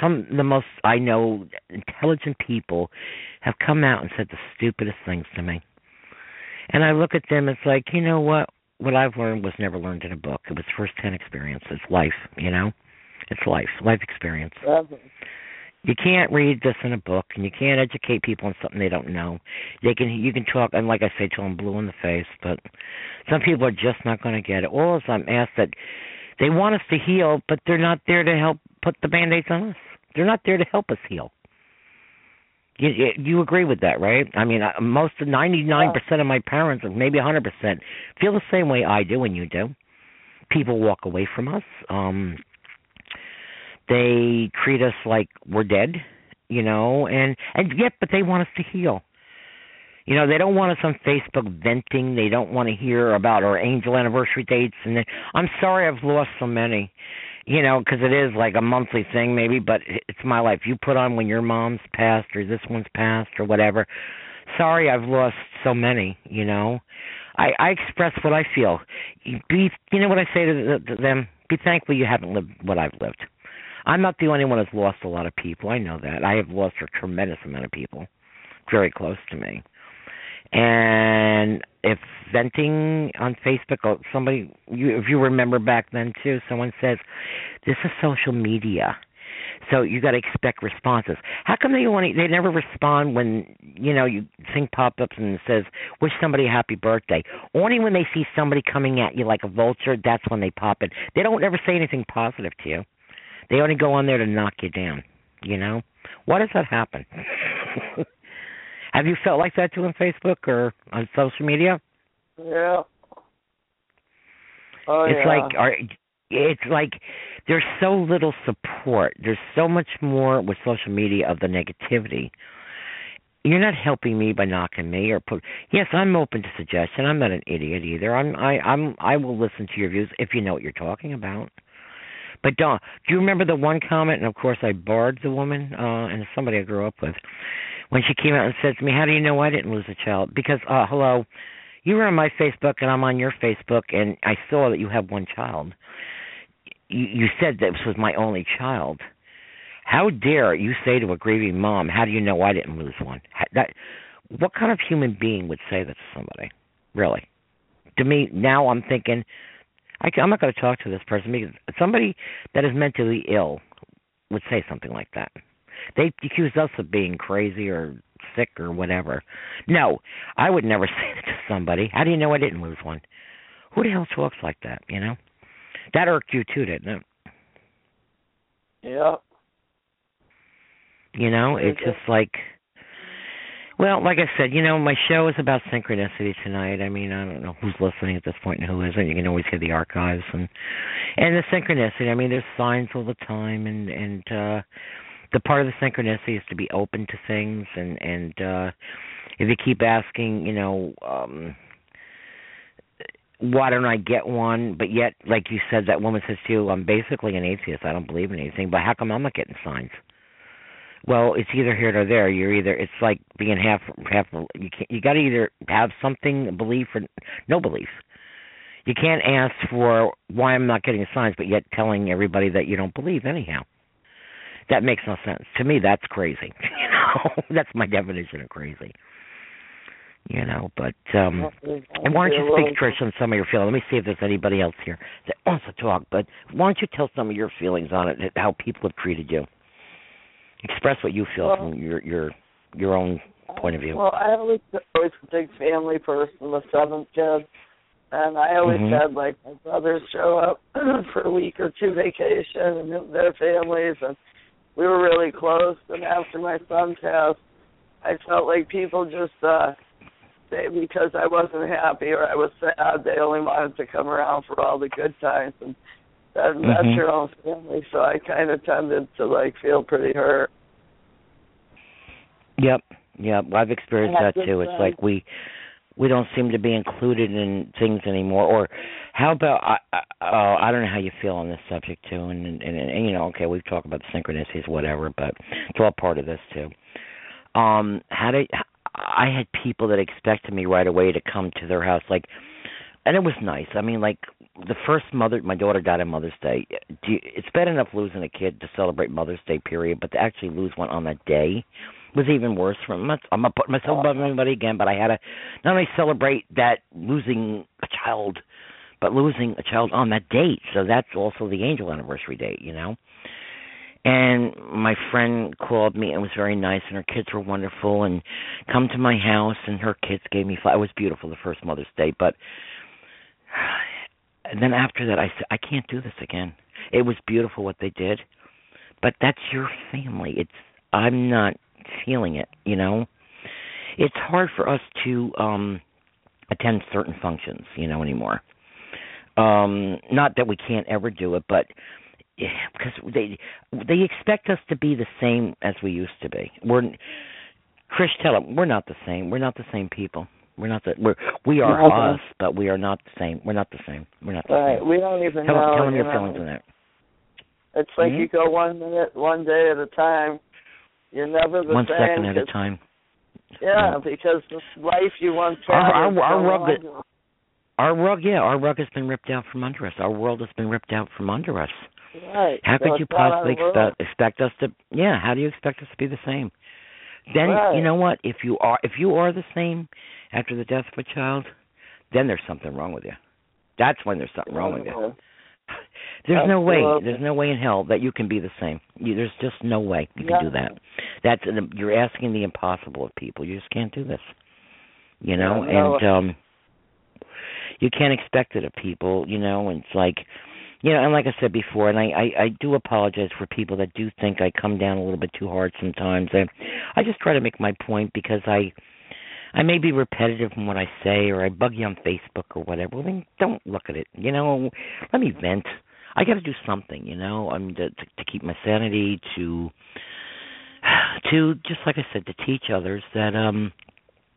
some of the most I know intelligent people have come out and said the stupidest things to me, and I look at them. It's like, you know what? What I've learned was never learned in a book. It was first-hand experience. It's life. You know, it's life, life experience. You can't read this in a book, and you can't educate people on something they don't know. They can, you can talk, and like I say, till I'm blue in the face. But some people are just not going to get it. All is I'm asked that they want us to heal, but they're not there to help put the band-aids on us. They're not there to help us heal. You, you, agree with that, right? I mean, uh, most of 99% of my parents, or maybe 100%, feel the same way I do and you do. People walk away from us. Um, they treat us like we're dead, you know, and and yet, but they want us to heal. You know, they don't want us on Facebook venting. They don't want to hear about our angel anniversary dates. And they, I'm sorry, I've lost so many. You know, because it is like a monthly thing, maybe, but it's my life. You put on when your mom's passed or this one's passed or whatever. Sorry, I've lost so many. You know, I I express what I feel. Be, you know what I say to, the, to them? Be thankful you haven't lived what I've lived. I'm not the only one who's lost a lot of people. I know that. I have lost a tremendous amount of people very close to me. And if venting on Facebook or somebody you if you remember back then too, someone says, This is social media. So you gotta expect responses. How come they only they never respond when, you know, you thing pop up and says, Wish somebody a happy birthday. Only when they see somebody coming at you like a vulture, that's when they pop in. They don't ever say anything positive to you. They only go on there to knock you down. You know, why does that happen? Have you felt like that too on Facebook or on social media? Yeah. Oh it's yeah. like are it's like there's so little support. There's so much more with social media of the negativity. You're not helping me by knocking me or put. Yes, I'm open to suggestion. I'm not an idiot either. I'm I I'm I will listen to your views if you know what you're talking about. But don't. Do you remember the one comment? And of course, I barred the woman uh and somebody I grew up with when she came out and said to me, "How do you know I didn't lose a child?" Because uh hello, you were on my Facebook and I'm on your Facebook, and I saw that you have one child. You, you said that this was my only child. How dare you say to a grieving mom, "How do you know I didn't lose one?" That what kind of human being would say that to somebody? Really? To me, now I'm thinking, I, I'm not going to talk to this person because somebody that is mentally ill would say something like that. They accuse us of being crazy or sick or whatever. No, I would never say that to somebody. How do you know I didn't lose one? Who the hell talks like that? You know, that irked you too, didn't it? Yeah. You know, it's just like, well, like I said, you know, my show is about synchronicity tonight. I mean, I don't know who's listening at this point and who isn't. You can always hear the archives and and the synchronicity. I mean, there's signs all the time, and and uh the part of the synchronicity is to be open to things, and and uh if you keep asking, you know. um why don't I get one? But yet, like you said, that woman says to you, I'm basically an atheist. I don't believe in anything. But how come I'm not getting signs? Well, it's either here or there. You're either it's like being half half. You can't. You got to either have something belief or no belief. You can't ask for why I'm not getting signs, but yet telling everybody that you don't believe anyhow. That makes no sense to me. That's crazy. You know, that's my definition of crazy. You know, but um and why don't you speak, Trish, on some of your feelings? Let me see if there's anybody else here that wants to talk. But why don't you tell some of your feelings on it, how people have treated you? Express what you feel Well- from your your your own point of view. Well, I was always a big family person the seventh kids, and I always Mhm. had like my brothers show up for a week or two vacation and their families, and we were really close. And after my son passed, I felt like people just uh they because I wasn't happy or I was sad, they only wanted to come around for all the good times, and that, that's Mhm. your own family. So I kind of tended to like feel pretty hurt. Yep, yep. I've experienced that too. It's like we we don't seem to be included in things anymore. Or how about I uh, I don't know how you feel on this subject too. And, and and and you know, okay, we've talked about the synchronicities, whatever, but it's all part of this too. Um, how did I had people that expected me right away to come to their house, like, and it was nice. I mean, like the first mother, my daughter died on Mother's Day. It's bad enough losing a kid to celebrate Mother's Day, period, but to actually lose one on that day was even worse. For I'm not, I'm not putting myself above anybody again, but I had to not only celebrate that losing a child, but losing a child on that date. So that's also the angel anniversary date, you know. And my friend called me and was very nice, and her kids were wonderful, and come to my house, and her kids gave me. It was beautiful the first Mother's Day, but and then after that, I said I can't do this again. It was beautiful what they did, but that's your family. It's I'm not feeling it, you know. It's hard for us to um attend certain functions, you know, anymore. Um not that we can't ever do it, but because they they expect us to be the same as we used to be. We're Chris, tell them we're not the same. We're not the same people. We're not the we're we are Okay. us, but we are not the same. We're not the same. We're not the Right. same. We don't even Tell, know. tell them you your know. feelings on that. It's like Mhm. you go one minute, one day at a time. You're never the One same. second at a time. Yeah, because the life you once had. Our- our- our rug-. Our rug, yeah, our rug has been ripped out from under us. Our world has been ripped out from under us. Right. How So could you possibly expect expect us to? Yeah, how do you expect us to be the same? Then Right. you know what? If you are if you are the same after the death of a child, then there's something wrong with you. That's when there's something wrong with you. Mm-hmm. There's no way. There's no way in hell that you can be the same. You, there's just no way you can do that. That's an, you're asking the impossible of people. You just can't do this. You know, Yeah, no. and um you can't expect it of people. You know, and it's like you know, and like I said before, and I, I I do apologize for people that do think I come down a little bit too hard sometimes. And I just try to make my point because I I may be repetitive in what I say, or I bug you on Facebook or whatever. Well, then don't look at it. You know, let me vent. I got to do something. You know, I mean, to, to to keep my sanity, to to just like I said, to teach others that um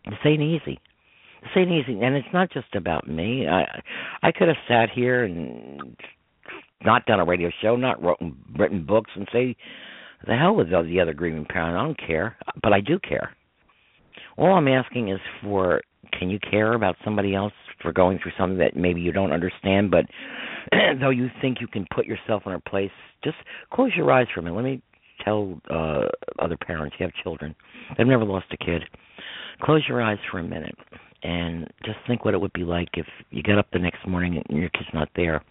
this ain't easy this ain't easy and it's not just about me i i could have sat here and not done a radio show, not written written books, and say, the hell with the other grieving parent. I don't care, but I do care. All I'm asking is for, can you care about somebody else for going through something that maybe you don't understand, but though you think you can put yourself in her place, just close your eyes for a minute. Let me tell uh other parents, you have children, they've never lost a kid. Close your eyes for a minute and just think what it would be like if you get up the next morning and your kid's not there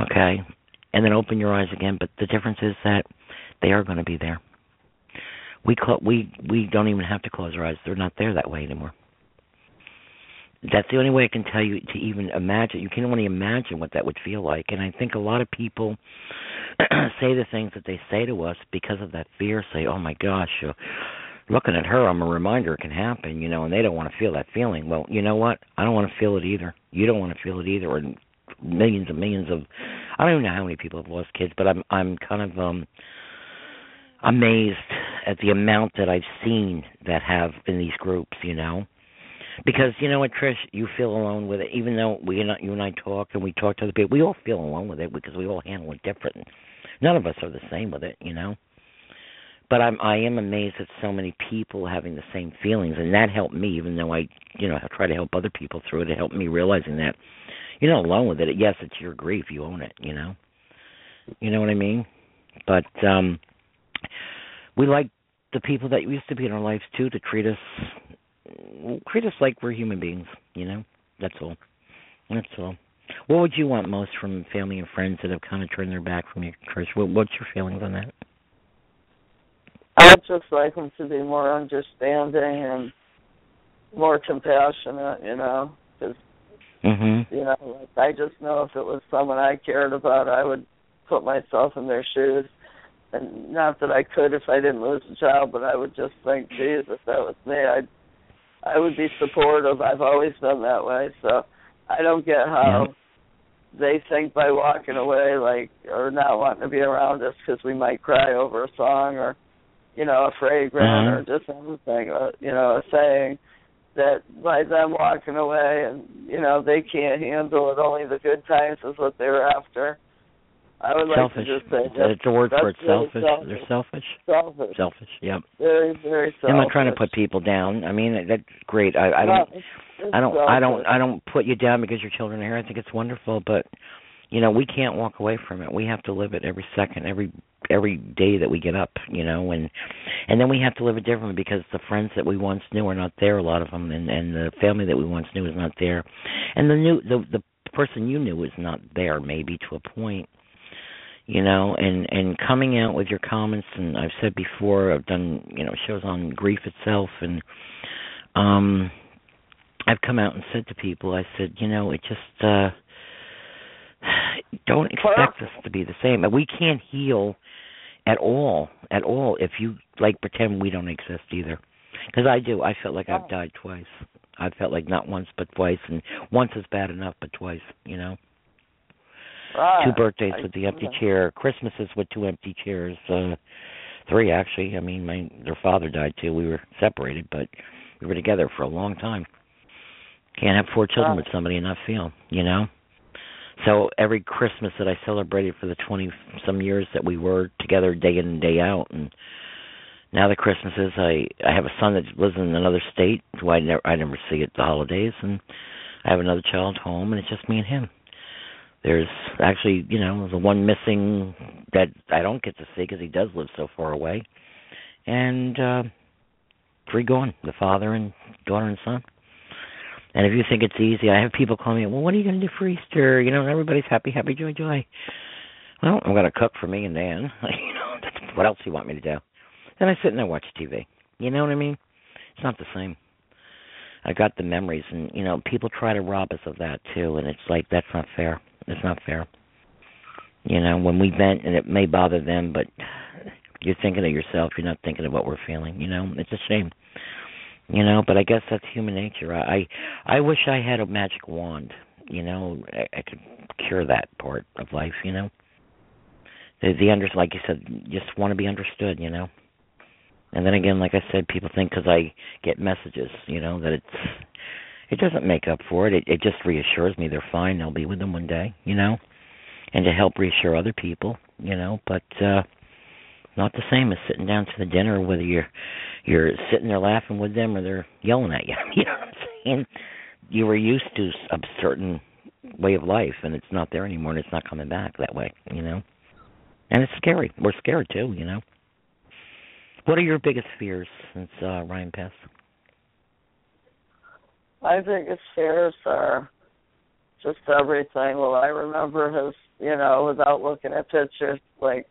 okay, and then open your eyes again. But the difference is that they are going to be there. We cl- we we don't even have to close our eyes; they're not there that way anymore. That's the only way I can tell you to even imagine. You can only imagine what that would feel like, and I think a lot of people say the things that they say to us because of that fear. Say, "Oh my gosh." Uh, looking at her, I'm a reminder it can happen, you know, and they don't want to feel that feeling. Well, you know what? I don't want to feel it either. You don't want to feel it either, and millions and millions of I don't even know how many people have lost kids, but I'm I'm kind of um amazed at the amount that I've seen that have in these groups, you know. Because you know what, Trish, you feel alone with it. Even though we and you and I talk and we talk to other people, we all feel alone with it because we all handle it different. None of us are the same with it, you know. But I'm I am amazed at so many people having the same feelings, and that helped me. Even though I, you know, I try to help other people through it, it helped me realizing that you're not alone with it. Yes, it's your grief. You own it. You know. You know what I mean? But um we like the people that used to be in our lives too to treat us treat us like we're human beings. You know. That's all. That's all. What would you want most from family and friends that have kind of turned their back from you, Trish? What, what's your feelings on that? I'd just like them to be more understanding and more compassionate, you know, because Mm-hmm. You know, like I just know if it was someone I cared about, I would put myself in their shoes. And not that I could if I didn't lose a child, but I would just think, geez, if that was me, I'd I would be supportive. I've always been that way, so I don't get how yeah. they think by walking away, like or not wanting to be around us because we might cry over a song or, you know, a fragrance mm-hmm. or just anything, uh, you know, a saying that by them walking away and you know they can't handle it only the good times is what they're after i would selfish. like to just say it's a word for it selfish. selfish. They're selfish? Selfish. Selfish yep. Very very selfish i'm not trying to put people down. I mean that's great. I i don't no, it's, it's i don't selfish. i don't i don't put you down because your children are here. I think it's wonderful but you know we can't walk away from it. We have to live it every second every every day that we get up you know and and then we have to live it differently because the friends that we once knew are not there a lot of them and and the family that we once knew is not there. And the new the the person you knew is not there maybe to a point you know and and coming out with your comments and I've said before I've done you know shows on grief itself and um I've come out and said to people I said you know it just uh don't expect us to be the same. We can't heal at all, at all, if you like pretend we don't exist either. Because I do. I felt like I've died twice. I felt like not once but twice, and once is bad enough, but twice, you know. Right. Two birthdays I with the empty chair, Christmases with two empty chairs, uh three actually. I mean, my their father died too. We were separated, but we were together for a long time. Can't have four children Right. with somebody and not feel, you know. So every Christmas that I celebrated for the twenty some years that we were together day in and day out, and now the Christmases I I have a son that lives in another state who I never I never see at the holidays, and I have another child home, and it's just me and him. There's actually you know the one missing that I don't get to see because he does live so far away, and uh three gone the father and daughter and son. And if you think it's easy, I have people call me, well, what are you going to do for Easter? You know, everybody's happy, happy, joy, joy. Well, I'm going to cook for me and Dan. you know, that's, what else do you want me to do? Then I sit and I watch TV. You know what I mean? It's not the same. I got the memories, and you know, people try to rob us of that too, and it's like that's not fair. It's not fair. You know, when we vent, and it may bother them, but you're thinking of yourself. You're not thinking of what we're feeling. You know, it's a shame. You know, but I guess that's human nature. I I wish I had a magic wand. You know, I, I could cure that part of life. You know, the the under like you said, just want to be understood. You know, and then again, like I said, people think because I get messages, you know, that it's it doesn't make up for it. It it just reassures me they're fine. They'll be with them one day, you know, and to help reassure other people, you know. But uh not the same as sitting down to the dinner, whether you're you're sitting there laughing with them or they're yelling at you. You know what I'm saying? You were used to a certain way of life, and it's not there anymore, and it's not coming back that way. You know, and it's scary. We're scared too. You know. What are your biggest fears since uh, Ryan passed? My biggest fears are just everything. Well, I remember his, you know, without looking at pictures, like,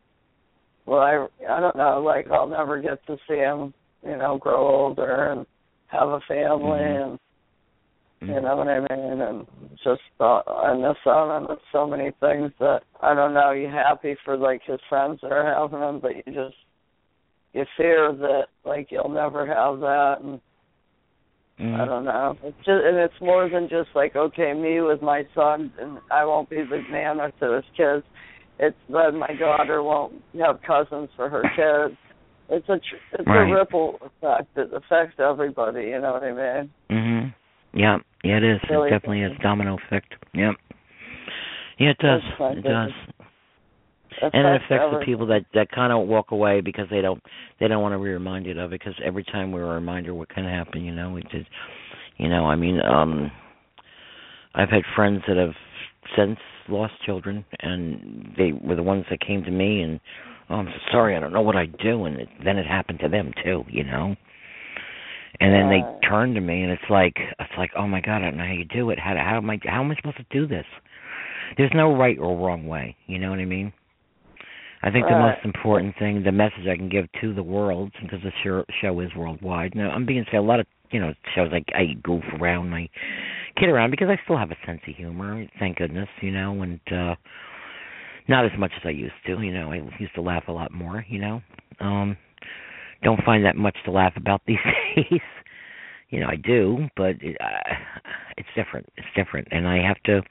well, I, I don't know, like I'll never get to see him, you know, grow older and have a family mm-hmm. and you know what I mean? And just thought I miss out on so many things that I don't know. You happy for like his friends that are having them, but you just you fear that like you'll never have that, and mm-hmm. I don't know. It's just and it's more than just like okay, me with my son, and I won't be the nana to his kids. It's that my daughter won't have cousins for her kids. It's a it's right. a ripple effect that affects everybody. You know what I mean? Mhm. Yeah. Yeah, it is. Really it definitely is domino effect. Yep. Yeah, it does. It does. And it affects the people that that kind of walk away because they don't they don't want to be reminded of it because every time we're a reminder what can happen, you know, we just you know, I mean, um I've had friends that have since lost children and they were the ones that came to me and oh, I'm so sorry, I don't know what I do and it, then it happened to them too, you know? And then they turn to me and it's like it's like oh my god i don't know how you do it. How how am i how am i supposed to do this? There's no right or wrong way you know what i mean i think the most important thing the message i can give to the world because the show, show is worldwide now i'm being said a lot of you know shows like i goof around i kid around because i still have a sense of humor thank goodness you know and uh not as much as i used to you know i used to laugh a lot more you know um don't find that much to laugh about these days. you know, I do, but it, uh, it's different. It's different, and I have to.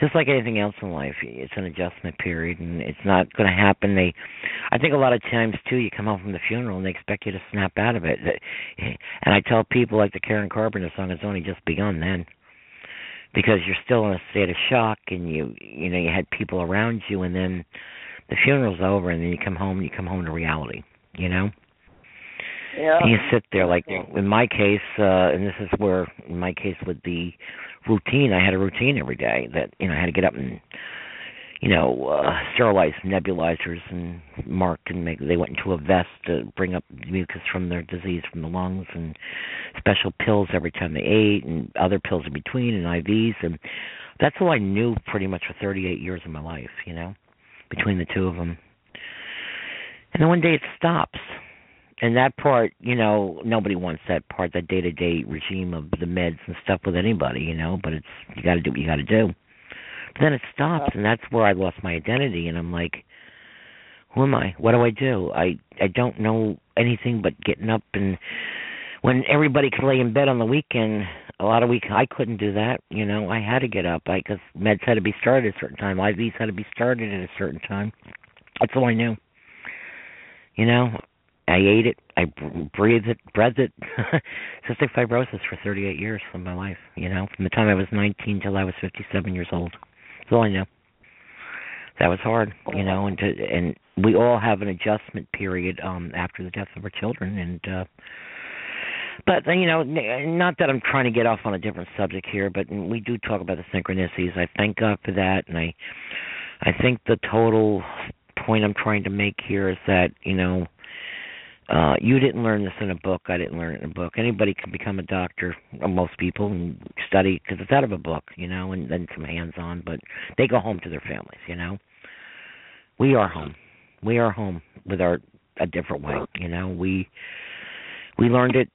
Just like anything else in life, it's an adjustment period, and it's not going to happen. They, I think a lot of times too, you come home from the funeral and they expect you to snap out of it. And I tell people, like the Karen Carpenter song, it's only just begun then, because you're still in a state of shock, and you, you know, you had people around you, and then the funeral's over, and then you come home, and you come home to reality. You know. Yeah. And you sit there like in my case, uh and this is where in my case with the routine, I had a routine every day that, you know, I had to get up and you know, uh sterilize nebulizers and mark and make they went into a vest to bring up mucus from their disease from the lungs and special pills every time they ate and other pills in between and IVs and that's all I knew pretty much for 38 years of my life, you know, between the two of them. And then one day it stops and that part, you know, nobody wants that part, that day to day regime of the meds and stuff with anybody, you know. But it's you got to do what you got to do. But then it stops, and that's where I lost my identity, and I'm like, who am I? What do I do? I I don't know anything but getting up and when everybody could lay in bed on the weekend, a lot of week I couldn't do that. You know, I had to get up because meds had to be started at a certain time, IVs had to be started at a certain time. That's all I knew. You know, I ate it. I breathed it, breathed it. Cystic fibrosis for 38 years of my life. You know, from the time I was 19 till I was 57 years old. That's all I knew. That was hard, you know, and to, and we all have an adjustment period um after the death of our children, and uh but you know, not that I'm trying to get off on a different subject here, but we do talk about the synchronicities. I thank God for that, and I, I think the total point I'm trying to make here is that you know, uh, you didn't learn this in a book. I didn't learn it in a book. Anybody can become a doctor. uh, Most people and study because it's out of a book, you know, and then some hands-on. But they go home to their families, you know. We are home. We are home with our a different way, you know. We we learned it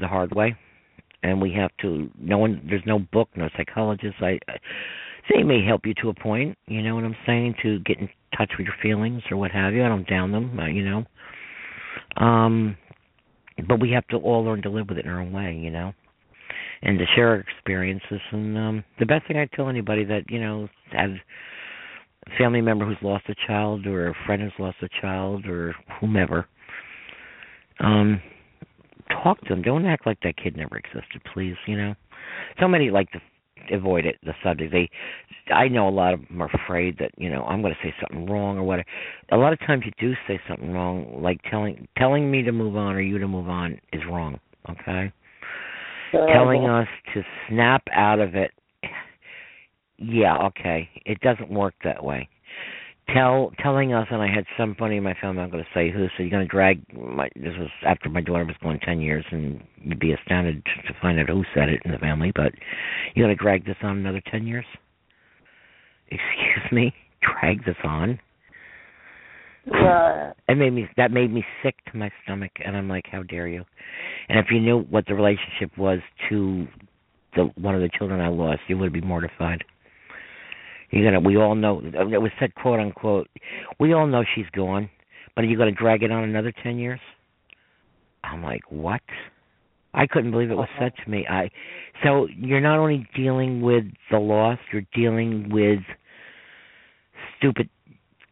the hard way, and we have to. No one. There's no book, no psychologist. I. I they may help you to a point, you know what I'm saying, to get in touch with your feelings or what have you. I don't down them, uh, you know. Um, but we have to all learn to live with it in our own way, you know, and to share our experiences. And um, the best thing I tell anybody that you know has a family member who's lost a child or a friend who's lost a child or whomever, um, talk to them. Don't act like that kid never existed, please. You know, so many like to avoid it the subject. They i know a lot of them are afraid that you know i'm going to say something wrong or whatever. A lot of times you do say something wrong like telling telling me to move on or you to move on is wrong okay? Telling us to snap out of it yeah okay. It doesn't work that way tell telling us, and I had somebody in my family. I'm going to say who said you're going to drag my. This was after my daughter was going ten years, and you'd be astounded to find out who said it in the family. But you're going to drag this on another ten years? Excuse me, drag this on? Right. It made me that made me sick to my stomach, and I'm like, how dare you? And if you knew what the relationship was to the one of the children I lost, you would be mortified. You're gonna. We all know. It was said, quote unquote. We all know she's gone, but are you gonna drag it on another ten years? I'm like, what? I couldn't believe it was Uh-huh. said to me. I. So you're not only dealing with the loss, you're dealing with stupid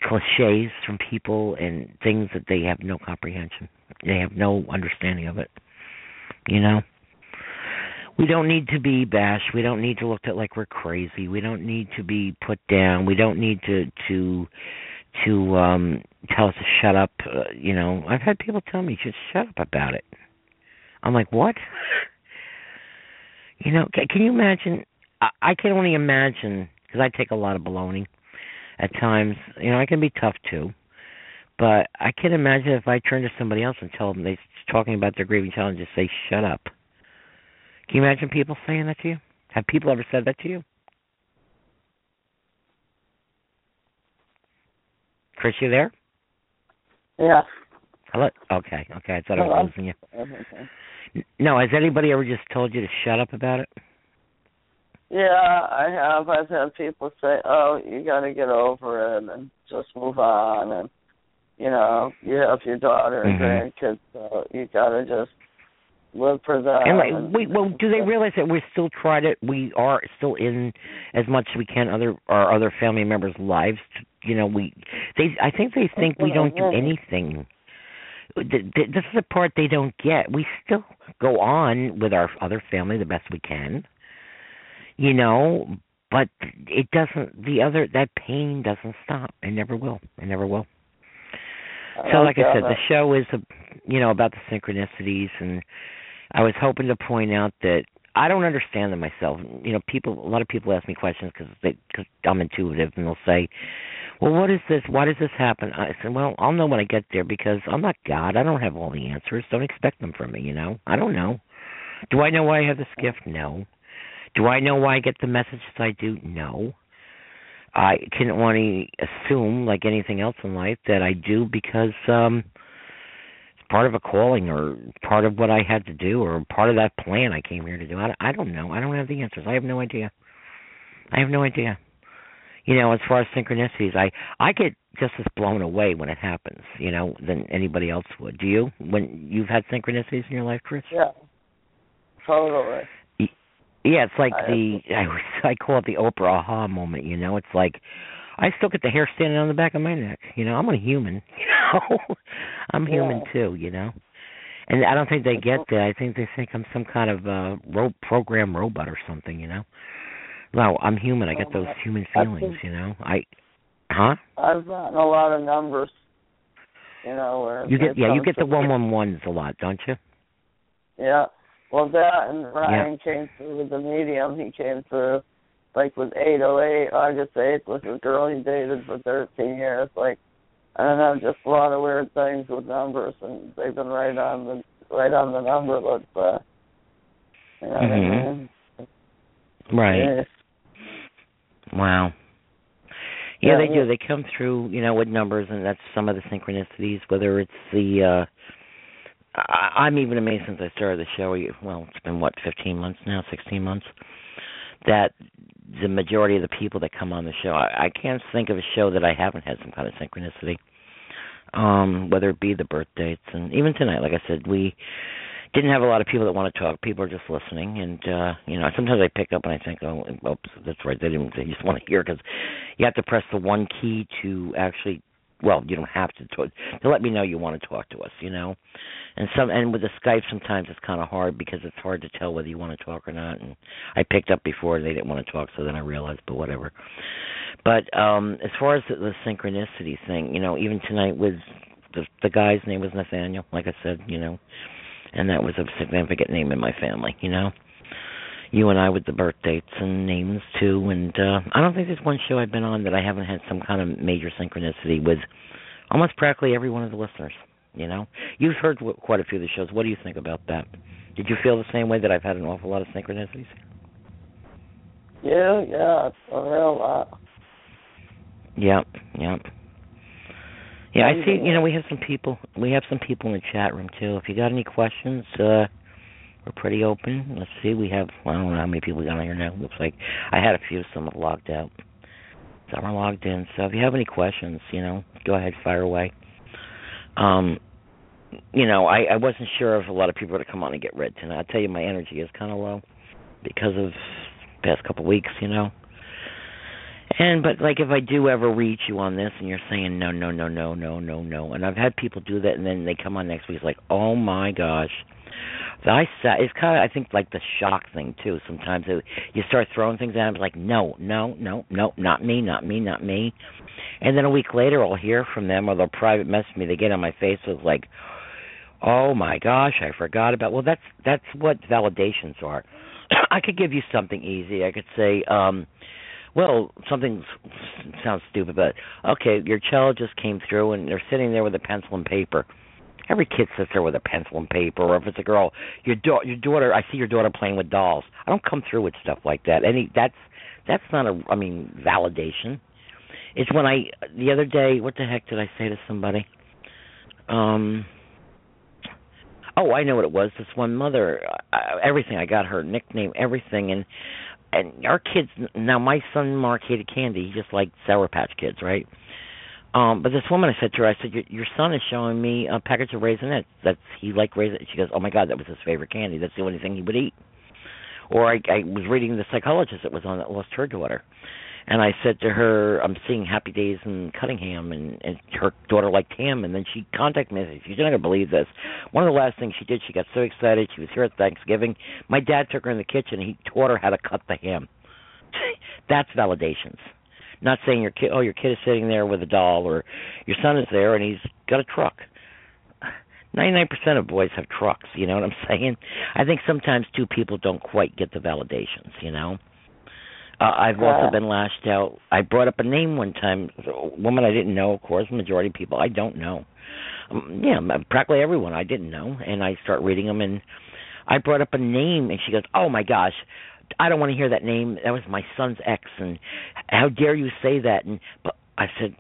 cliches from people and things that they have no comprehension. They have no understanding of it. You know we don't need to be bashed. We don't need to look at like we're crazy. We don't need to be put down. We don't need to to to um tell us to shut up. Uh, you know, I've had people tell me just shut up about it. I'm like, what? You know, can, you imagine? I, I can only imagine because I take a lot of baloney at times. You know, I can be tough too. But I can imagine if I turn to somebody else and tell them they're talking about their grieving just say, "Shut up." Can you imagine people saying that to you? Have people ever said that to you? Chris, you there? Yeah. Hello? Okay, okay. I thought I was Hello? losing you. Okay. No, has anybody ever just told you to shut up about it? Yeah, I have. I've had people say, "Oh, you got to get over it and just move on," and you know, you have your daughter and Mhm. grandkids, so you got to just for them. and like, uh, and- wait, well, do they realize that we're still trying to? We are still in as much as we can other our other family members' lives. You know, we they. I think they think we don't do anything. Th- th- This is the part they don't get. We still go on with our other family the best we can. You know, but it doesn't. The other that pain doesn't stop. It never will. It never will. So, like I said, the show is, a, you know, about the synchronicities, and I was hoping to point out that I don't understand them myself. You know, people, a lot of people ask me questions because because I'm intuitive, and they'll say, "Well, what is this? Why does this happen?" I said, "Well, I'll know when I get there because I'm not God. I don't have all the answers. Don't expect them from me. You know, I don't know. Do I know why I have this gift? No. Do I know why I get the messages I do? No. I can only assume, like anything else in life, that I do because um part of a calling or part of what I had to do or part of that plan I came here to do. I, I don't know. I don't have the answers. I have no idea. I have no idea. You know, as far as synchronicities, I I get just as blown away when it happens, you know, than anybody else would. Do you? When you've had synchronicities in your life, Chris? Yeah. Totally. Yeah, it's like I- the I I call it the Oprah aha moment. You know, it's like I still get the hair standing on the back of my neck. You know, I'm a human. You know, I'm human Yeah. too. You know, and I don't think they get that. I think they think I'm some kind of uh ro- program robot or something. You know, no, I'm human. I get those human feelings. You know, I, huh? I've gotten a lot of numbers. You know where You get yeah, you get the one one ones a lot, don't you? Yeah. Well, that and Ryan came through with the medium. He came through, like with 808, August 8th, with a girl he dated for 13 years. Like, I don't know, just a lot of weird things with numbers, and they've been right on the right on the number. But uh, you know what I mean? Right. Yeah. Wow. Yeah, Yeah, they do. They come through, you know, with numbers, and that's some of the synchronicities. Whether it's the, uh I, I'm even amazed since I started the show. Well, it's been what, 15 months now, 16 months. That the majority of the people that come on the show. I, I can't think of a show that I haven't had some kind of synchronicity. Um, whether it be the birth dates and even tonight, like I said, we didn't have a lot of people that want to talk. People are just listening, and uh, you know, sometimes I pick up and I think, oh, oops, that's right. They didn't. They just want to hear because you have to press the one key to actually. Well, you don't have to talk, to let me know you want to talk to us. You know, and some and with the Skype sometimes it's kind of hard because it's hard to tell whether you want to talk or not. And I picked up before they didn't want to talk, so then I realized, but whatever. But um as far as the, the synchronicity thing, you know, even tonight with the the guy's name was Nathaniel, like I said, you know and that was a significant name in my family, you know. You and I with the birth dates and names too, and uh I don't think there's one show I've been on that I haven't had some kind of major synchronicity with almost practically every one of the listeners. You know, you've heard quite a few of the shows. What do you think about that? Did you feel the same way that I've had an awful lot of synchronicities? Yeah, yeah, a real lot. Yep, yep. Yeah, I see. You know, we have some people. We have some people in the chat room too. If you got any questions, uh we're pretty open. Let's see. We have. I don't know how many people got on here now. Looks like I had a few. Some have logged out. Some are logged in. So if you have any questions, you know, go ahead, fire away. Um, you know, I I wasn't sure if a lot of people were to come on and get read tonight. I tell you, my energy is kind of low because of the past couple of weeks. You know. And but like if I do ever reach you on this and you're saying no no no no no no no and I've had people do that and then they come on next week it's like oh my gosh I sat it's kind of I think like the shock thing too. Sometimes it, you start throwing things at them like no no no no not me not me not me. And then a week later I'll hear from them or they'll private message me. They get on my face with like oh my gosh I forgot about well that's that's what validations are. I could give you something easy. I could say um well, something sounds stupid, but okay, your child just came through and they're sitting there with a pencil and paper. Every kid sits there with a pencil and paper, or if it's a girl, your da- your daughter. I see your daughter playing with dolls. I don't come through with stuff like that. Any that's that's not a. I mean, validation. It's when I the other day. What the heck did I say to somebody? Um. Oh, I know what it was. This one mother, uh, everything. I got her nickname, everything, and and our kids now my son Mark hated candy, he just liked Sour Patch Kids, right? Um, but this woman, I said to her, I said, your, your son is showing me a package of Raisinets. That's he liked Raisinets. She goes, oh my God, that was his favorite candy. That's the only thing he would eat. Or I, I was reading the psychologist that was on that lost her daughter, and I said to her, I'm seeing Happy Days in Cunningham, and, and her daughter liked him. And then she contacted me and said, You're not to believe this. One of the last things she did, she got so excited. She was here at Thanksgiving. My dad took her in the kitchen, and he taught her how to cut the ham. That's validations. Not saying your kid, oh, your kid is sitting there with a doll, or your son is there and he's got a truck. 99% of boys have trucks, you know what I'm saying? I think sometimes two people don't quite get the validations, you know? Uh, I've also been lashed out. I brought up a name one time, a woman I didn't know, of course, majority of people I don't know. Um, yeah, practically everyone I didn't know, and I start reading them, and I brought up a name, and she goes, "Oh my gosh, I don't want to hear that name. That was my son's ex, and how dare you say that?" And but I said,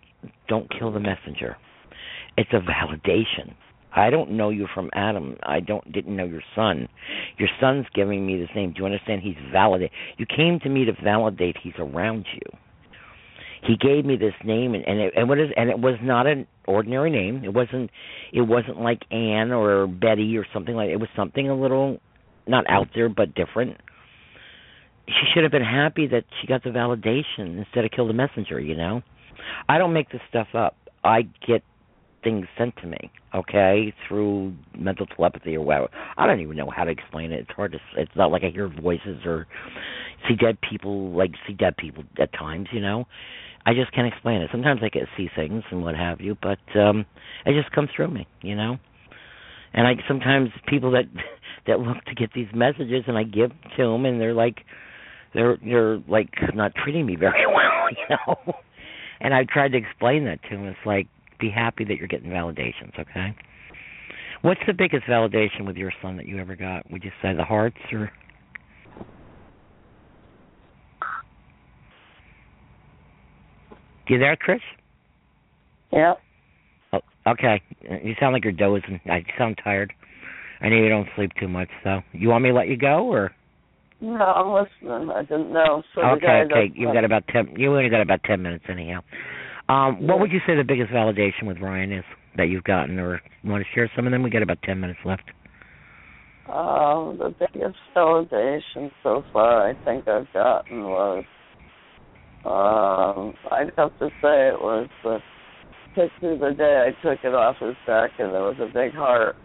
"Don't kill the messenger. It's a validation." I don't know you from Adam. I don't didn't know your son. Your son's giving me this name. Do you understand? He's validate. You came to me to validate he's around you. He gave me this name, and and it, and what is and it was not an ordinary name. It wasn't it wasn't like Anne or Betty or something like. It was something a little not out there but different. She should have been happy that she got the validation instead of kill the messenger. You know, I don't make this stuff up. I get things sent to me, okay, through mental telepathy or whatever. I don't even know how to explain it. It's hard to. It's not like I hear voices or see dead people, like see dead people at times. You know, I just can't explain it. Sometimes I can see things and what have you, but um it just comes through me. You know, and I sometimes people that that look to get these messages and I give to them and they're like they're they're like not treating me very well. You know. And I've tried to explain that to them. It's like be happy that you're getting validations, okay? What's the biggest validation with your son that you ever got? Would you say the hearts or You there, Chris? Yeah. Oh, okay. You sound like you're dozing. I sound tired. I know you don't sleep too much, so you want me to let you go or No, I'm listening. I didn't know. So okay, okay. You've got about ten. You only got about ten minutes anyhow. Um, Yeah. what would you say the biggest validation with Ryan is that you've gotten, or you want to share some of them? We got about ten minutes left. Um, the biggest validation so far I think I've gotten was, um, I'd have to say it was the picture the day I took it off his back and there was a big heart,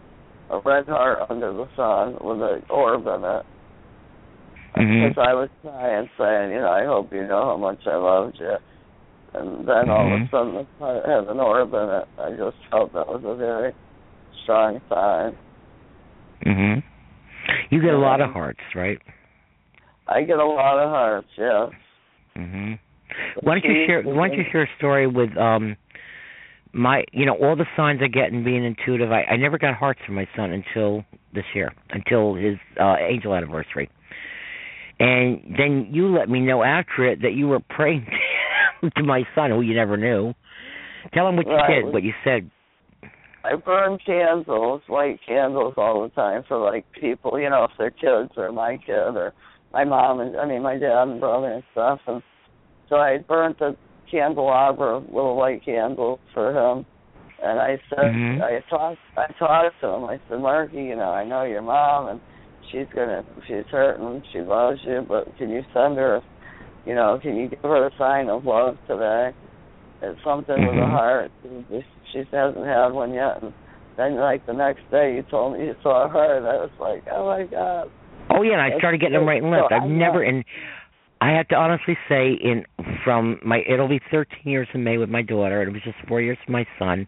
a red heart under the sun with an orb in it. Mhm. Because I was crying, and saying, you know, I hope you know how much I loved you. And then all of a sudden the heart had an orb in it. I just felt that was a very strong sign. Mhm. You get a lot of hearts, right? I get a lot of hearts, yes. Mhm. Why don't you share? Why don't you share a story with um my? You know, all the signs I get in being intuitive. I I never got hearts from my son until this year, until his uh angel anniversary. And then you let me know after it that you were praying to my son, who you never knew. Tell him what you did, what you said. I burn candles, white candles all the time for like people, you know, if they're kids or my kid or my mom and I mean my dad and brother and stuff and so I burnt a candelabra, little white candle for him and I said Mhm. I talked I talked to him. I said, Marky, you know, I know your mom and she's gonna she's hurting, she loves you, but can you send her you know, can you give her a sign of love today? It's something with a mm-hmm. heart. She she hasn't had one yet. And then, like the next day, you told me you saw her, and I was like, oh my god. Oh yeah, and I started getting them right and left. So I've never and I have to honestly say in from my it'll be 13 years in May with my daughter and it was just 4 years with my son.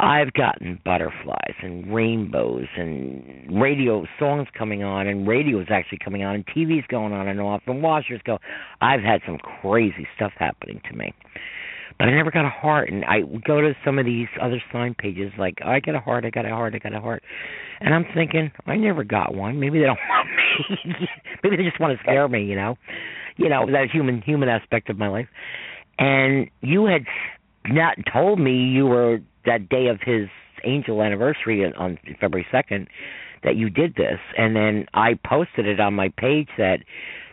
I've gotten butterflies and rainbows and radio songs coming on and radio's actually coming on and TV's going on and off and washers go. I've had some crazy stuff happening to me. But I never got a heart and I go to some of these other sign pages like I got a heart, I got a heart, I got a heart. And I'm thinking, I never got one. Maybe they don't want me. Maybe they just want to scare me, you know. You know, that human human aspect of my life. And you had not told me you were that day of his angel anniversary on- February 2nd that you did this. And then I posted it on my page that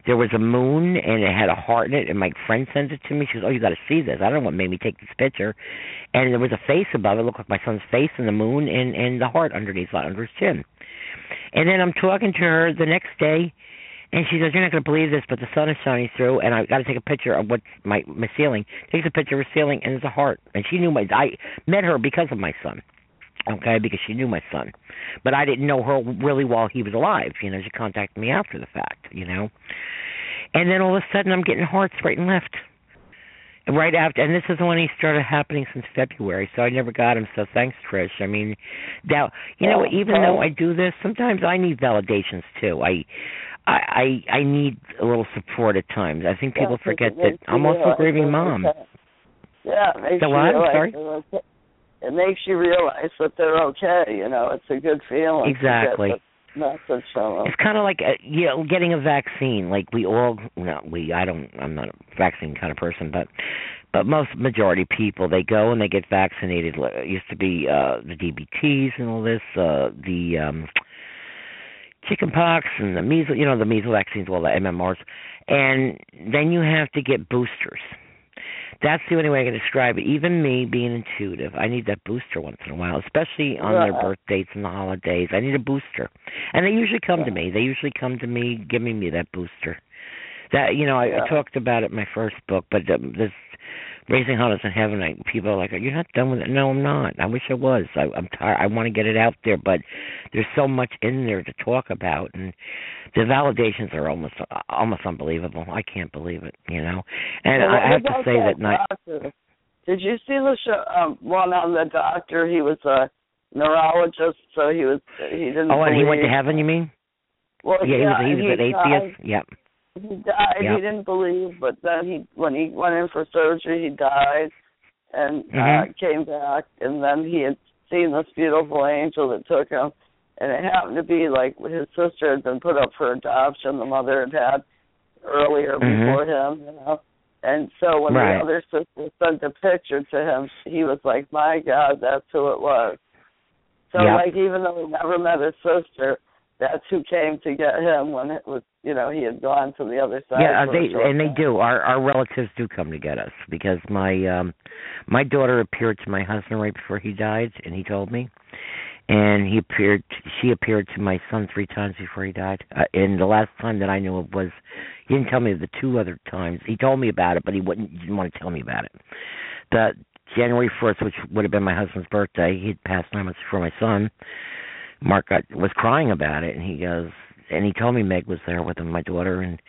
there was a moon and it had a heart in it and my friend sent it to me. She goes, Oh, you gotta see this. I don't know what made me take this picture. And there was a face above it, it looked like my son's face and the moon and, and the heart underneath under his chin. And then I'm talking to her the next day and she says, You're not gonna believe this, but the sun is shining through and I gotta take a picture of what my my ceiling. Takes a picture of her ceiling and it's a heart. And she knew my I met her because of my son. Okay, because she knew my son. But I didn't know her really while he was alive, you know, she contacted me after the fact, you know. And then all of a sudden I'm getting hearts right and left. Right after and this is when he started happening since February, so I never got him, so thanks Trish. I mean now you know, oh, even though oh. I do this, sometimes I need validations too. I I I I need a little support at times. I think people Yeah, forget that I'm also a grieving mom. okay. Yeah, it makes The you what? I'm sorry? okay. It makes you realize that they're okay. You know, it's a good feeling. Exactly. from. It's kind of like uh, you know getting a vaccine. Like we all, no, we. I don't. I'm not a vaccine kind of person, but but most majority people they go and they get vaccinated. It used to be uh the DPTs and all this, uh the um chickenpox and the measles. You know the measles vaccines, well the MMRs, and then you have to get boosters. That's the only way I can describe it. Even me being intuitive, I need that booster once in a while, especially on their Right. birth dates and the holidays. I need a booster. And they usually come to me. They usually come to me giving me that booster. That you know, I, Yeah. I talked about it in my first book, but um, this raising hunters in heaven, I, people are like, "You're not done with it." No, I'm not. I wish I was. I, I'm tired. I want to get it out there, but there's so much in there to talk about, and the validations are almost almost unbelievable. I can't believe it, you know. And Well, I, I have to say that, night. doctor? Did you see the show? Um, one on the doctor. He was a neurologist, so he was he didn't. Oh, and he went to heaven. You mean? Well, Yeah, he was. He was an atheist. Yep. He died. Yeah. He didn't believe, but then he, when he went in for surgery, he died, and uh Mhm. came back. And then he had seen this beautiful angel that took him, and it happened to be like his sister had been put up for adoption. The mother had had earlier Mhm. before him, you know. And so when Right. the other sister sent the picture to him, he was like, "My God, that's who it was." So Yep. like even though he never met his sister, that's who came to get him when it was you know he had gone to the other side. Yeah, for they and they do. Our our relatives do come to get us because my um my daughter appeared to my husband right before he died, and he told me, and he appeared. She appeared to my son three times before he died. Uh, and the last time that I knew of was he didn't tell me the two other times. He told me about it, but he wouldn't he didn't want to tell me about it. The January first, which would have been my husband's birthday, he'd passed nine months before my son. Mark got, was crying about it, and he goes, and he told me Meg was there with him, my daughter, and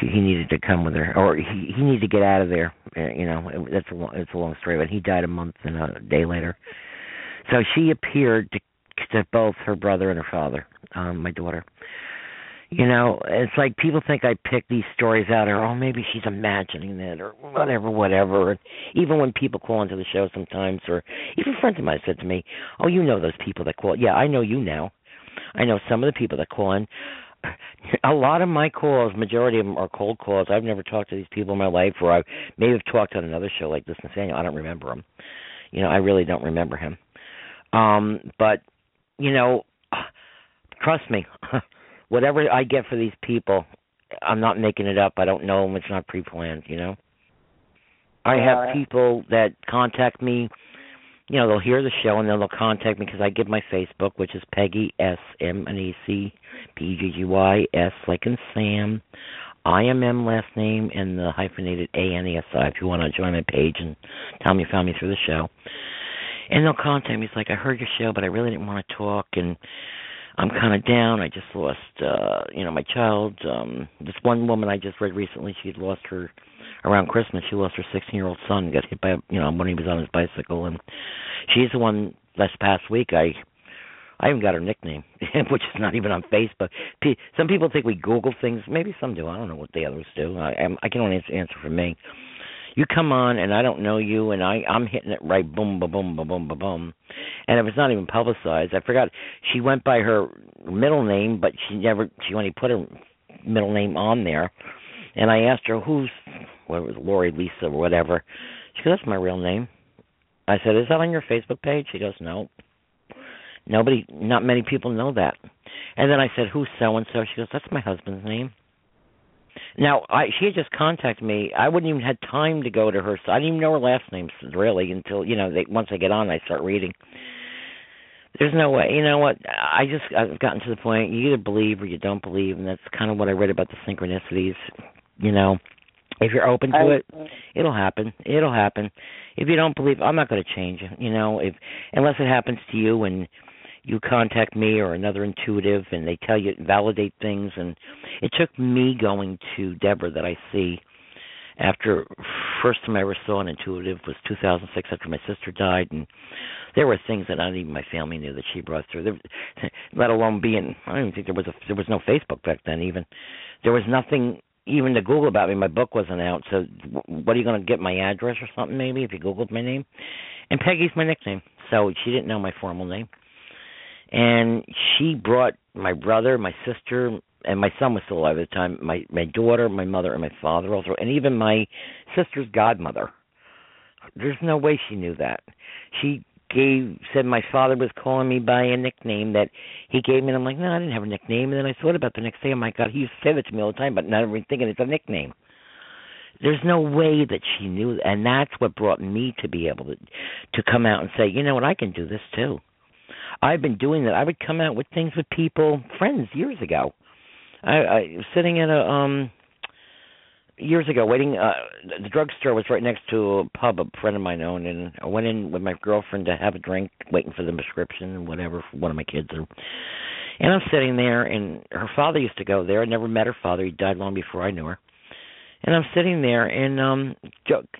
she, he needed to come with her, or he he needed to get out of there. uh, You know, it, that's a long, it's a long story, but he died a month and a day later. So she appeared to, to both her brother and her father, um, my daughter. You know, it's like people think I pick these stories out, or oh, maybe she's imagining it, or whatever, whatever. And even when people call into the show sometimes, or even friends of mine said to me, "Oh, you know those people that call." Yeah, I know you now. I know some of the people that call in. A lot of my calls, majority of them are cold calls. I've never talked to these people in my life, or I may have talked on another show like this, Nathaniel. I don't remember him. You know, I really don't remember him. Um, but you know, trust me, whatever I get for these people, I'm not making it up. I don't know them. It's not pre-planned. You know, I have Right. people that contact me. You know, they'll hear the show and then they'll contact me because I give my Facebook, which is Peggy S M N E C P E G G Y S like in Sam, I M M last name and the hyphenated A N E S I. If you want to join my page and tell me you found me through the show, and they'll contact me. It's like I heard your show, but I really didn't want to talk and. I'm kind of down. I just lost, uh, you know, my child. Um, this one woman I just read recently, she lost her around Christmas. She lost her 16 year old son. Got hit by, you know, when he was on his bicycle, and she's the one. Last past week, I, I even got her nickname, which is not even on Facebook. P- Some people think we Google things. Maybe some do. I don't know what the others do. I, I'm, I can only answer for me. You come on, and I don't know you, and I, I'm hitting it right, boom, ba boom, ba boom, ba boom, and it was not even publicized. I forgot she went by her middle name, but she never. She only put her middle name on there. And I asked her who's, what was Lori, Lisa, or whatever. She goes, "That's my real name." I said, "Is that on your Facebook page?" She goes, "No." Nobody, not many people know that. And then I said, "Who's so and so?" She goes, "That's my husband's name." Now, I she had just contacted me. I wouldn't even had time to go to her. So I didn't even know her last name really until you know they once I get on, I start reading. There's no way. You know what? I just I've gotten to the point. You either believe or you don't believe, and that's kind of what I read about the synchronicities. You know, if you're open to it, it'll happen. It'll happen. If you don't believe, I'm not going to change it. You know, if unless it happens to you and you contact me or another intuitive and they tell you validate things. And it took me going to Deborah that I see after first time I ever saw an intuitive was 2006 after my sister died. And there were things that not even my family knew that she brought through. There, let alone being I don't even think there was a there was no Facebook back then even. There was nothing even to Google about me. My book wasn't out. So what are you going to get my address or something maybe if you googled my name? And Peggy's my nickname. So she didn't know my formal name and she brought my brother, my sister, and my son was still alive at the time. My my daughter, my mother, and my father also, and even my sister's godmother. There's no way she knew that. She gave said my father was calling me by a nickname that he gave me, and I'm like, no, I didn't have a nickname. And then I thought about the next day. Oh my God, he used to say that to me all the time, but not even thinking it's a nickname. There's no way that she knew, and that's what brought me to be able to to come out and say, you know what, I can do this too. I've been doing that. I would come out with things with people, friends, years ago. I, I was sitting at a um years ago waiting uh the drugstore was right next to a pub a friend of mine owned and I went in with my girlfriend to have a drink, waiting for the prescription and whatever for one of my kids and and I'm sitting there and her father used to go there. I never met her father, he died long before I knew her. And I'm sitting there and um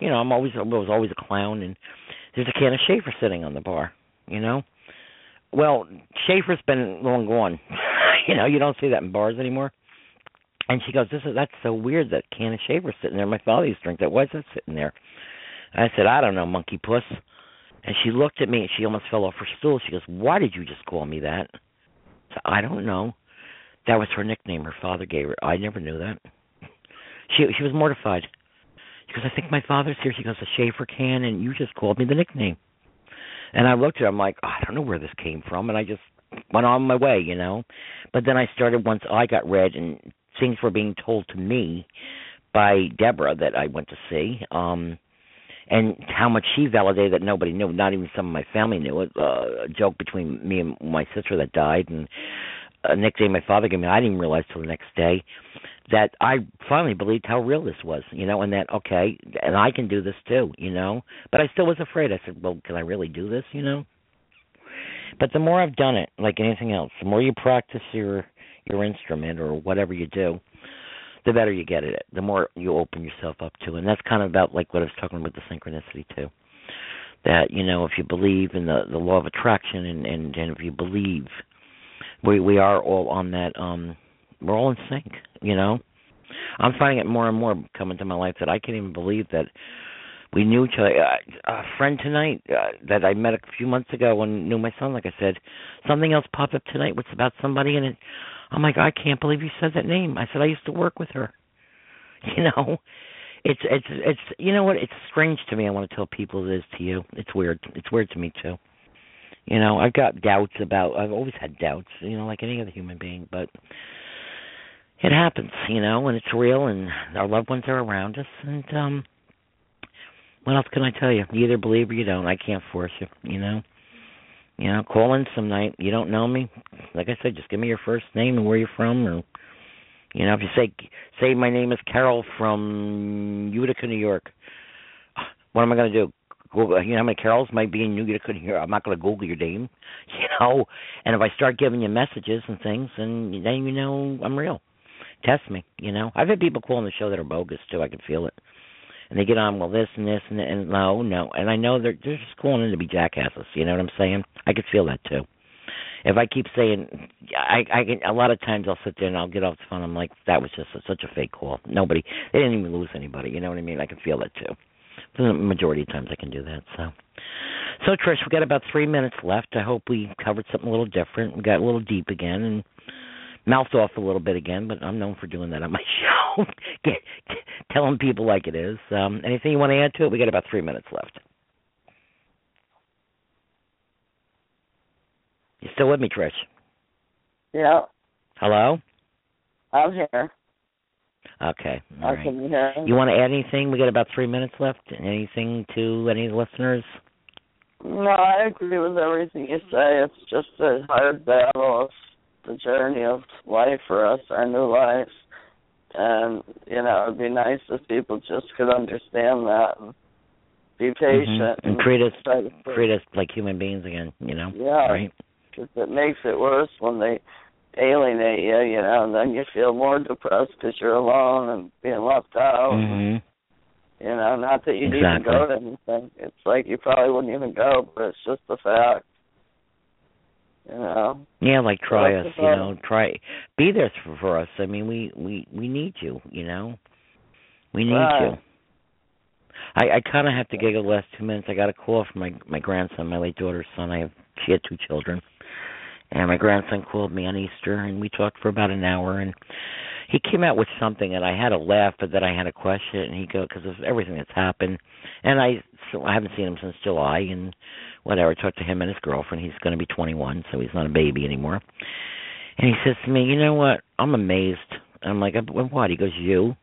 you know, I'm always I was always a clown and there's a can of Schaefer sitting on the bar, you know? Well, Schaefer's been long gone. you know, you don't see that in bars anymore. And she goes, "This is that's so weird. That can of Schaefer's sitting there. My father used to drink that. Why is that sitting there?" I said, "I don't know, monkey puss." And she looked at me and she almost fell off her stool. She goes, "Why did you just call me that?" I said, "I don't know." That was her nickname. Her father gave her. I never knew that. She she was mortified. She goes, "I think my father's here." She goes, "A Schaefer can, and you just called me the nickname." And I looked at her. I'm like, oh, I don't know where this came from, and I just went on my way, you know. But then I started once I got read and things were being told to me by Deborah that I went to see. Um and how much she validated that nobody knew, not even some of my family knew it. Uh, a joke between me and my sister that died, and next day my father gave me. I didn't realize till the next day that I finally believed how real this was, you know, and that okay, and I can do this too, you know. But I still was afraid. I said, well, can I really do this, you know? But the more I've done it, like anything else, the more you practice your your instrument or whatever you do, the better you get at it, the more you open yourself up to. And that's kind of about like what I was talking about the synchronicity too. That you know, if you believe in the the law of attraction, and and, and if you believe, we we are all on that. um We're all in sync. You know, I'm finding it more and more coming to my life that I can't even believe that we knew each other. Uh, a friend tonight uh, that I met a few months ago and knew my son, like I said, something else popped up tonight. What's about somebody, and it I'm like, I can't believe you said that name. I said I used to work with her. You know, it's it's it's you know what? It's strange to me. I want to tell people it is to you. It's weird. It's weird to me too. You know, I've got doubts about. I've always had doubts. You know, like any other human being, but it happens. You know, and it's real, and our loved ones are around us, and um what else can I tell you? You either believe or you don't. I can't force you. You know. You know, call in some night. You don't know me. Like I said, just give me your first name and where you're from, or you know, if you say say my name is Carol from Utica, New York. What am I going to do? Google, you know how many Carols might be in Utica, New York? I'm not going to Google your name, you know. And if I start giving you messages and things, and then you know I'm real. Test me, you know. I've had people calling the show that are bogus too. I can feel it and they get on well this and this and, and no no and I know they're they're just going in to be jackasses. You know what I'm saying? I could feel that too. If I keep saying, I I can a lot of times I'll sit there and I'll get off the phone. I'm like that was just a, such a fake call. Nobody they didn't even lose anybody. You know what I mean? I can feel that too. The majority of times I can do that. So, so Trish, we got about three minutes left. I hope we covered something a little different. We got a little deep again, and mouthed off a little bit again, but I'm known for doing that on my show, Get, telling people like it is. Um, anything you want to add to it? We got about three minutes left. You still with me, Trish? Yeah. Hello. I'm here. Okay. All I right. can hear. You want to add anything? We got about three minutes left. Anything to any listeners? No, I agree with everything you say. It's just a hard battle the journey of life for us, our new lives. And, you know, it'd be nice if people just could understand that and be mm-hmm. patient. Mm-hmm. And, and treat us, treat us like human beings again, you know? Yeah. Right? Because it makes it worse when they alienate you, you know, and then you feel more depressed because you're alone and being left out. Mm-hmm. You know, not that you exactly. need to go to anything. It's like you probably wouldn't even go, but it's just the fact. You know. Yeah, like try us. You know, try be there for, for us. I mean, we we we need you. You know, we need right. you. I I kind of have to giggle the last two minutes. I got a call from my my grandson, my late daughter's son. I have she had two children, and my grandson called me on Easter, and we talked for about an hour, and he came out with something, and I had a laugh, but then I had a question, and he go because of everything that's happened, and I so I haven't seen him since July, and whatever. Talked to him and his girlfriend. He's going to be 21, so he's not a baby anymore. And he says to me, "You know what? I'm amazed." I'm like, "What?" He goes, "You."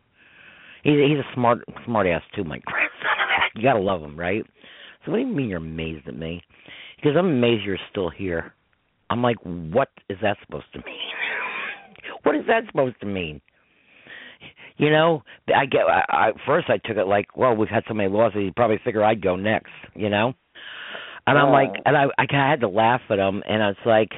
He's he's a smart smart ass too, my grandson. you gotta love him, right? So what do you mean you're amazed at me? Because I'm amazed you're still here. I'm like, what is that supposed to mean? what is that supposed to mean? You know, I get. I, I first I took it like, well, we've had so many losses. You probably figure I'd go next. You know, and I'm like, oh. and I I had to laugh at him, and I was like,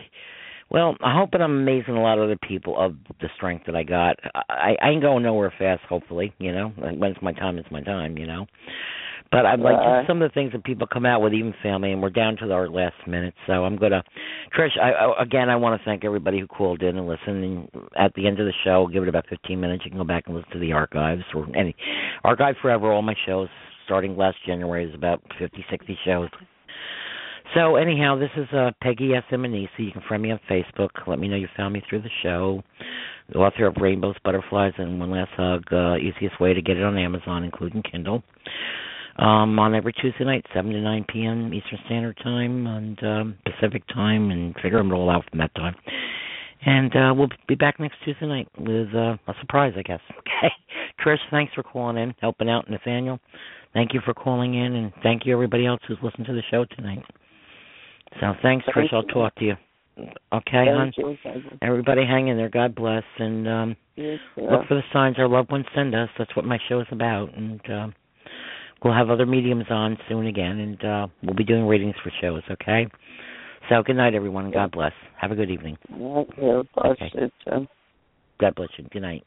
well, I hope that I'm amazing a lot of other people of the strength that I got. I I ain't going nowhere fast. Hopefully, you know, when it's my time, it's my time. You know. But I'm like just some of the things that people come out with, even family, and we're down to our last minute. So I'm gonna, Trish. I, I again, I want to thank everybody who called in and listened. And at the end of the show, give it about 15 minutes. You can go back and listen to the archives or any archive forever. All my shows starting last January is about 50, 60 shows. So anyhow, this is uh, Peggy S. Emanisi. You can friend me on Facebook. Let me know you found me through the show. The author of Rainbows, Butterflies, and One Last Hug. Uh, easiest way to get it on Amazon, including Kindle. Um, on every Tuesday night, 7 to 9 p.m. Eastern Standard Time and um, Pacific Time, and figure them all out from that time. And uh, we'll be back next Tuesday night with uh, a surprise, I guess. Okay. Trish, thanks for calling in, helping out. Nathaniel, thank you for calling in, and thank you everybody else who's listened to the show tonight. So thanks, Thank Trish. I'll talk to you. Okay, hon. Thank you. Thank you. Everybody hang in there. God bless. And um, Yes, look for the signs our loved ones send us. That's what my show is about. And um, we'll have other mediums on soon again, and uh, we'll be doing ratings for shows. Okay. So good night, everyone. God bless. Have a good evening. Thank you. Bless Okay. God bless you. Good night.